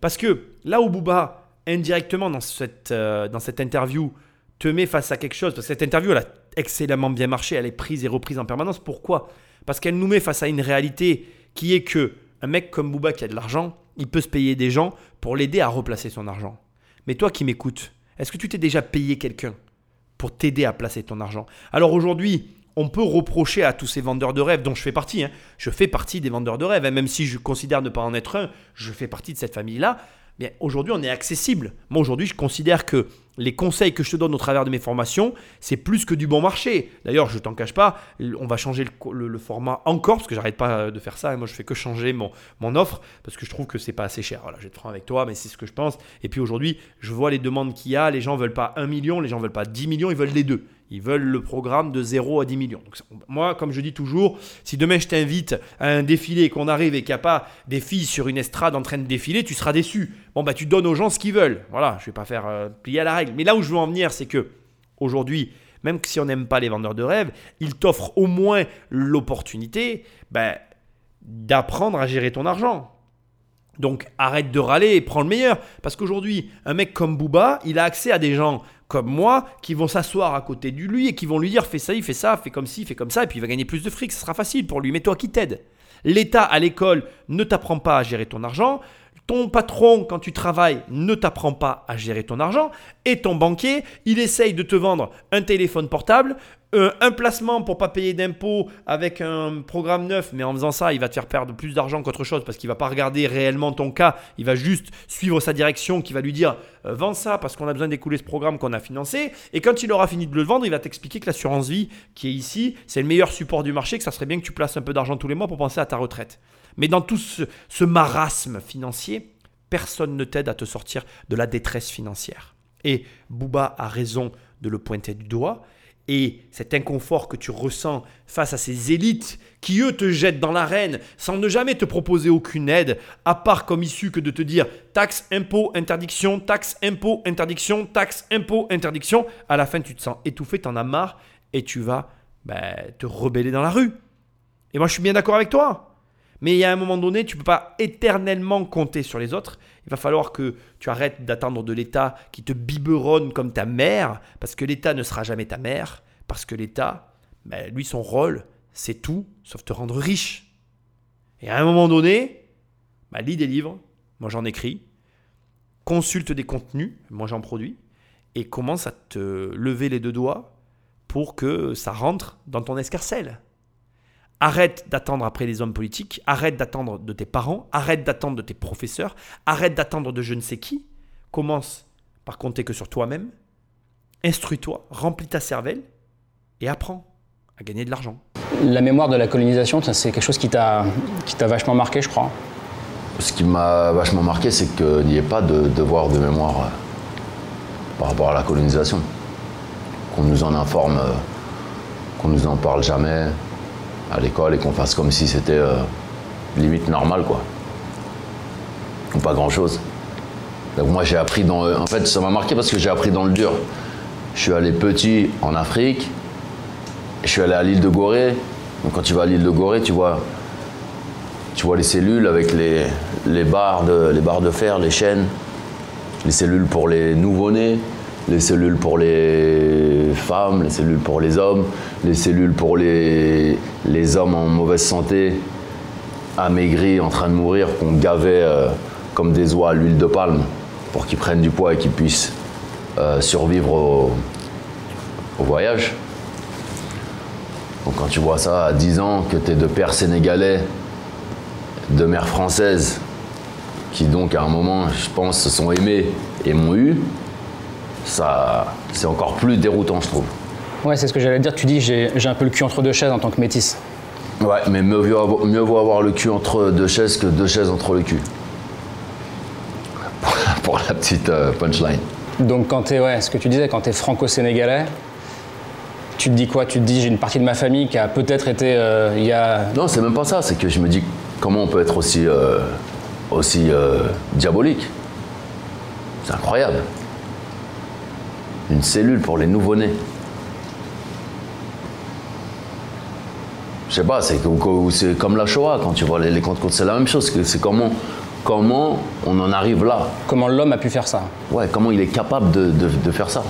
Parce que là où Booba, indirectement dans cette, euh, dans cette interview, te met face à quelque chose, parce que cette interview, elle a excellemment bien marché, elle est prise et reprise en permanence. Pourquoi? Parce qu'elle nous met face à une réalité qui est que un mec comme Booba qui a de l'argent, il peut se payer des gens pour l'aider à replacer son argent. Mais toi qui m'écoutes, est-ce que tu t'es déjà payé quelqu'un pour t'aider à placer ton argent? Alors aujourd'hui, on peut reprocher à tous ces vendeurs de rêves, dont je fais partie, hein. je fais partie des vendeurs de rêves, hein. même si je considère ne pas en être un, je fais partie de cette famille-là, aujourd'hui, on est accessible. Moi, aujourd'hui, je considère que les conseils que je te donne au travers de mes formations, c'est plus que du bon marché. D'ailleurs, je t'en cache pas, on va changer le, format encore, parce que j'arrête pas de faire ça. moi, je fais que changer mon, mon offre, parce que je trouve que c'est pas assez cher. Voilà, je vais être franc avec toi, mais c'est ce que je pense. Et puis aujourd'hui, je vois les demandes qu'il y a. Les gens veulent pas 1 million, les gens veulent pas 10 millions, ils veulent les deux. Ils veulent le programme de 0 à 10 millions. Moi, comme je dis toujours, si demain je t'invite à un défilé, qu'on arrive et qu'il n'y a pas des filles sur une estrade en train de défiler, tu seras déçu. Bon, bah tu donnes aux gens ce qu'ils veulent. Voilà, je ne vais pas faire euh, plier à la règle. Mais là où je veux en venir, c'est que aujourd'hui, même si on n'aime pas les vendeurs de rêves, ils t'offrent au moins l'opportunité ben, d'apprendre à gérer ton argent. Donc arrête de râler et prends le meilleur. Parce qu'aujourd'hui, un mec comme Booba, il a accès à des gens comme moi qui vont s'asseoir à côté de lui et qui vont lui dire fais ça, il fait ça, fais comme ci, fais comme ça, et puis il va gagner plus de fric, ce sera facile pour lui. Mais toi qui t'aide L'État à l'école ne t'apprend pas à gérer ton argent. Ton patron, quand tu travailles, ne t'apprend pas à gérer ton argent. Et ton banquier, il essaye de te vendre un téléphone portable, euh, un placement pour pas payer d'impôts avec un programme neuf, mais en faisant ça, il va te faire perdre plus d'argent qu'autre chose parce qu'il va pas regarder réellement ton cas, il va juste suivre sa direction qui va lui dire euh, vends ça parce qu'on a besoin d'écouler ce programme qu'on a financé. Et quand il aura fini de le vendre, il va t'expliquer que l'assurance vie qui est ici, c'est le meilleur support du marché, que ça serait bien que tu places un peu d'argent tous les mois pour penser à ta retraite. Mais dans tout ce, ce marasme financier, personne ne t'aide à te sortir de la détresse financière. Et Booba a raison de le pointer du doigt et cet inconfort que tu ressens face à ces élites qui, eux, te jettent dans l'arène sans ne jamais te proposer aucune aide, à part comme issue que de te dire taxe, impôt, interdiction, taxe, impôt, interdiction, taxe, impôt, interdiction, à la fin tu te sens étouffé, t'en as marre et tu vas ben, te rebeller dans la rue. Et moi je suis bien d'accord avec toi. Mais il y a un moment donné, tu ne peux pas éternellement compter sur les autres. Il va falloir que tu arrêtes d'attendre de l'État qui te biberonne comme ta mère, parce que l'État ne sera jamais ta mère, parce que l'État, ben, lui, son rôle, c'est tout, sauf te rendre riche. Et à un moment donné, ben, lis des livres, moi j'en écris, consulte des contenus, moi j'en produis, et commence à te lever les deux doigts pour que ça rentre dans ton escarcelle. Arrête d'attendre après les hommes politiques, arrête d'attendre de tes parents, arrête d'attendre de tes professeurs, arrête d'attendre de je ne sais qui. Commence par compter que sur toi-même. Instruis-toi, remplis ta cervelle et apprends à gagner de l'argent. La mémoire de la colonisation, c'est quelque chose qui t'a vachement marqué, je crois. Ce qui m'a vachement marqué, c'est qu'il n'y ait pas de devoir de mémoire euh, par rapport à la colonisation. Qu'on nous en informe, euh, qu'on nous en parle jamais, à l'école et qu'on fasse comme si c'était euh, limite normal, quoi. Ou pas grand-chose. Donc moi j'ai appris dans... En fait ça m'a marqué parce que j'ai appris dans le dur. Je suis allé petit en Afrique, je suis allé à l'île de Gorée. Donc quand tu vas à l'île de Gorée, tu vois, tu vois les cellules avec les, les, barres de, les barres de fer, les chaînes, les cellules pour les nouveau-nés, les cellules pour les femmes, les cellules pour les hommes, les cellules pour les, les hommes en mauvaise santé, amaigris, en train de mourir, qu'on gavait euh, comme des oies à l'huile de palme pour qu'ils prennent du poids et qu'ils puissent euh, survivre au, voyage. Donc quand tu vois ça à 10 ans, que tu es de père sénégalais de mères françaises qui donc à un moment, je pense, se sont aimées et m'ont eu, ça, c'est encore plus déroutant, je trouve. Ouais, c'est ce que j'allais dire. Tu dis j'ai un peu le cul entre deux chaises en tant que métisse. Ouais, mais mieux vaut, avoir, mieux vaut avoir le cul entre deux chaises que deux chaises entre le cul. (laughs) Pour la petite euh, punchline. Donc quand t'es, ouais, ce que tu disais, quand t'es franco-sénégalais, tu te dis quoi? Tu te dis j'ai une partie de ma famille qui a peut-être été euh, il y a. Non, c'est même pas ça, c'est que je me dis comment on peut être aussi, euh, aussi euh, diabolique? C'est incroyable. Une cellule pour les nouveau-nés. Je sais pas, c'est comme la Shoah, quand tu vois les, les comptes c'est la même chose. que C'est comment, comment on en arrive là. Comment l'homme a pu faire ça Ouais, comment il est capable de, de- de faire ça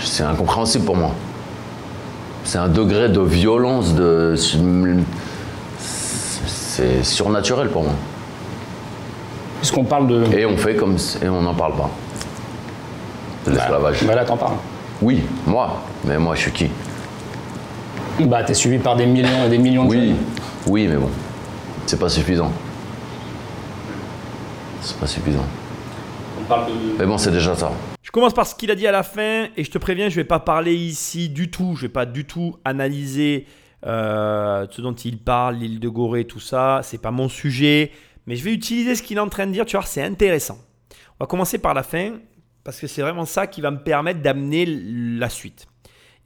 C'est incompréhensible pour moi. C'est un degré de violence, de. C'est surnaturel pour moi. Puisqu'on parle de. Et on fait comme. Et on n'en parle pas. De l'esclavage. Bah là t'en parles. Oui, moi. Mais moi, je suis qui? Bah t'es suivi par des millions et des millions de Oui, jeunes. oui, mais bon. C'est pas suffisant. C'est pas suffisant. On parle de. Mais bon, c'est déjà ça. Je commence par ce qu'il a dit à la fin et je te préviens, je vais pas parler ici du tout, je vais pas du tout analyser euh, ce dont il parle, l'île de Gorée, tout ça, c'est pas mon sujet, mais je vais utiliser ce qu'il est en train de dire, tu vois, c'est intéressant. On va commencer par la fin parce que c'est vraiment ça qui va me permettre d'amener la suite.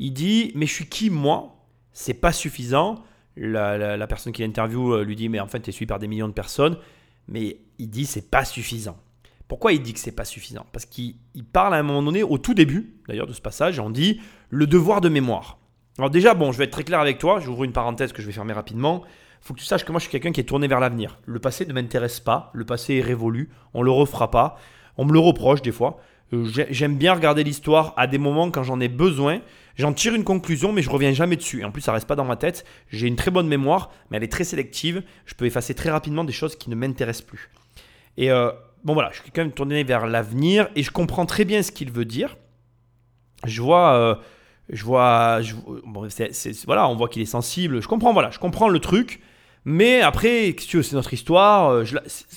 Il dit, mais je suis qui moi? C'est pas suffisant. La, personne qui l'interviewe euh, lui dit, mais en fait, tu es suivi par des millions de personnes, mais il dit, c'est pas suffisant. Pourquoi il dit que c'est pas suffisant? Parce qu'il il parle à un moment donné, au tout début d'ailleurs de ce passage, on dit le devoir de mémoire. Alors déjà, bon, je vais être très clair avec toi, j'ouvre une parenthèse que je vais fermer rapidement. Faut que tu saches que moi je suis quelqu'un qui est tourné vers l'avenir. Le passé ne m'intéresse pas, le passé est révolu, on le refera pas, on me le reproche des fois. Euh, j'ai- J'aime bien regarder l'histoire à des moments quand j'en ai besoin. J'en tire une conclusion, mais je reviens jamais dessus. Et en plus, ça reste pas dans ma tête. J'ai une très bonne mémoire, mais elle est très sélective. Je peux effacer très rapidement des choses qui ne m'intéressent plus. Et euh, bon voilà, je suis quand même tourné vers l'avenir et je comprends très bien ce qu'il veut dire. Je vois, euh, je vois, voilà, on voit qu'il est sensible. Je comprends, voilà, je comprends le truc. Mais après, c'est notre histoire.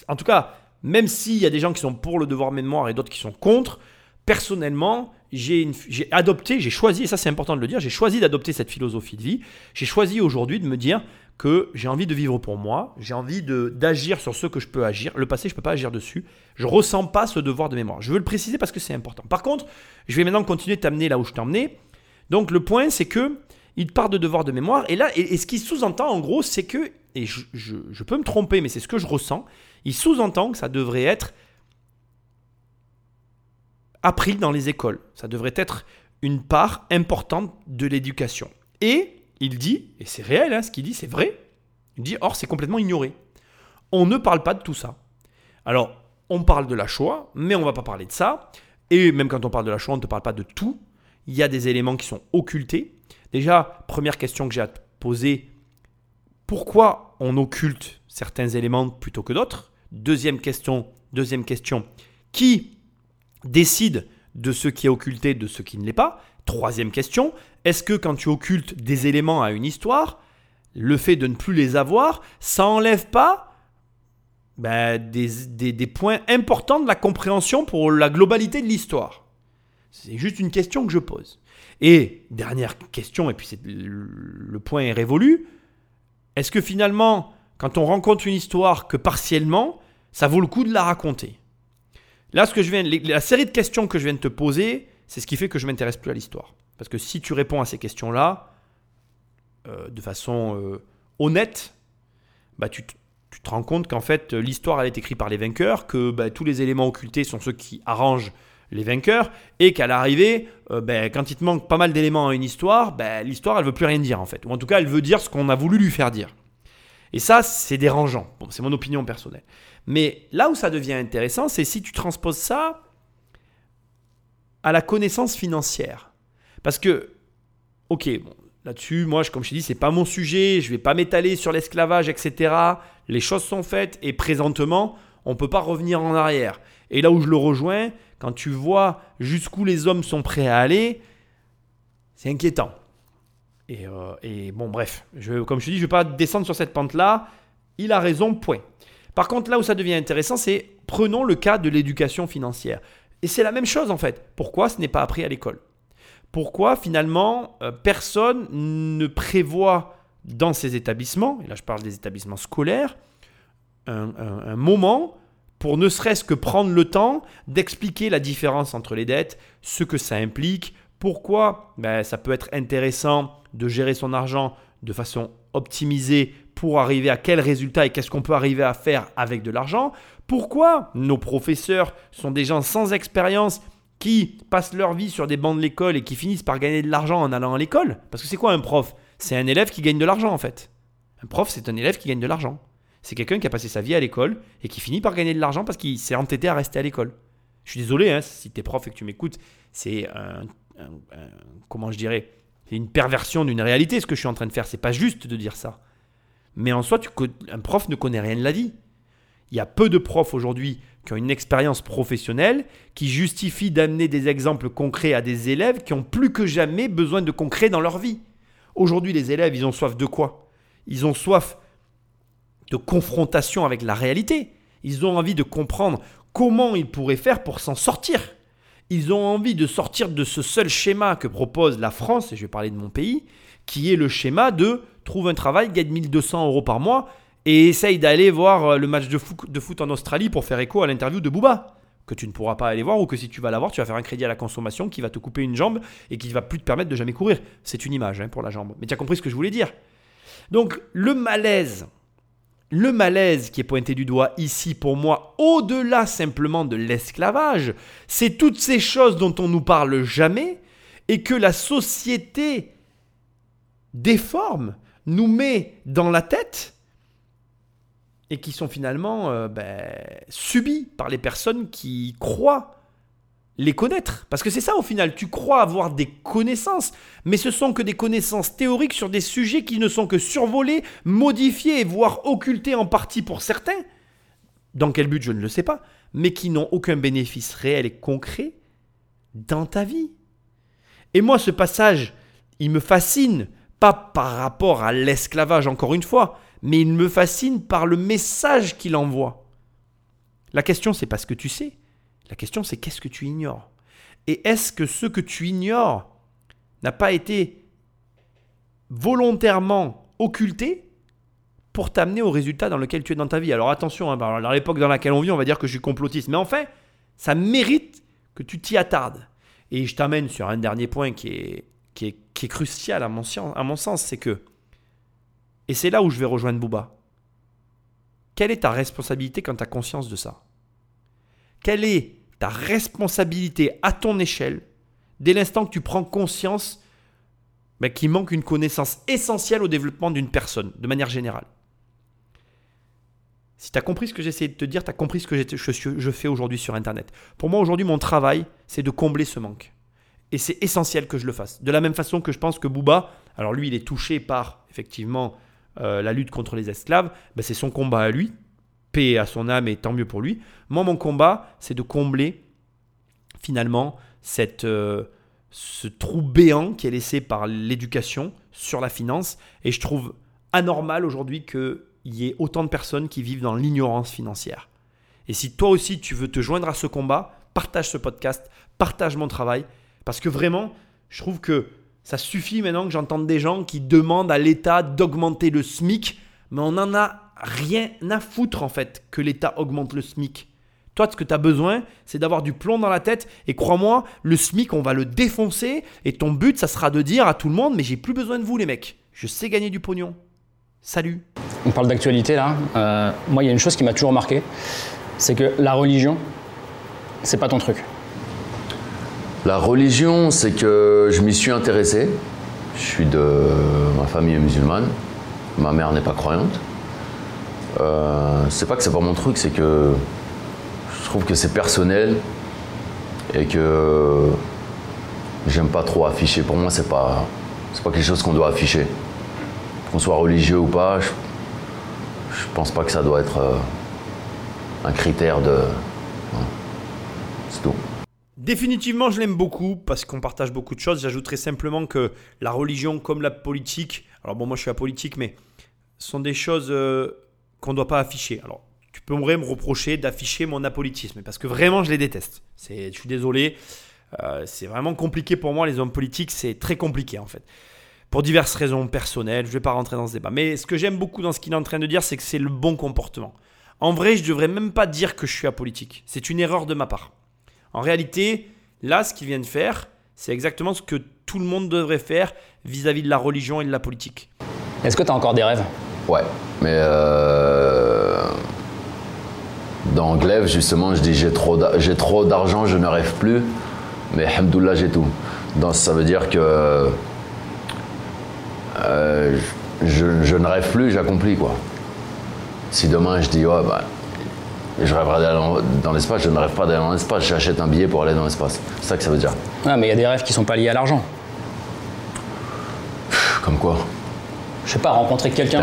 en tout cas, même s'il y a des gens qui sont pour le devoir de mémoire et d'autres qui sont contre, personnellement, j'ai adopté, j'ai choisi, et ça c'est important de le dire, j'ai choisi d'adopter cette philosophie de vie. J'ai choisi aujourd'hui de me dire que j'ai envie de vivre pour moi, j'ai envie d'agir sur ce que je peux agir. Le passé, je ne peux pas agir dessus. Je ressens pas ce devoir de mémoire. Je veux le préciser parce que c'est important. Par contre, je vais maintenant continuer de t'amener là où je emmené. Donc le point, c'est que il part de devoir de mémoire. Et là, et, ce qu'il sous-entend en gros, c'est que, et je peux me tromper, mais c'est ce que je ressens, il sous-entend que ça devrait être appris dans les écoles. Ça devrait être une part importante de l'éducation. Et il dit, et c'est réel, hein, ce qu'il dit, c'est vrai, il dit, or c'est complètement ignoré. On ne parle pas de tout ça. Alors, on parle de la Shoah, mais on ne va pas parler de ça. Et même quand on parle de la Shoah, on ne te parle pas de tout. Il y a des éléments qui sont occultés. Déjà, première question que j'ai à te poser, pourquoi on occulte certains éléments plutôt que d'autres? Deuxième question, deuxième question, qui décide de ce qui est occulté de ce qui ne l'est pas? Troisième question, est-ce que quand tu occultes des éléments à une histoire, le fait de ne plus les avoir, ça enlève pas ben, des, des- points importants de la compréhension pour la globalité de l'histoire? C'est juste une question que je pose. Et dernière question, et puis le point est révolu, est-ce que finalement, quand on rencontre une histoire que partiellement, ça vaut le coup de la raconter Là, ce que je viens, la série de questions que je viens de te poser, c'est ce qui fait que je m'intéresse plus à l'histoire. Parce que si tu réponds à ces questions-là euh, de façon euh, honnête, bah, tu, te- rends compte qu'en fait, euh, l'histoire, elle est écrite par les vainqueurs, que bah, tous les éléments occultés sont ceux qui arrangent les vainqueurs, et qu'à l'arrivée, ben, quand il te manque pas mal d'éléments à une histoire, l'histoire, elle veut plus rien dire en fait. Ou en tout cas, elle veut dire ce qu'on a voulu lui faire dire. Et ça, c'est dérangeant. C'est mon opinion personnelle. Mais là où ça devient intéressant, c'est si tu transposes ça à la connaissance financière. Parce que, ok, là-dessus, moi, comme je t'ai dit, c'est pas mon sujet, je vais pas m'étaler sur l'esclavage, etc. Les choses sont faites et présentement, on peut pas revenir en arrière. Et là où je le rejoins, quand tu vois jusqu'où les hommes sont prêts à aller, c'est inquiétant. Et, euh, bon, bref, comme je te dis, je ne vais pas descendre sur cette pente-là. Il a raison, point. Par contre, là où ça devient intéressant, c'est prenons le cas de l'éducation financière. Et c'est la même chose en fait. Pourquoi ce n'est pas appris à l'école? Pourquoi finalement euh, personne ne prévoit dans ces établissements, et là je parle des établissements scolaires, un, moment pour ne serait-ce que prendre le temps d'expliquer la différence entre les dettes, ce que ça implique, pourquoi ben, ça peut être intéressant de gérer son argent de façon optimisée pour arriver à quel résultat et qu'est-ce qu'on peut arriver à faire avec de l'argent. Pourquoi nos professeurs sont des gens sans expérience qui passent leur vie sur des bancs de l'école et qui finissent par gagner de l'argent en allant à l'école? Parce que c'est quoi un prof? C'est un élève qui gagne de l'argent en fait. Un prof, c'est un élève qui gagne de l'argent. C'est quelqu'un qui a passé sa vie à l'école et qui finit par gagner de l'argent parce qu'il s'est entêté à rester à l'école. Je suis désolé, hein, si t'es prof et que tu m'écoutes, c'est un, comment je dirais, c'est une perversion d'une réalité ce que je suis en train de faire. C'est pas juste de dire ça. Mais en soi, un prof ne connaît rien de la vie. Il y a peu de profs aujourd'hui qui ont une expérience professionnelle qui justifient d'amener des exemples concrets à des élèves qui ont plus que jamais besoin de concret dans leur vie. Aujourd'hui, les élèves, ils ont soif de quoi? Ils ont soif de confrontation avec la réalité. Ils ont envie de comprendre comment ils pourraient faire pour s'en sortir. Ils ont envie de sortir de ce seul schéma que propose la France, et je vais parler de mon pays, qui est le schéma de trouve un travail, gagne 1200 euros par mois et essaye d'aller voir euh, le match de foot, en Australie pour faire écho à l'interview de Booba, que tu ne pourras pas aller voir ou que si tu vas la voir, tu vas faire un crédit à la consommation qui va te couper une jambe et qui ne va plus te permettre de jamais courir. C'est une image hein, pour la jambe. Mais tu as compris ce que je voulais dire. Donc le malaise, le malaise qui est pointé du doigt ici pour moi, au-delà simplement de l'esclavage, c'est toutes ces choses dont on nous parle jamais et que la société déforme, nous met dans la tête et qui sont finalement euh, ben, subis par les personnes qui croient les connaître. Parce que c'est ça au final, tu crois avoir des connaissances, mais ce sont que des connaissances théoriques sur des sujets qui ne sont que survolés, modifiés, voire occultés en partie pour certains. Dans quel but, je ne le sais pas, mais qui n'ont aucun bénéfice réel et concret dans ta vie. Et moi, ce passage, il me fascine, pas par rapport à l'esclavage, encore une fois, mais il me fascine par le message qu'il envoie. La question, c'est pas ce que tu sais. La question, c'est qu'est-ce que tu ignores? Et est-ce que ce que tu ignores n'a pas été volontairement occulté pour t'amener au résultat dans lequel tu es dans ta vie? Alors attention, hein, dans l'époque dans laquelle on vit, on va dire que je suis complotiste. Mais enfin, ça mérite que tu t'y attardes. Et je t'amène sur un dernier point qui est, qui est, crucial à mon, sens, c'est que, et c'est là où je vais rejoindre Booba, quelle est ta responsabilité quand tu as conscience de ça? Quelle est ta responsabilité à ton échelle dès l'instant que tu prends conscience ben, qu'il manque une connaissance essentielle au développement d'une personne, de manière générale? Si tu as compris ce que j'essaie de te dire, tu as compris ce que je fais aujourd'hui sur Internet. Pour moi, aujourd'hui, mon travail, c'est de combler ce manque. Et c'est essentiel que je le fasse. De la même façon que je pense que Booba, alors lui, il est touché par, effectivement, euh, la lutte contre les esclaves, ben, c'est son combat à lui. Paix à son âme et tant mieux pour lui. Moi, mon combat, c'est de combler, finalement, cette, euh, ce trou béant qui est laissé par l'éducation sur la finance. Et je trouve anormal aujourd'hui qu'il y ait autant de personnes qui vivent dans l'ignorance financière. Et si toi aussi tu veux te joindre à ce combat, partage ce podcast, partage mon travail, parce que vraiment, je trouve que ça suffit maintenant que j'entende des gens qui demandent à l'État d'augmenter le SMIC, mais on n'en a rien à foutre en fait que l'État augmente le SMIC. Toi, ce que tu as besoin, c'est d'avoir du plomb dans la tête. Et crois-moi, le SMIC, on va le défoncer. Et ton but, ça sera de dire à tout le monde, mais j'ai plus besoin de vous, les mecs. Je sais gagner du pognon. Salut. On parle d'actualité là. Euh, moi, il y a une chose qui m'a toujours marqué, c'est que la religion, c'est pas ton truc. La religion, c'est que je m'y suis intéressé. Je suis de. Ma famille est musulmane. Ma mère n'est pas croyante. Euh, c'est pas que c'est pas mon truc, c'est que je trouve que c'est personnel et que j'aime pas trop afficher. Pour moi, c'est pas, pas quelque chose qu'on doit afficher. Qu'on soit religieux ou pas, je, pense pas que ça doit être euh, un critère de. C'est tout. Définitivement, je l'aime beaucoup parce qu'on partage beaucoup de choses. J'ajouterais simplement que la religion comme la politique, alors bon, moi je suis apolitique, mais sont des choses euh, qu'on ne doit pas afficher. Alors, tu pourrais me reprocher d'afficher mon apolitisme parce que vraiment, je les déteste. Je suis désolé, euh, c'est vraiment compliqué pour moi, les hommes politiques, c'est très compliqué en fait. Pour diverses raisons personnelles, je ne vais pas rentrer dans ce débat. Mais ce que j'aime beaucoup dans ce qu'il est en train de dire, c'est que c'est le bon comportement. En vrai, je ne devrais même pas dire que je suis apolitique. C'est une erreur de ma part. En réalité, là, ce qu'il vient de faire, c'est exactement ce que tout le monde devrait faire vis-à-vis de la religion et de la politique. Est-ce que tu as encore des rêves? Ouais, mais euh, dans Glaive, justement, je dis j'ai trop, j'ai trop d'argent, je ne rêve plus, mais Hamdoullah, j'ai tout. Donc ça veut dire que euh, je, je, ne rêve plus, j'accomplis quoi. Si demain je dis ouais, bah, je rêverais d'aller dans l'espace, je ne rêve pas d'aller dans l'espace, j'achète un billet pour aller dans l'espace. C'est ça que ça veut dire. Ah, mais il y a des rêves qui sont pas liés à l'argent. Comme quoi Je sais pas, rencontrer quelqu'un.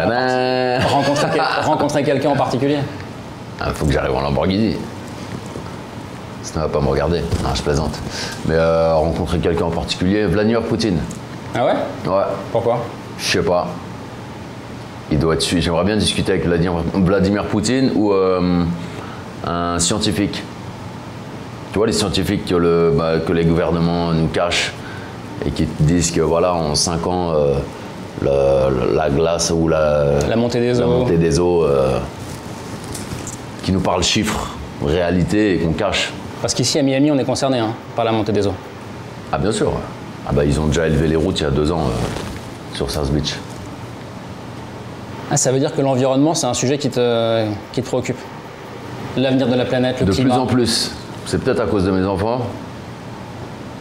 rencontrer, (laughs) rencontrer quelqu'un en particulier. Il ah, faut que j'arrive en Lamborghini. Ça ne va pas me regarder. Non, je plaisante. Mais euh, rencontrer quelqu'un en particulier, Vladimir Poutine. Ah ouais? Ouais. Pourquoi? Je sais pas. Il doit être. J'aimerais bien discuter avec Vladimir Poutine ou euh, un scientifique. Tu vois, les scientifiques que, le, bah, que les gouvernements nous cachent et qui disent que voilà, en 5 ans, euh, la glace ou la, la montée des la eaux, montée des eaux euh, qui nous parlent chiffres, réalité et qu'on cache. Parce qu'ici à Miami, on est concerné hein, par la montée des eaux. Ah, bien sûr. Ah, bah, ils ont déjà élevé les routes il y a deux ans euh, sur South Beach. Ah, ça veut dire que l'environnement, c'est un sujet qui te, qui te préoccupe L'avenir de la planète, le de climat De plus en plus. C'est peut-être à cause de mes enfants.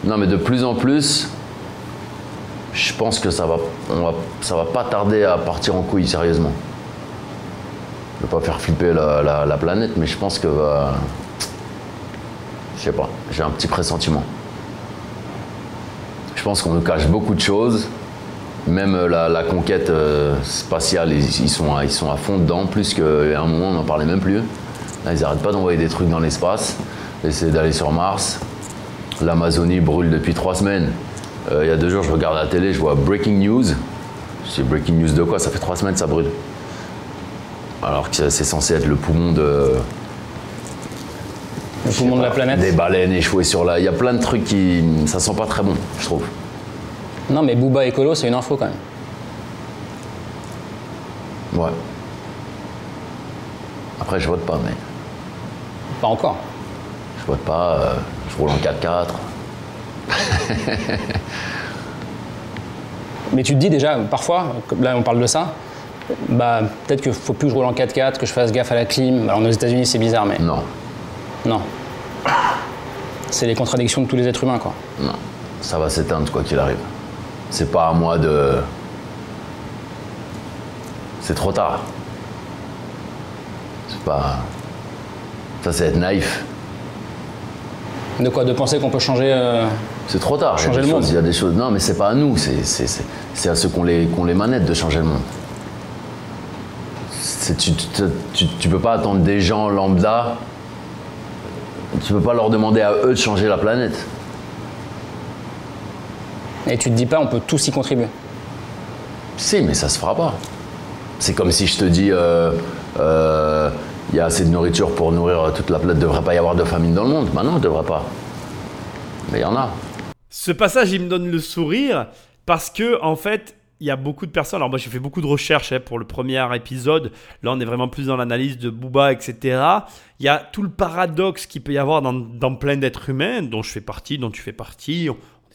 Non, mais de plus en plus, je pense que ça va, va, ça va pas tarder à partir en couille, sérieusement. Je ne veux pas faire flipper la, planète, mais je pense que. Euh, je sais pas, j'ai un petit pressentiment. Je pense qu'on nous cache beaucoup de choses. Même euh, la, conquête euh, spatiale, ils, sont à, ils sont à fond dedans, plus qu'à un moment, on n'en parlait même plus. Là, ils n'arrêtent pas d'envoyer des trucs dans l'espace, d'essayer d'aller sur Mars. L'Amazonie brûle depuis trois semaines. Euh, il y a deux jours, je regarde la télé, je vois Breaking News. Je dis Breaking News de quoi? Ça fait trois semaines que ça brûle. Alors que c'est censé être le poumon de. Le poumon de la planète Des baleines échouées sur la. Il y a plein de trucs qui. Ça sent pas très bon, je trouve. Non, mais Booba écolo, c'est une info quand même. Ouais. Après, je vote pas, mais. Pas encore. Je vote pas, euh, je roule en 4x4. (laughs) mais tu te dis déjà, parfois, là on parle de ça, bah peut-être qu'il faut plus que je roule en 4x4, que je fasse gaffe à la clim. Alors aux États-Unis, c'est bizarre, mais. Non. Non. C'est les contradictions de tous les êtres humains, quoi. Non. Ça va s'éteindre, quoi qu'il arrive. C'est pas à moi de. C'est trop tard. C'est pas. Ça, c'est être naïf. De quoi De penser qu'on peut changer. Euh, c'est trop tard. Changer le monde. Il y a des choses. Non, mais c'est pas à nous. C'est à ceux qui ont les, les manettes de changer le monde. Tu, tu, tu, peux pas attendre des gens lambda. Tu peux pas leur demander à eux de changer la planète. Et tu te dis pas, on peut tous y contribuer Si, mais ça se fera pas. C'est comme si je te dis, il euh, euh, y a assez de nourriture pour nourrir toute la planète, il ne devrait pas y avoir de famine dans le monde. Bah non, il ne devrait pas. Mais il y en a. Ce passage, il me donne le sourire parce que, en fait, il y a beaucoup de personnes. Alors, moi, j'ai fait beaucoup de recherches hein, pour le premier épisode. Là, on est vraiment plus dans l'analyse de Booba, etc. Il y a tout le paradoxe qu'il peut y avoir dans, dans plein d'êtres humains, dont je fais partie, dont tu fais partie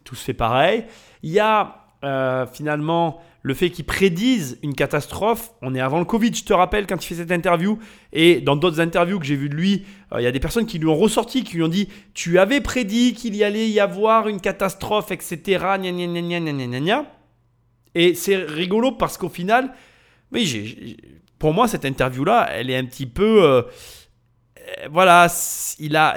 tous fait pareil. Il y a euh, finalement le fait qu'ils prédisent une catastrophe. On est avant le Covid, je te rappelle, quand il fait cette interview. Et dans d'autres interviews que j'ai vues de lui, euh, il y a des personnes qui lui ont ressorti, qui lui ont dit Tu avais prédit qu'il y allait y avoir une catastrophe, etc. Gna, gna, gna, Et c'est rigolo parce qu'au final, oui, pour moi, cette interview-là, elle est un petit peu. Euh, voilà, il a.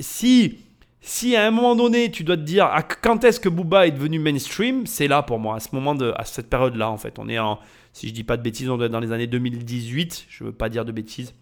si si à un moment donné, tu dois te dire à quand est-ce que Booba est devenu mainstream, c'est là pour moi, à ce moment de, à cette période-là en fait. On est en, si je dis pas de bêtises, on doit être dans les années 2018. Je veux pas dire de bêtises.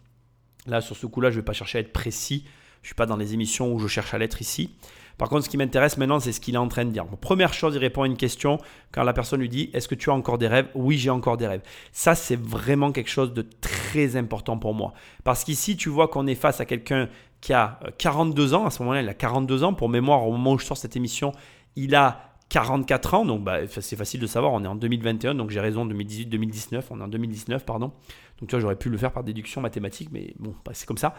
Là, sur ce coup-là, je vais pas chercher à être précis. Je suis pas dans les émissions où je cherche à l'être ici. Par contre, ce qui m'intéresse maintenant, c'est ce qu'il est en train de dire. première chose, il répond à une question quand la personne lui dit Est-ce que tu as encore des rêves? Oui, j'ai encore des rêves. Ça, c'est vraiment quelque chose de très important pour moi. Parce qu'ici, tu vois qu'on est face à quelqu'un qui a 42 euh, ans. À ce moment-là, il a 42 ans. Pour mémoire, au moment où je sors cette émission, il a 44 ans, donc bah, c'est facile de savoir, on est en 2021, donc j'ai raison, 2018-2019, on est en 2019, pardon. Donc tu vois, j'aurais pu le faire par déduction mathématique, mais bon, bah, c'est comme ça.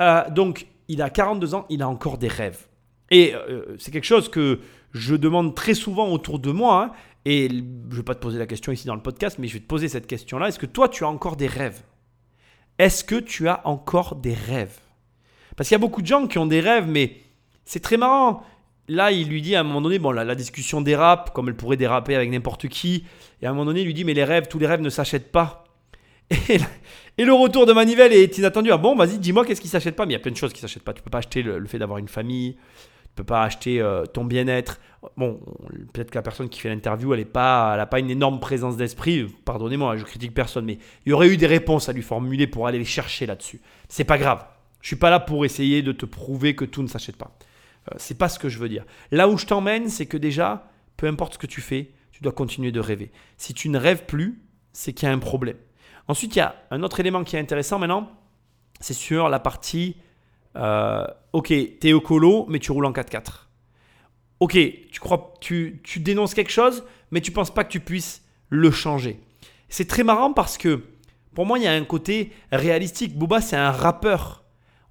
Euh, donc il a 42 ans, il a encore des rêves. Et euh, c'est quelque chose que je demande très souvent autour de moi, hein, et je ne vais pas te poser la question ici dans le podcast, mais je vais te poser cette question-là. Est-ce que toi, tu as encore des rêves? Est-ce que tu as encore des rêves? Parce qu'il y a beaucoup de gens qui ont des rêves, mais c'est très marrant là, il lui dit à un moment donné, bon, la, discussion dérape, comme elle pourrait déraper avec n'importe qui. Et à un moment donné, il lui dit, mais les rêves, tous les rêves ne s'achètent pas. (laughs) Et, le retour de Manivelle est inattendu. Ah bon, vas-y, dis-moi qu'est-ce qui s'achète pas. Mais il y a plein de choses qui s'achètent pas. Tu peux pas acheter le, fait d'avoir une famille. Tu peux pas acheter euh, ton bien-être. Bon, peut-être que la personne qui fait l'interview, elle n'a pas, pas une énorme présence d'esprit. Pardonnez-moi, je critique personne, mais il y aurait eu des réponses à lui formuler pour aller les chercher là-dessus. C'est pas grave. Je suis pas là pour essayer de te prouver que tout ne s'achète pas. Euh, c'est pas ce que je veux dire. Là où je t'emmène, c'est que déjà, peu importe ce que tu fais, tu dois continuer de rêver. Si tu ne rêves plus, c'est qu'il y a un problème. Ensuite, il y a un autre élément qui est intéressant maintenant, c'est sur la partie euh, Ok, tu es au colo, mais tu roules en 4x4. Ok, tu, crois, tu, tu dénonces quelque chose, mais tu penses pas que tu puisses le changer. C'est très marrant parce que pour moi, il y a un côté réalistique. Booba, c'est un rappeur.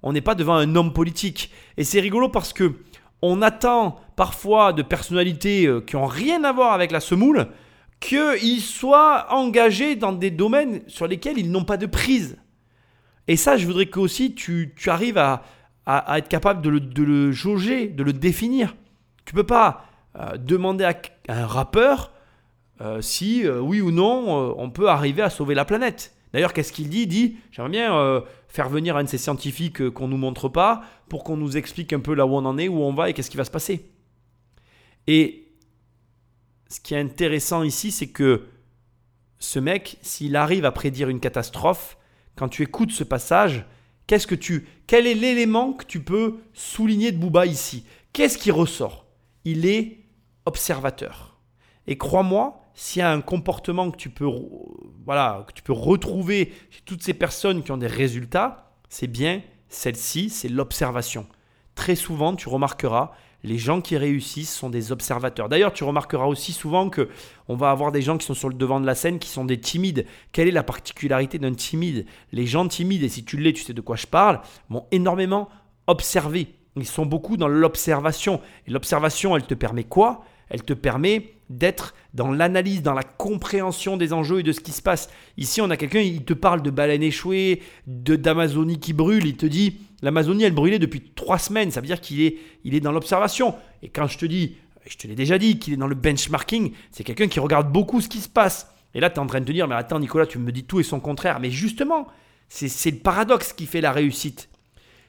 On n'est pas devant un homme politique. Et c'est rigolo parce que on attend parfois de personnalités euh, qui n'ont rien à voir avec la semoule qu'ils soient engagés dans des domaines sur lesquels ils n'ont pas de prise. Et ça, je voudrais que aussi tu, arrives à, être capable de le, jauger, de le définir. Tu peux pas euh, demander à, un rappeur euh, si, oui ou non, on peut arriver à sauver la planète. D'ailleurs, qu'est-ce qu'il dit? Il dit J'aimerais bien faire venir un de ces scientifiques euh, qu'on ne nous montre pas pour qu'on nous explique un peu là où on en est, où on va et qu'est-ce qui va se passer. Et ce qui est intéressant ici, c'est que ce mec, s'il arrive à prédire une catastrophe, quand tu écoutes ce passage, qu'est-ce que tu, quel est l'élément que tu peux souligner de Booba ici? Qu'est-ce qui ressort? Il est observateur. Et crois-moi, s'il y a un comportement que tu peux, voilà, que tu peux retrouver chez toutes ces personnes qui ont des résultats, c'est bien celle-ci, c'est l'observation. Très souvent, tu remarqueras, les gens qui réussissent sont des observateurs. D'ailleurs, tu remarqueras aussi souvent que on va avoir des gens qui sont sur le devant de la scène qui sont des timides. Quelle est la particularité d'un timide? Les gens timides, et si tu l'es, tu sais de quoi je parle, vont énormément observer. Ils sont beaucoup dans l'observation. Et l'observation, elle te permet quoi? Elle te permet d'être dans l'analyse, dans la compréhension des enjeux et de ce qui se passe. Ici, on a quelqu'un, il te parle de baleines échouées, d'Amazonie qui brûle, il te dit l'Amazonie, elle brûlait depuis trois semaines, ça veut dire qu'il est, il est dans l'observation. Et quand je te dis, je te l'ai déjà dit, qu'il est dans le benchmarking, c'est quelqu'un qui regarde beaucoup ce qui se passe. Et là, tu es en train de te dire, mais attends Nicolas, tu me dis tout et son contraire. Mais justement, c'est le paradoxe qui fait la réussite.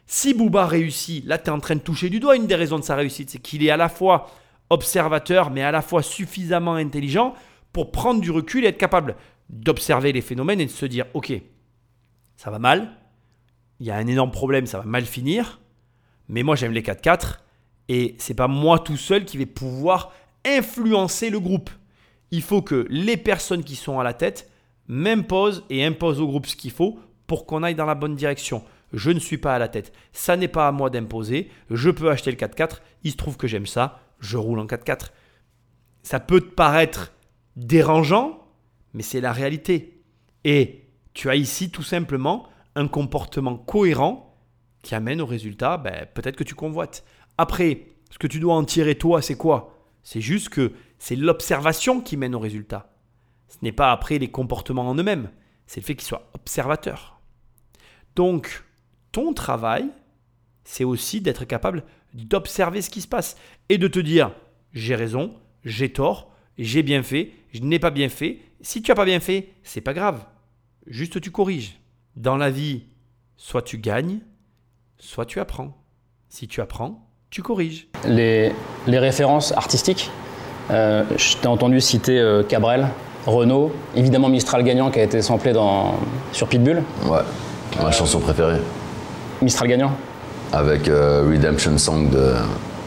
Si Booba réussit, là, tu es en train de toucher du doigt une des raisons de sa réussite, c'est qu'il est à la fois observateur, mais à la fois suffisamment intelligent pour prendre du recul et être capable d'observer les phénomènes et de se dire, ok, ça va mal, il y a un énorme problème, ça va mal finir, mais moi j'aime les 4-4 et c'est pas moi tout seul qui vais pouvoir influencer le groupe. Il faut que les personnes qui sont à la tête m'imposent et imposent au groupe ce qu'il faut pour qu'on aille dans la bonne direction. Je ne suis pas à la tête. Ça n'est pas à moi d'imposer. Je peux acheter le 4-4. Il se trouve que j'aime ça je roule en 4x4. Ça peut te paraître dérangeant, mais c'est la réalité. Et tu as ici tout simplement un comportement cohérent qui amène au résultat ben, peut-être que tu convoites. Après, ce que tu dois en tirer toi, c'est quoi? C'est juste que c'est l'observation qui mène au résultat. Ce n'est pas après les comportements en eux-mêmes, c'est le fait qu'ils soient observateurs. Donc, ton travail, c'est aussi d'être capable d'observer ce qui se passe et de te dire j'ai raison, j'ai tort, j'ai bien fait, je n'ai pas bien fait. Si tu n'as pas bien fait, c'est pas grave. Juste tu corriges. Dans la vie, soit tu gagnes, soit tu apprends. Si tu apprends, tu corriges. Les, les références artistiques, euh, je t'ai entendu citer euh, Cabrel, Renault, évidemment Mistral gagnant qui a été samplé dans, sur Pitbull. Ouais, ma chanson préférée. Mistral gagnant avec euh, Redemption Song de,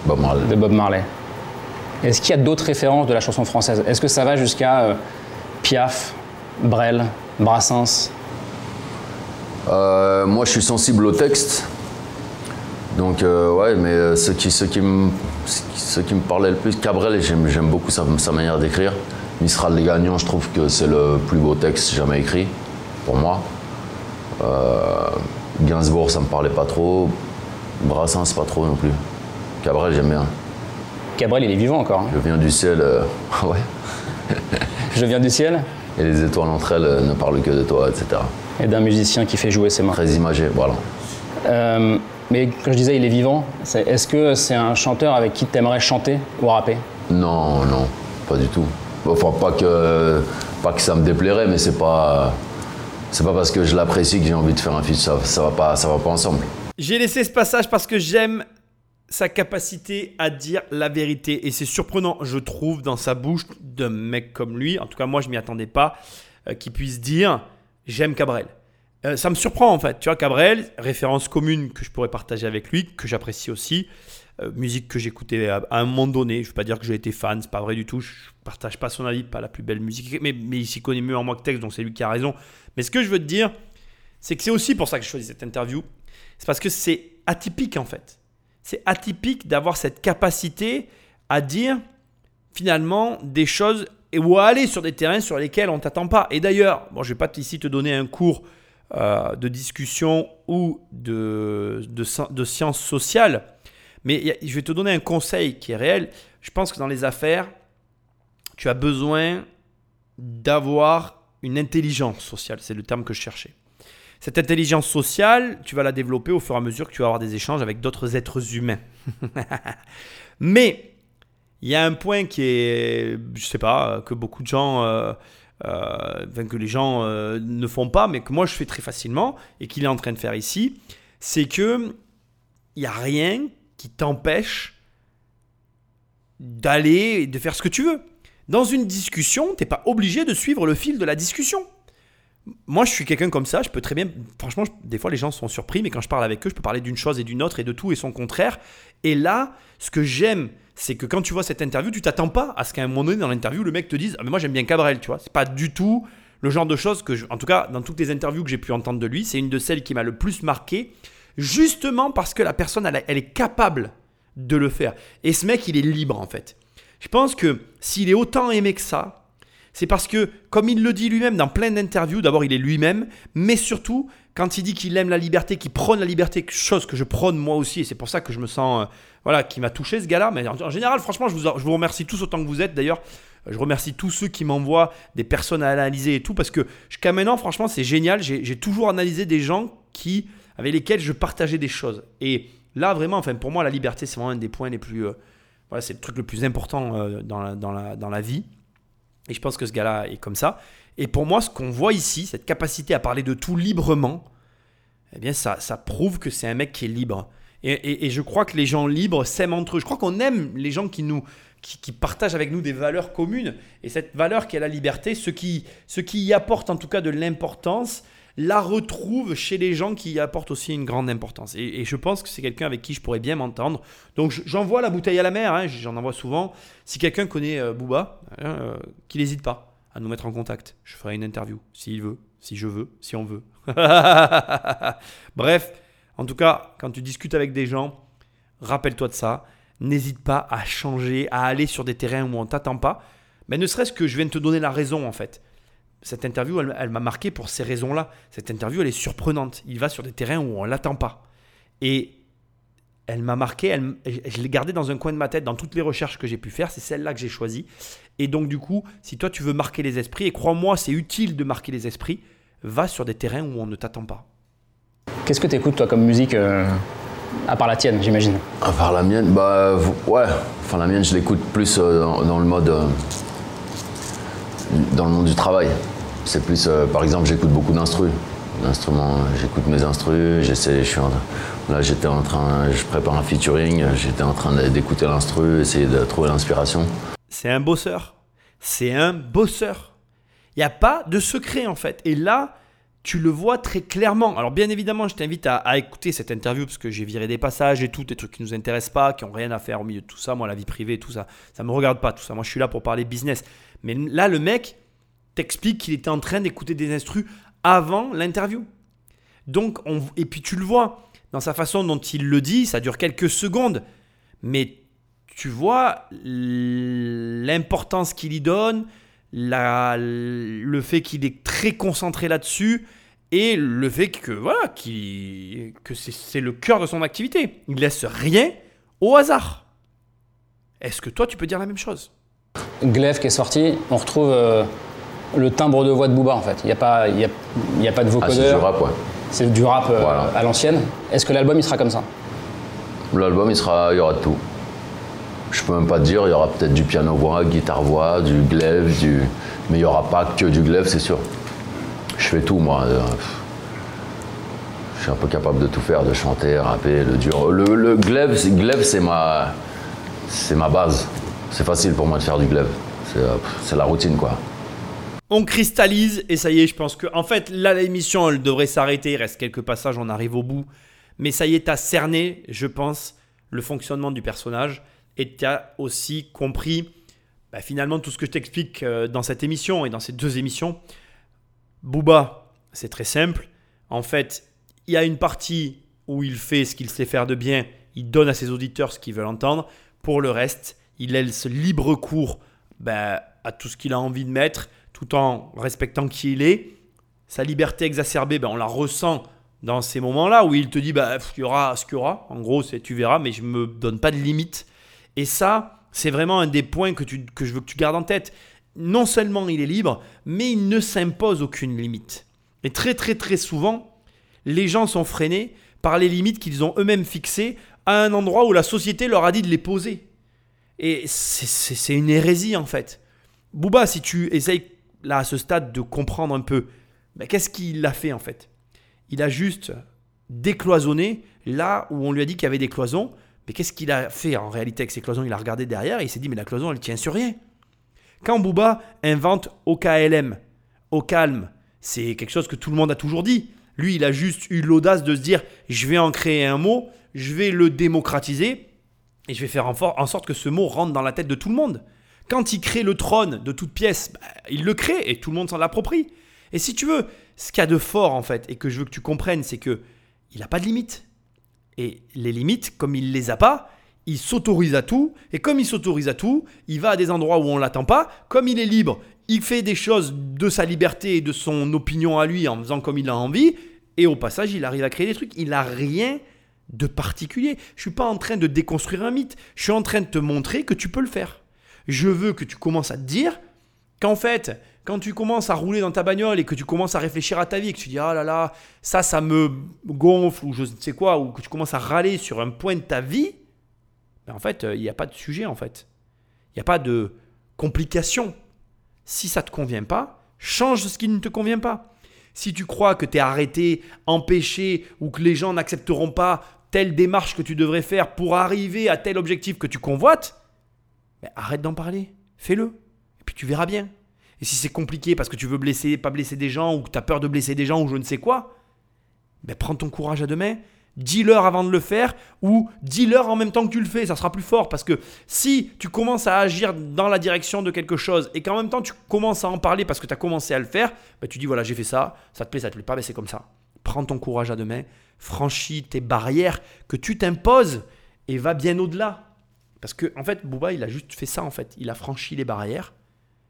Bob Marley. de Bob Marley. Est-ce qu'il y a d'autres références de la chanson française? Est-ce que ça va jusqu'à euh, Piaf, Brel, Brassens? Euh, moi, je suis sensible au texte. Donc, ouais, mais ce qui, ce, qui me, ce qui me parlait le plus, Cabrel, j'aime, j'aime beaucoup sa, sa manière d'écrire. Mistral les gagnants, je trouve que c'est le plus beau texte jamais écrit, pour moi. Gainsbourg, ça me parlait pas trop. Brassens, pas trop non plus. Cabrel, j'aime bien. Cabrel, il est vivant encore. hein. Je viens du ciel, euh, (laughs) ouais. (laughs) Je viens du ciel Et les étoiles entre elles euh, ne parlent que de toi, etc. et d'un musicien qui fait jouer ses mains. Très imagé, voilà. Euh, mais quand je disais il est vivant, est-ce que c'est un chanteur avec qui tu aimerais chanter ou rapper? Non, non, pas du tout. Enfin, pas que, pas que ça me déplairait, mais c'est pas, c'est pas parce que je l'apprécie que j'ai envie de faire un feat. Ça, ça va pas, ça va pas ensemble. J'ai laissé ce passage parce que j'aime sa capacité à dire la vérité. Et c'est surprenant, je trouve, dans sa bouche d'un mec comme lui, en tout cas moi je m'y attendais pas, euh, qu'il puisse dire j'aime Cabrel. Euh, ça me surprend en fait. Tu vois, Cabrel, référence commune que je pourrais partager avec lui, que j'apprécie aussi. Euh, musique que j'écoutais à, un moment donné. Je ne veux pas dire que j'ai été fan, c'est pas vrai du tout. Je partage pas son avis, pas la plus belle musique. Mais, mais il s'y connaît mieux en moi que texte, donc c'est lui qui a raison. Mais ce que je veux te dire, c'est que c'est aussi pour ça que je choisis cette interview. C'est parce que c'est atypique en fait. C'est atypique d'avoir cette capacité à dire finalement des choses ou à aller sur des terrains sur lesquels on t'attend pas. Et d'ailleurs, bon, je vais pas ici te donner un cours euh, de discussion ou de, de, de sciences sociales, mais je vais te donner un conseil qui est réel. Je pense que dans les affaires, tu as besoin d'avoir une intelligence sociale. C'est le terme que je cherchais. Cette intelligence sociale, tu vas la développer au fur et à mesure que tu vas avoir des échanges avec d'autres êtres humains. (laughs) Mais il y a un point qui est, je sais pas, que beaucoup de gens, euh, euh, que les gens euh, ne font pas, mais que moi je fais très facilement et qu'il est en train de faire ici, c'est que il n'y a rien qui t'empêche d'aller et de faire ce que tu veux. Dans une discussion, t'es pas obligé de suivre le fil de la discussion. Moi, je suis quelqu'un comme ça, je peux très bien. Franchement, des fois, les gens sont surpris, mais quand je parle avec eux, je peux parler d'une chose et d'une autre et de tout et son contraire. Et là, ce que j'aime, c'est que quand tu vois cette interview, tu t'attends pas à ce qu'à un moment donné dans l'interview, le mec te dise Ah, mais moi, j'aime bien Cabrel, tu vois. C'est pas du tout le genre de choses que, en tout cas, dans toutes les interviews que j'ai pu entendre de lui, c'est une de celles qui m'a le plus marqué, justement parce que la personne, elle, elle est capable de le faire. Et ce mec, il est libre, en fait. Je pense que s'il est autant aimé que ça, c'est parce que, comme il le dit lui-même dans plein d'interviews, d'abord il est lui-même, mais surtout quand il dit qu'il aime la liberté, qu'il prône la liberté, chose que je prône moi aussi, et c'est pour ça que je me sens, euh, voilà, qui m'a touché ce gars-là. Mais en, général, franchement, je vous, je vous remercie tous autant que vous êtes. D'ailleurs, je remercie tous ceux qui m'envoient des personnes à analyser et tout, parce que jusqu'à maintenant, franchement, c'est génial. J'ai toujours analysé des gens qui, avec lesquels je partageais des choses. Et là, vraiment, enfin, pour moi, la liberté, c'est vraiment un des points les plus, euh, voilà, c'est le truc le plus important euh, dans, dans, la, dans la vie. Et je pense que ce gars-là est comme ça. Et pour moi, ce qu'on voit ici, cette capacité à parler de tout librement, eh bien, ça, ça prouve que c'est un mec qui est libre. Et, je crois que les gens libres s'aiment entre eux. Je crois qu'on aime les gens qui nous qui, partagent avec nous des valeurs communes. Et cette valeur qui est la liberté, ceux qui, ceux qui y apportent en tout cas de l'importance, la retrouvent chez les gens qui y apportent aussi une grande importance. Et, je pense que c'est quelqu'un avec qui je pourrais bien m'entendre. Donc je- j'envoie la bouteille à la mer, hein, j'en envoie souvent. Si quelqu'un connaît euh, Booba, hein, euh, qu'il n'hésite pas à nous mettre en contact. Je ferai une interview, s'il veut, si je veux, si on veut. (laughs) Bref, en tout cas, quand tu discutes avec des gens, rappelle-toi de ça. N'hésite pas à changer, à aller sur des terrains où on t'attend pas. Mais ne serait-ce que je viens de te donner la raison en fait. Cette interview, elle, elle m'a marqué pour ces raisons-là. Cette interview, elle est surprenante. Il va sur des terrains où on l'attend pas. Et elle m'a marqué, elle, je l'ai gardée dans un coin de ma tête dans toutes les recherches que j'ai pu faire. C'est celle-là que j'ai choisie. Et donc, du coup, si toi tu veux marquer les esprits, et crois-moi, c'est utile de marquer les esprits, va sur des terrains où on ne t'attend pas. Qu'est-ce que tu écoutes, toi, comme musique, euh, à part la tienne, j'imagine? À part la mienne, bah ouais. Enfin, la mienne, je l'écoute plus euh, dans, dans le mode. euh, dans le monde du travail. C'est plus. euh, par exemple, j'écoute beaucoup d'instrus. D'instruments, euh, j'écoute mes instrus, j'essaie. Je suis en- là, j'étais en train. Je prépare un featuring, j'étais en train d'écouter l'instru, essayer de trouver l'inspiration. C'est un bosseur. C'est un bosseur. Il n'y a pas de secret en fait. Et là, tu le vois très clairement. Alors bien évidemment, je t'invite à, écouter cette interview parce que j'ai viré des passages et tout, des trucs qui nous intéressent pas, qui ont rien à faire au milieu de tout ça. Moi, la vie privée, tout ça, ça me regarde pas tout ça. Moi, je suis là pour parler business. Mais là, le mec t'explique qu'il était en train d'écouter des instrus avant l'interview. Donc, on, et puis tu le vois dans sa façon dont il le dit, ça dure quelques secondes, mais tu vois l'importance qu'il y donne, le fait qu'il est très concentré là-dessus et le fait que voilà que c'est le cœur de son activité. Il laisse rien au hasard. Est-ce que toi tu peux dire la même chose? Glaive qui est sorti, on retrouve euh, le timbre de voix de Booba en fait. Il n'y a, pas, il y a, il y a pas de Ah, vocodeur. c'est du rap, ouais. C'est du rap euh, Voilà. à l'ancienne. Est-ce que l'album il sera comme ça? L'album, il, sera, il y aura de tout. Je peux même pas te dire, il y aura peut-être du piano-voix, guitare-voix, du glaive, du... mais il n'y aura pas que du glaive, c'est sûr. Je fais tout, moi. euh. Je suis un peu capable de tout faire, de chanter, rapper, le dur. Le, le glaive, c'est, glaive, c'est ma, c'est ma base. C'est facile pour moi de faire du glaive. C'est, euh, c'est la routine, quoi. On cristallise et ça y est, je pense que en fait là l'émission elle devrait s'arrêter, il reste quelques passages, on arrive au bout. Mais ça y est, t'as cerné, je pense, le fonctionnement du personnage et t'as aussi compris bah, finalement tout ce que je t'explique euh, dans cette émission et dans ces deux émissions. Booba, c'est très simple. En fait, il y a une partie où il fait ce qu'il sait faire de bien, il donne à ses auditeurs ce qu'ils veulent entendre. Pour le reste, il laisse libre cours bah, à tout ce qu'il a envie de mettre, tout en respectant qui il est. Sa liberté exacerbée, ben, on la ressent dans ces moments-là où il te dit bah, il y aura ce qu'il y aura. En gros, c'est tu verras, mais je me donne pas de limite. Et ça, c'est vraiment un des points que, tu, que je veux que tu gardes en tête. Non seulement il est libre, mais il ne s'impose aucune limite. Et très très très souvent, les gens sont freinés par les limites qu'ils ont eux-mêmes fixées à un endroit où la société leur a dit de les poser. Et c'est une hérésie en fait. Booba, si tu essayes là à ce stade de comprendre un peu, qu'est-ce qu'il a fait en fait? Il a juste décloisonné là où on lui a dit qu'il y avait des cloisons. Mais qu'est-ce qu'il a fait en réalité avec ces cloisons? Il a regardé derrière et il s'est dit mais la cloison elle tient sur rien. Quand Booba invente OKLM, au calme, c'est quelque chose que tout le monde a toujours dit. Lui, il a juste eu l'audace de se dire je vais en créer un mot, je vais le démocratiser et je vais faire en sorte que ce mot rentre dans la tête de tout le monde. Quand il crée le trône de toute pièce, bah, il le crée et tout le monde s'en approprie. Et si tu veux, ce qu'il y a de fort en fait, et que je veux que tu comprennes, c'est que il n'a pas de limite. Et les limites, comme il les a pas, il s'autorise à tout. Et comme il s'autorise à tout, il va à des endroits où on l'attend pas. Comme il est libre, il fait des choses de sa liberté et de son opinion à lui en faisant comme il a envie. Et au passage, il arrive à créer des trucs. Il n'a rien de particulier. Je suis pas en train de déconstruire un mythe. Je suis en train de te montrer que tu peux le faire. Je veux que tu commences à te dire qu'en fait, quand tu commences à rouler dans ta bagnole et que tu commences à réfléchir à ta vie et que tu dis ah là là, ça, ça me gonfle ou je ne sais quoi, ou que tu commences à râler sur un point de ta vie, ben en fait, euh, il n'y a pas de sujet en fait. Il n'y a pas de complication. Si ça ne te convient pas, change ce qui ne te convient pas. Si tu crois que tu es arrêté, empêché ou que les gens n'accepteront pas telle démarche que tu devrais faire pour arriver à tel objectif que tu convoites, arrête d'en parler, fais-le. Et puis tu verras bien. Et si c'est compliqué parce que tu veux blesser, pas blesser des gens ou que tu as peur de blesser des gens ou je ne sais quoi, ben prends ton courage à deux mains, dis-leur avant de le faire ou dis-leur en même temps que tu le fais, ça sera plus fort parce que si tu commences à agir dans la direction de quelque chose et qu'en même temps tu commences à en parler parce que tu as commencé à le faire, ben tu dis voilà, j'ai fait ça, ça te plaît, ça te plaît pas, ben c'est comme ça. Prends ton courage à deux mains, franchis tes barrières que tu t'imposes et va bien au-delà. Parce que en fait, Booba, il a juste fait ça en fait, il a franchi les barrières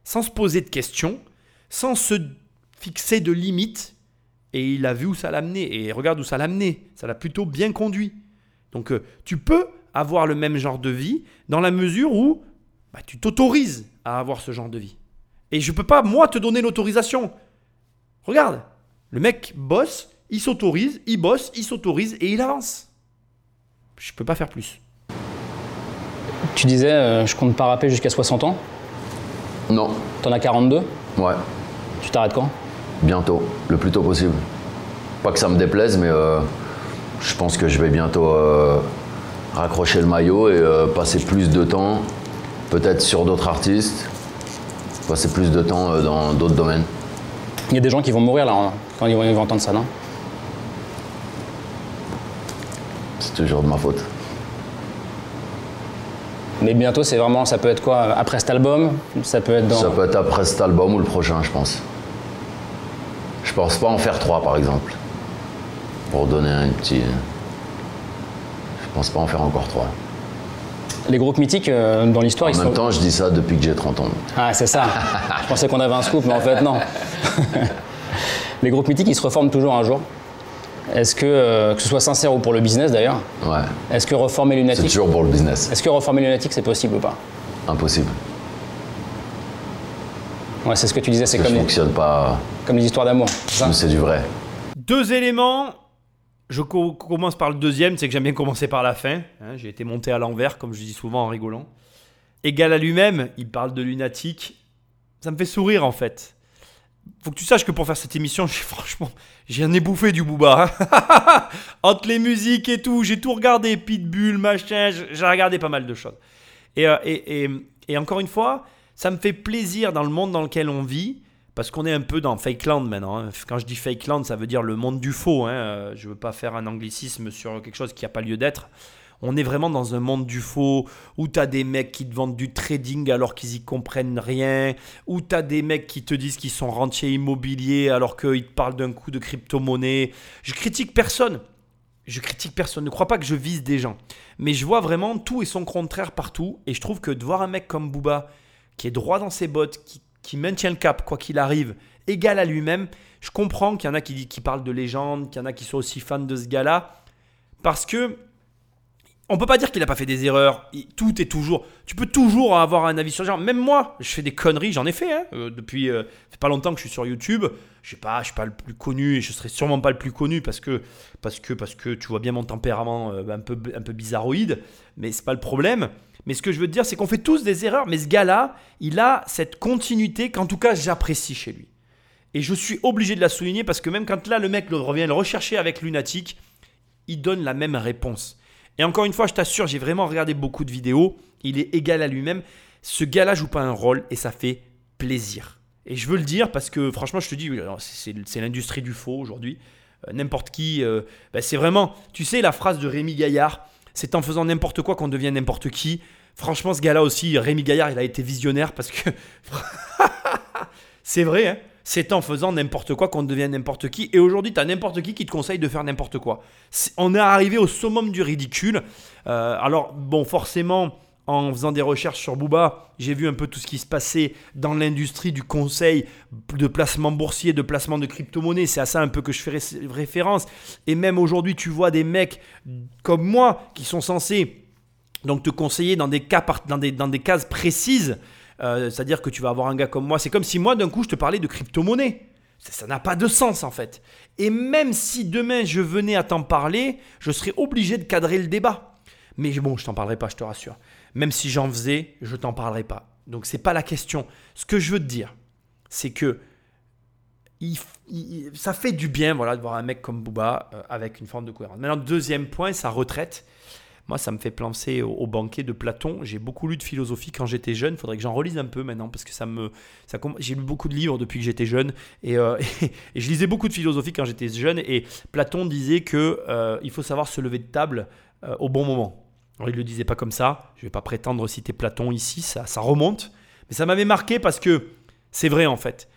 sans se poser de questions, sans se fixer de limites, et il a vu où ça l'a amené. Et regarde où ça l'a amené. Ça l'a plutôt bien conduit. Donc euh, tu peux avoir le même genre de vie dans la mesure où bah, tu t'autorises à avoir ce genre de vie. Et je ne peux pas, moi, te donner l'autorisation. Regarde, le mec bosse, il s'autorise, il bosse, il s'autorise et il avance. Je peux pas faire plus. Tu disais, euh, je compte pas rapper jusqu'à 60 ans. Non, T'en as 42. ouais, Tu t'arrêtes quand? Bientôt, le plus tôt possible. Pas que ça me déplaise, mais euh, je pense que je vais bientôt euh, raccrocher le maillot et passer plus de temps, peut-être sur d'autres artistes, passer plus de temps dans d'autres domaines. Il y a des gens qui vont mourir là quand ils vont, ils vont entendre ça, non? C'est toujours de ma faute. Mais bientôt, c'est vraiment, ça peut être quoi Après cet album? Ça peut être dans. Ça peut être après cet album ou le prochain, je pense. Je pense pas en faire trois, par exemple. Pour donner un petit. Je pense pas en faire encore trois. Les groupes mythiques euh, dans l'histoire, En ils même sont. temps, je dis ça depuis que j'ai 30 ans. Ah, c'est ça. (laughs) Je pensais qu'on avait un scoop, mais en fait, non. (laughs) Les groupes mythiques, ils se reforment toujours un jour. Est-ce que, euh, que ce soit sincère ou pour le business d'ailleurs, Ouais. est-ce que reformer C'est Lunatic, toujours pour le business. est-ce que reformer Lunatic, c'est possible ou pas? Impossible. Ouais, c'est ce que tu disais, c'est comme, les- fonctionne pas. comme les histoires d'amour. c'est ça? C'est du vrai. Deux éléments. Je co- commence par le deuxième, c'est que j'aime bien commencer par la fin. hein. J'ai été monté à l'envers, comme je dis souvent en rigolant. Égal à lui-même, il parle de lunatique. Ça me fait sourire en fait. Faut que tu saches que pour faire cette émission, (laughs) j'ai franchement, j'ai un ébouffé du Booba. hein. (laughs) Entre les musiques et tout, j'ai tout regardé, Pitbull, machin, j'ai regardé pas mal de choses. Et, euh, et, et- et encore une fois, ça me fait plaisir dans le monde dans lequel on vit, parce qu'on est un peu dans fake land maintenant. hein. Quand je dis fake land, ça veut dire le monde du faux. Hein. Euh, Je veux pas faire un anglicisme sur quelque chose qui n'a pas lieu d'être. On est vraiment dans un monde du faux où tu as des mecs qui te vendent du trading alors qu'ils y comprennent rien, où tu as des mecs qui te disent qu'ils sont rentiers immobiliers alors qu'ils te parlent d'un coup de crypto-monnaie. Je critique personne. Je critique personne. Ne crois pas que je vise des gens. Mais je vois vraiment tout et son contraire partout. Et je trouve que de voir un mec comme Booba, qui est droit dans ses bottes, qui, maintient le cap, quoi qu'il arrive, égal à lui-même, je comprends qu'il y en a qui, qui parlent de légende, qu'il y en a qui sont aussi fans de ce gars-là. Parce que on peut pas dire qu'il a pas fait des erreurs. Tout est toujours. Tu peux toujours avoir un avis sur le genre. Même moi, je fais des conneries, j'en ai fait. Hein. Euh, depuis, euh, pas longtemps que je suis sur YouTube. Je pas, je suis pas le plus connu et je serai sûrement pas le plus connu parce que parce que parce que tu vois bien mon tempérament euh, un peu un peu bizarroïde. Mais c'est pas le problème. Mais ce que je veux te dire, c'est qu'on fait tous des erreurs. Mais ce gars-là, il a cette continuité qu'en tout cas j'apprécie chez lui. Et je suis obligé de la souligner parce que même quand là le mec revient le rechercher avec Lunatic, il donne la même réponse. Et encore une fois, je t'assure, j'ai vraiment regardé beaucoup de vidéos. Il est égal à lui-même. Ce gars-là joue pas un rôle et ça fait plaisir. Et je veux le dire parce que franchement, je te dis, c'est l'industrie du faux aujourd'hui. Euh, n'importe qui, euh, ben, c'est vraiment, tu sais, la phrase de Rémi Gaillard, c'est en faisant n'importe quoi qu'on devient n'importe qui. Franchement, ce gars-là aussi, Rémi Gaillard, il a été visionnaire parce que (laughs) c'est vrai, hein c'est en faisant n'importe quoi qu'on devient n'importe qui. Et aujourd'hui, tu as n'importe qui qui te conseille de faire n'importe quoi. On est arrivé au summum du ridicule. Euh, alors, bon, forcément, en faisant des recherches sur Booba, j'ai vu un peu tout ce qui se passait dans l'industrie du conseil de placement boursier, de placement de crypto-monnaie. C'est à ça un peu que je fais ré- référence. Et même aujourd'hui, tu vois des mecs comme moi qui sont censés donc te conseiller dans des cas dans des, dans des cases précises. Euh, C'est-à-dire que tu vas avoir un gars comme moi. C'est comme si moi d'un coup je te parlais de crypto-monnaie. Ça n'a pas de sens en fait. Et même si demain je venais à t'en parler, je serais obligé de cadrer le débat. Mais bon, je t'en parlerai pas, je te rassure. Même si j'en faisais, je t'en parlerai pas. Donc c'est pas la question. Ce que je veux te dire, c'est que ça fait du bien voilà, de voir un mec comme Booba euh, avec une forme de cohérence. Maintenant, deuxième point, sa retraite. Moi, ça me fait penser au, banquet de Platon. J'ai beaucoup lu de philosophie quand j'étais jeune. Il faudrait que j'en relise un peu maintenant parce que ça me, ça, j'ai lu beaucoup de livres depuis que j'étais jeune et, euh, (laughs) et je lisais beaucoup de philosophie quand j'étais jeune. Et Platon disait que euh, il faut savoir se lever de table euh, au bon moment. Alors, il le disait pas comme ça. Je vais pas prétendre citer Platon ici. Ça, ça remonte, mais ça m'avait marqué parce que c'est vrai en fait.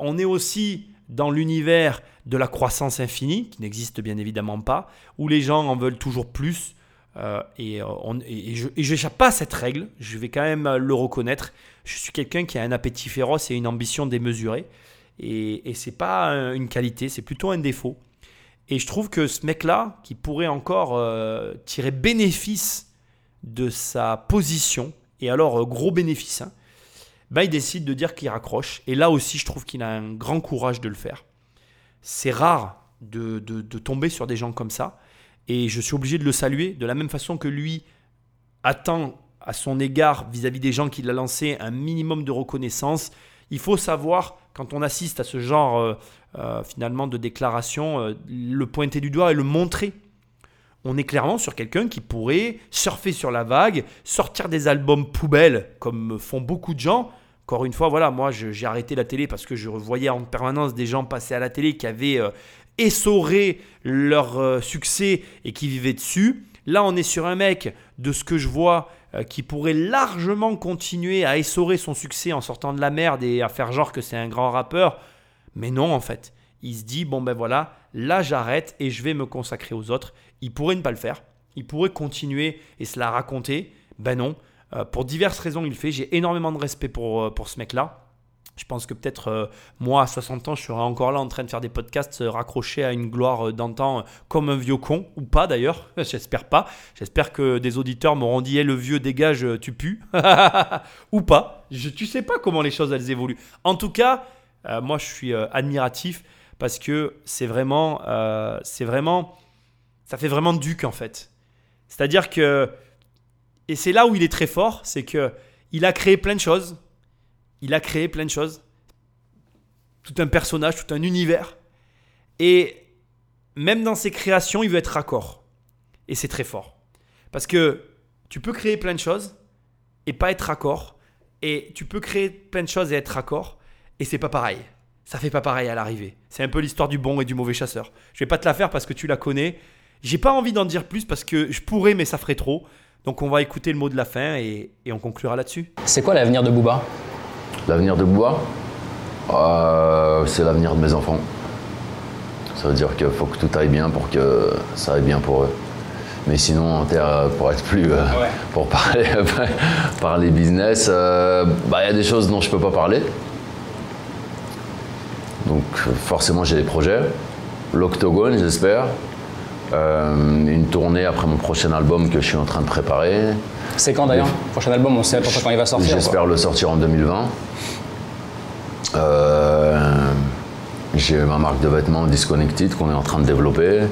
On est aussi dans l'univers de la croissance infinie, qui n'existe bien évidemment pas, où les gens en veulent toujours plus. Euh, et, euh, et- je n'échappe pas à cette règle, je vais quand même euh, le reconnaître. Je suis quelqu'un qui a un appétit féroce et une ambition démesurée. Et, et c'est pas un- une qualité, c'est plutôt un défaut. Et je trouve que ce mec-là, qui pourrait encore tirer bénéfice de sa position, et alors gros bénéfice, bah, il décide de dire qu'il raccroche. Et là aussi, je trouve qu'il a un grand courage de le faire. C'est rare de tomber sur des gens comme ça. Et je suis obligé de le saluer de la même façon que lui attend à son égard vis-à-vis des gens qu'il a lancé un minimum de reconnaissance. Il faut savoir, quand on assiste à ce genre euh, euh, finalement de déclaration, euh, le pointer du doigt et le montrer. On est clairement sur quelqu'un qui pourrait surfer sur la vague, sortir des albums poubelles, comme font beaucoup de gens, Encore une fois, voilà, moi j'ai arrêté la télé parce que je voyais en permanence des gens passer à la télé qui avaient essoré leur euh, succès et qui vivaient dessus. Là, on est sur un mec, de ce que je vois, euh, qui pourrait largement continuer à essorer son succès en sortant de la merde et à faire genre que c'est un grand rappeur. Mais non, en fait. Il se dit, bon ben voilà, là j'arrête et je vais me consacrer aux autres. Il pourrait ne pas le faire. Il pourrait continuer et se la raconter. Ben non. Euh, pour diverses raisons, il le fait. J'ai énormément de respect pour, pour ce mec-là. Je pense que peut-être euh, moi, à 60 ans, je serai encore là en train de faire des podcasts raccrochés à une gloire d'antan comme un vieux con, ou pas d'ailleurs, (laughs) j'espère pas. J'espère que des auditeurs m'auront dit hey, le vieux dégage, tu pues, (laughs) ou pas. Tu sais pas comment les choses elles évoluent. En tout cas, moi je suis admiratif parce que c'est vraiment, c'est vraiment, ça fait vraiment duc en fait. C'est-à-dire que et c'est là où il est très fort, c'est que il a créé plein de choses. Il a créé plein de choses. Tout un personnage, tout un univers. Et même dans ses créations, il veut être raccord. Et c'est très fort. Parce que tu peux créer plein de choses et pas être raccord. Et tu peux créer plein de choses et être raccord. Et c'est pas pareil. Ça fait pas pareil à l'arrivée. C'est un peu l'histoire du bon et du mauvais chasseur. Je vais pas te la faire parce que tu la connais. J'ai pas envie d'en dire plus parce que je pourrais, mais ça ferait trop. Donc on va écouter le mot de la fin et, on conclura là-dessus. C'est quoi l'avenir de Booba? L'avenir de Booba euh, C'est l'avenir de mes enfants. Ça veut dire qu'il faut que tout aille bien pour que ça aille bien pour eux. Mais sinon, pour être plus. Euh, pour parler, (laughs) parler business, euh, bah, il y a des choses dont je ne peux pas parler. Donc forcément, j'ai des projets. L'Octogone, j'espère. Euh, une tournée après mon prochain album que je suis en train de préparer. C'est quand d'ailleurs Prochain album, on sait quand il va sortir J'espère le sortir en 2020. Euh, j'ai ma marque de vêtements Disconnected qu'on est en train de développer.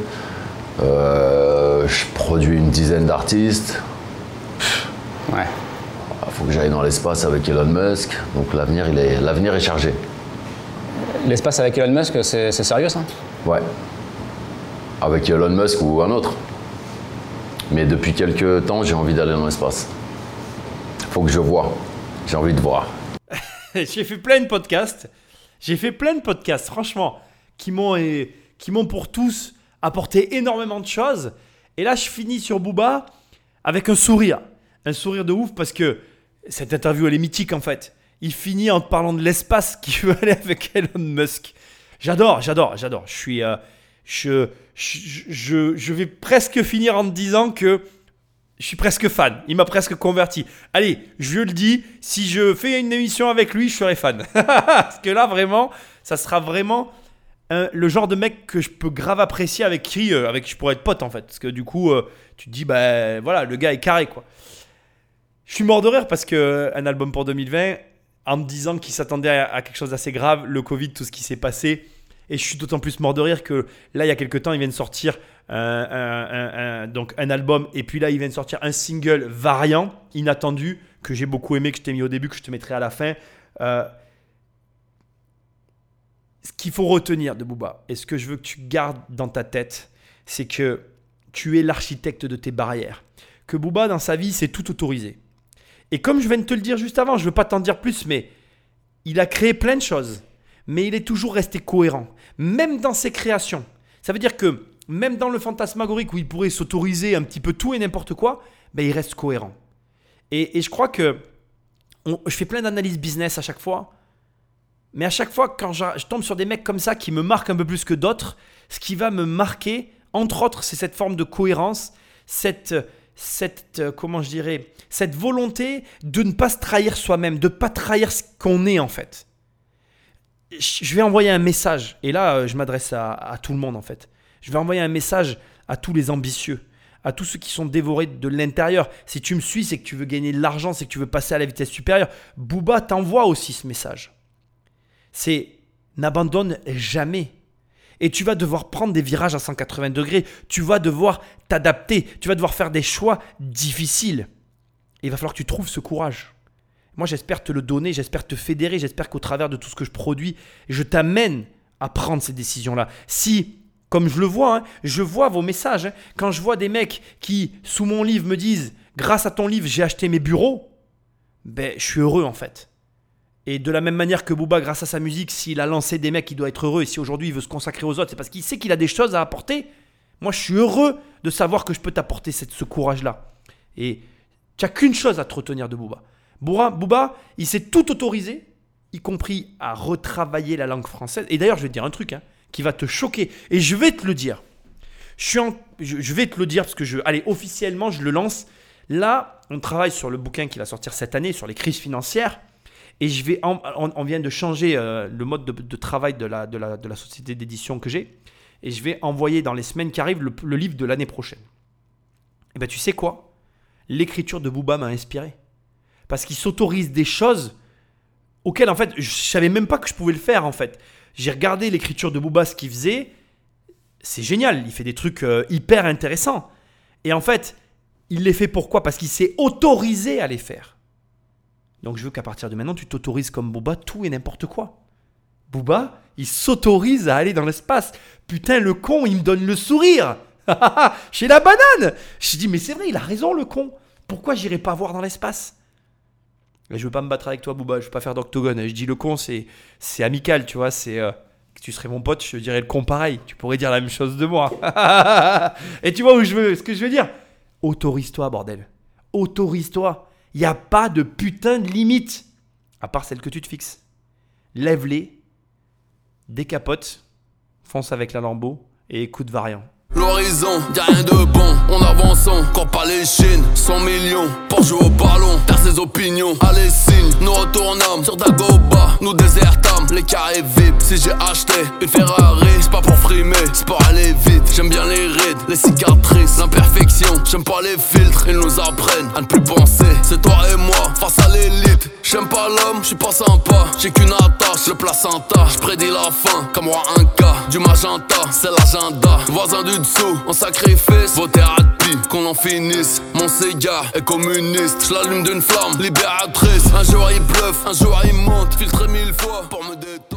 Euh, je produis une dizaine d'artistes. Ouais. Il faut que j'aille dans l'espace avec Elon Musk. Donc l'avenir, il est, l'avenir est chargé. L'espace avec Elon Musk, c'est sérieux ça? Ouais avec Elon Musk ou un autre. Mais depuis quelques temps, j'ai envie d'aller dans l'espace. Faut que je vois. J'ai envie de voir. (laughs) j'ai fait plein de podcasts. J'ai fait plein de podcasts, franchement, qui m'ont qui m'ont pour tous apporté énormément de choses. Et là, je finis sur Booba avec un sourire. Un sourire de ouf parce que cette interview, elle est mythique en fait. Il finit en parlant de l'espace (laughs) qui veut aller avec Elon Musk. J'adore, j'adore, j'adore. Je suis, euh, je, vais presque finir en te disant que je suis presque fan. Il m'a presque converti. Allez, je le dis, si je fais une émission avec lui, je serai fan. (laughs) Parce que là, vraiment, ça sera vraiment le genre de mec que je peux grave apprécier avec qui euh, avec je pourrais être pote en fait. Parce que du coup, euh, tu te dis, bah voilà, le gars est carré quoi. Je suis mort de rire parce que un album pour 2020, en me disant qu'il s'attendait à quelque chose d'assez grave, le Covid, tout ce qui s'est passé et je suis d'autant plus mort de rire que là, il y a quelques temps, ils viennent sortir un, donc un album. Et puis là, ils viennent sortir un single variant, inattendu, que j'ai beaucoup aimé, que je t'ai mis au début, que je te mettrai à la fin. Euh, ce qu'il faut retenir de Booba, et ce que je veux que tu gardes dans ta tête, c'est que tu es l'architecte de tes barrières. Que Booba, dans sa vie, c'est tout autorisé. Et comme je viens de te le dire juste avant, je ne veux pas t'en dire plus, mais il a créé plein de choses mais il est toujours resté cohérent, même dans ses créations. Ça veut dire que même dans le fantasmagorique où il pourrait s'autoriser un petit peu tout et n'importe quoi, ben il reste cohérent. Et, je crois que je fais plein d'analyses business à chaque fois, mais à chaque fois quand je, tombe sur des mecs comme ça qui me marquent un peu plus que d'autres, ce qui va me marquer, entre autres, c'est cette forme de cohérence, cette, cette euh, comment je dirais, cette volonté de ne pas se trahir soi-même, de ne pas trahir ce qu'on est en fait je vais envoyer un message, et là euh, je m'adresse à, tout le monde en fait. Je vais envoyer un message à tous les ambitieux, à tous ceux qui sont dévorés de l'intérieur. Si tu me suis, c'est que tu veux gagner de l'argent, c'est que tu veux passer à la vitesse supérieure. Booba t'envoie aussi ce message. C'est n'abandonne jamais. Et tu vas devoir prendre des virages à 180 degrés. Tu vas devoir t'adapter. Tu vas devoir faire des choix difficiles. Il va falloir que tu trouves ce courage. Moi, j'espère te le donner, j'espère te fédérer, j'espère qu'au travers de tout ce que je produis, je t'amène à prendre ces décisions-là. Si, comme je le vois, hein, je vois vos messages, hein, quand je vois des mecs qui, sous mon livre, me disent, grâce à ton livre, j'ai acheté mes bureaux, ben, je suis heureux en fait. Et de la même manière que Booba, grâce à sa musique, s'il a lancé des mecs, il doit être heureux. Et si aujourd'hui il veut se consacrer aux autres, c'est parce qu'il sait qu'il a des choses à apporter. Moi, je suis heureux de savoir que je peux t'apporter ce courage-là. Et tu n'as qu'une chose à te retenir de Booba. Booba, il s'est tout autorisé, y compris à retravailler la langue française. Et d'ailleurs, je vais te dire un truc hein, qui va te choquer. Et je vais te le dire. Je, vais te le dire parce que je. Allez, officiellement, je le lance. Là, on travaille sur le bouquin qui va sortir cette année, sur les crises financières. Et je vais, on, vient de changer euh, le mode de, travail de la, société d'édition que j'ai. Et je vais envoyer dans les semaines qui arrivent le, livre de l'année prochaine. Et ben tu sais quoi? L'écriture de Booba m'a inspiré. Parce qu'il s'autorise des choses auxquelles en fait je savais même pas que je pouvais le faire en fait. J'ai regardé l'écriture de Booba, ce qu'il faisait. C'est génial, il fait des trucs euh, hyper intéressants. Et en fait, il les fait pourquoi? Parce qu'il s'est autorisé à les faire. Donc je veux qu'à partir de maintenant, tu t'autorises comme Booba tout et n'importe quoi. Booba, il s'autorise à aller dans l'espace. Putain, le con, il me donne le sourire. (laughs) J'ai la banane. Je dis, mais c'est vrai, il a raison, le con. Pourquoi j'irai pas voir dans l'espace? Je veux pas me battre avec toi, Booba. Je veux pas faire d'octogone. Je dis, le con, c'est amical, tu vois. C'est euh, tu serais mon pote, je dirais le con pareil. Tu pourrais dire la même chose de moi. (laughs) Et tu vois où je veux, ce que je veux dire? Autorise-toi, bordel. Autorise-toi. Il a pas de putain de limite. À part celle que tu te fixes. Lève-les, décapote, fonce avec la lambeau et écoute variant. L'horizon, y'a rien de bon, on avance, on court pas les chines 100 millions pour jouer au ballon, taire ses opinions. Allez signe, nous retournons sur Dagoba Nous désertons, les carrés vides Si j'ai acheté une Ferrari, c'est pas pour frimer, c'est pour aller vite. J'aime bien les rides, les cicatrices, l'imperfection. J'aime pas les filtres, ils nous apprennent à ne plus penser. C'est toi et moi, face à l'élite J'aime pas l'homme, je suis pas sympa. J'ai qu'une attache, le placenta Je prédis la fin, comme moi un cas. Du magenta, c'est l'agenda. Voisin du dessous, on sacrifice. Vos thérapies, qu'on en finisse. Mon cigare est communiste. Je l'allume d'une flamme libératrice. Un jour il bluffe, un jour il monte. Filtré mille fois pour me détendre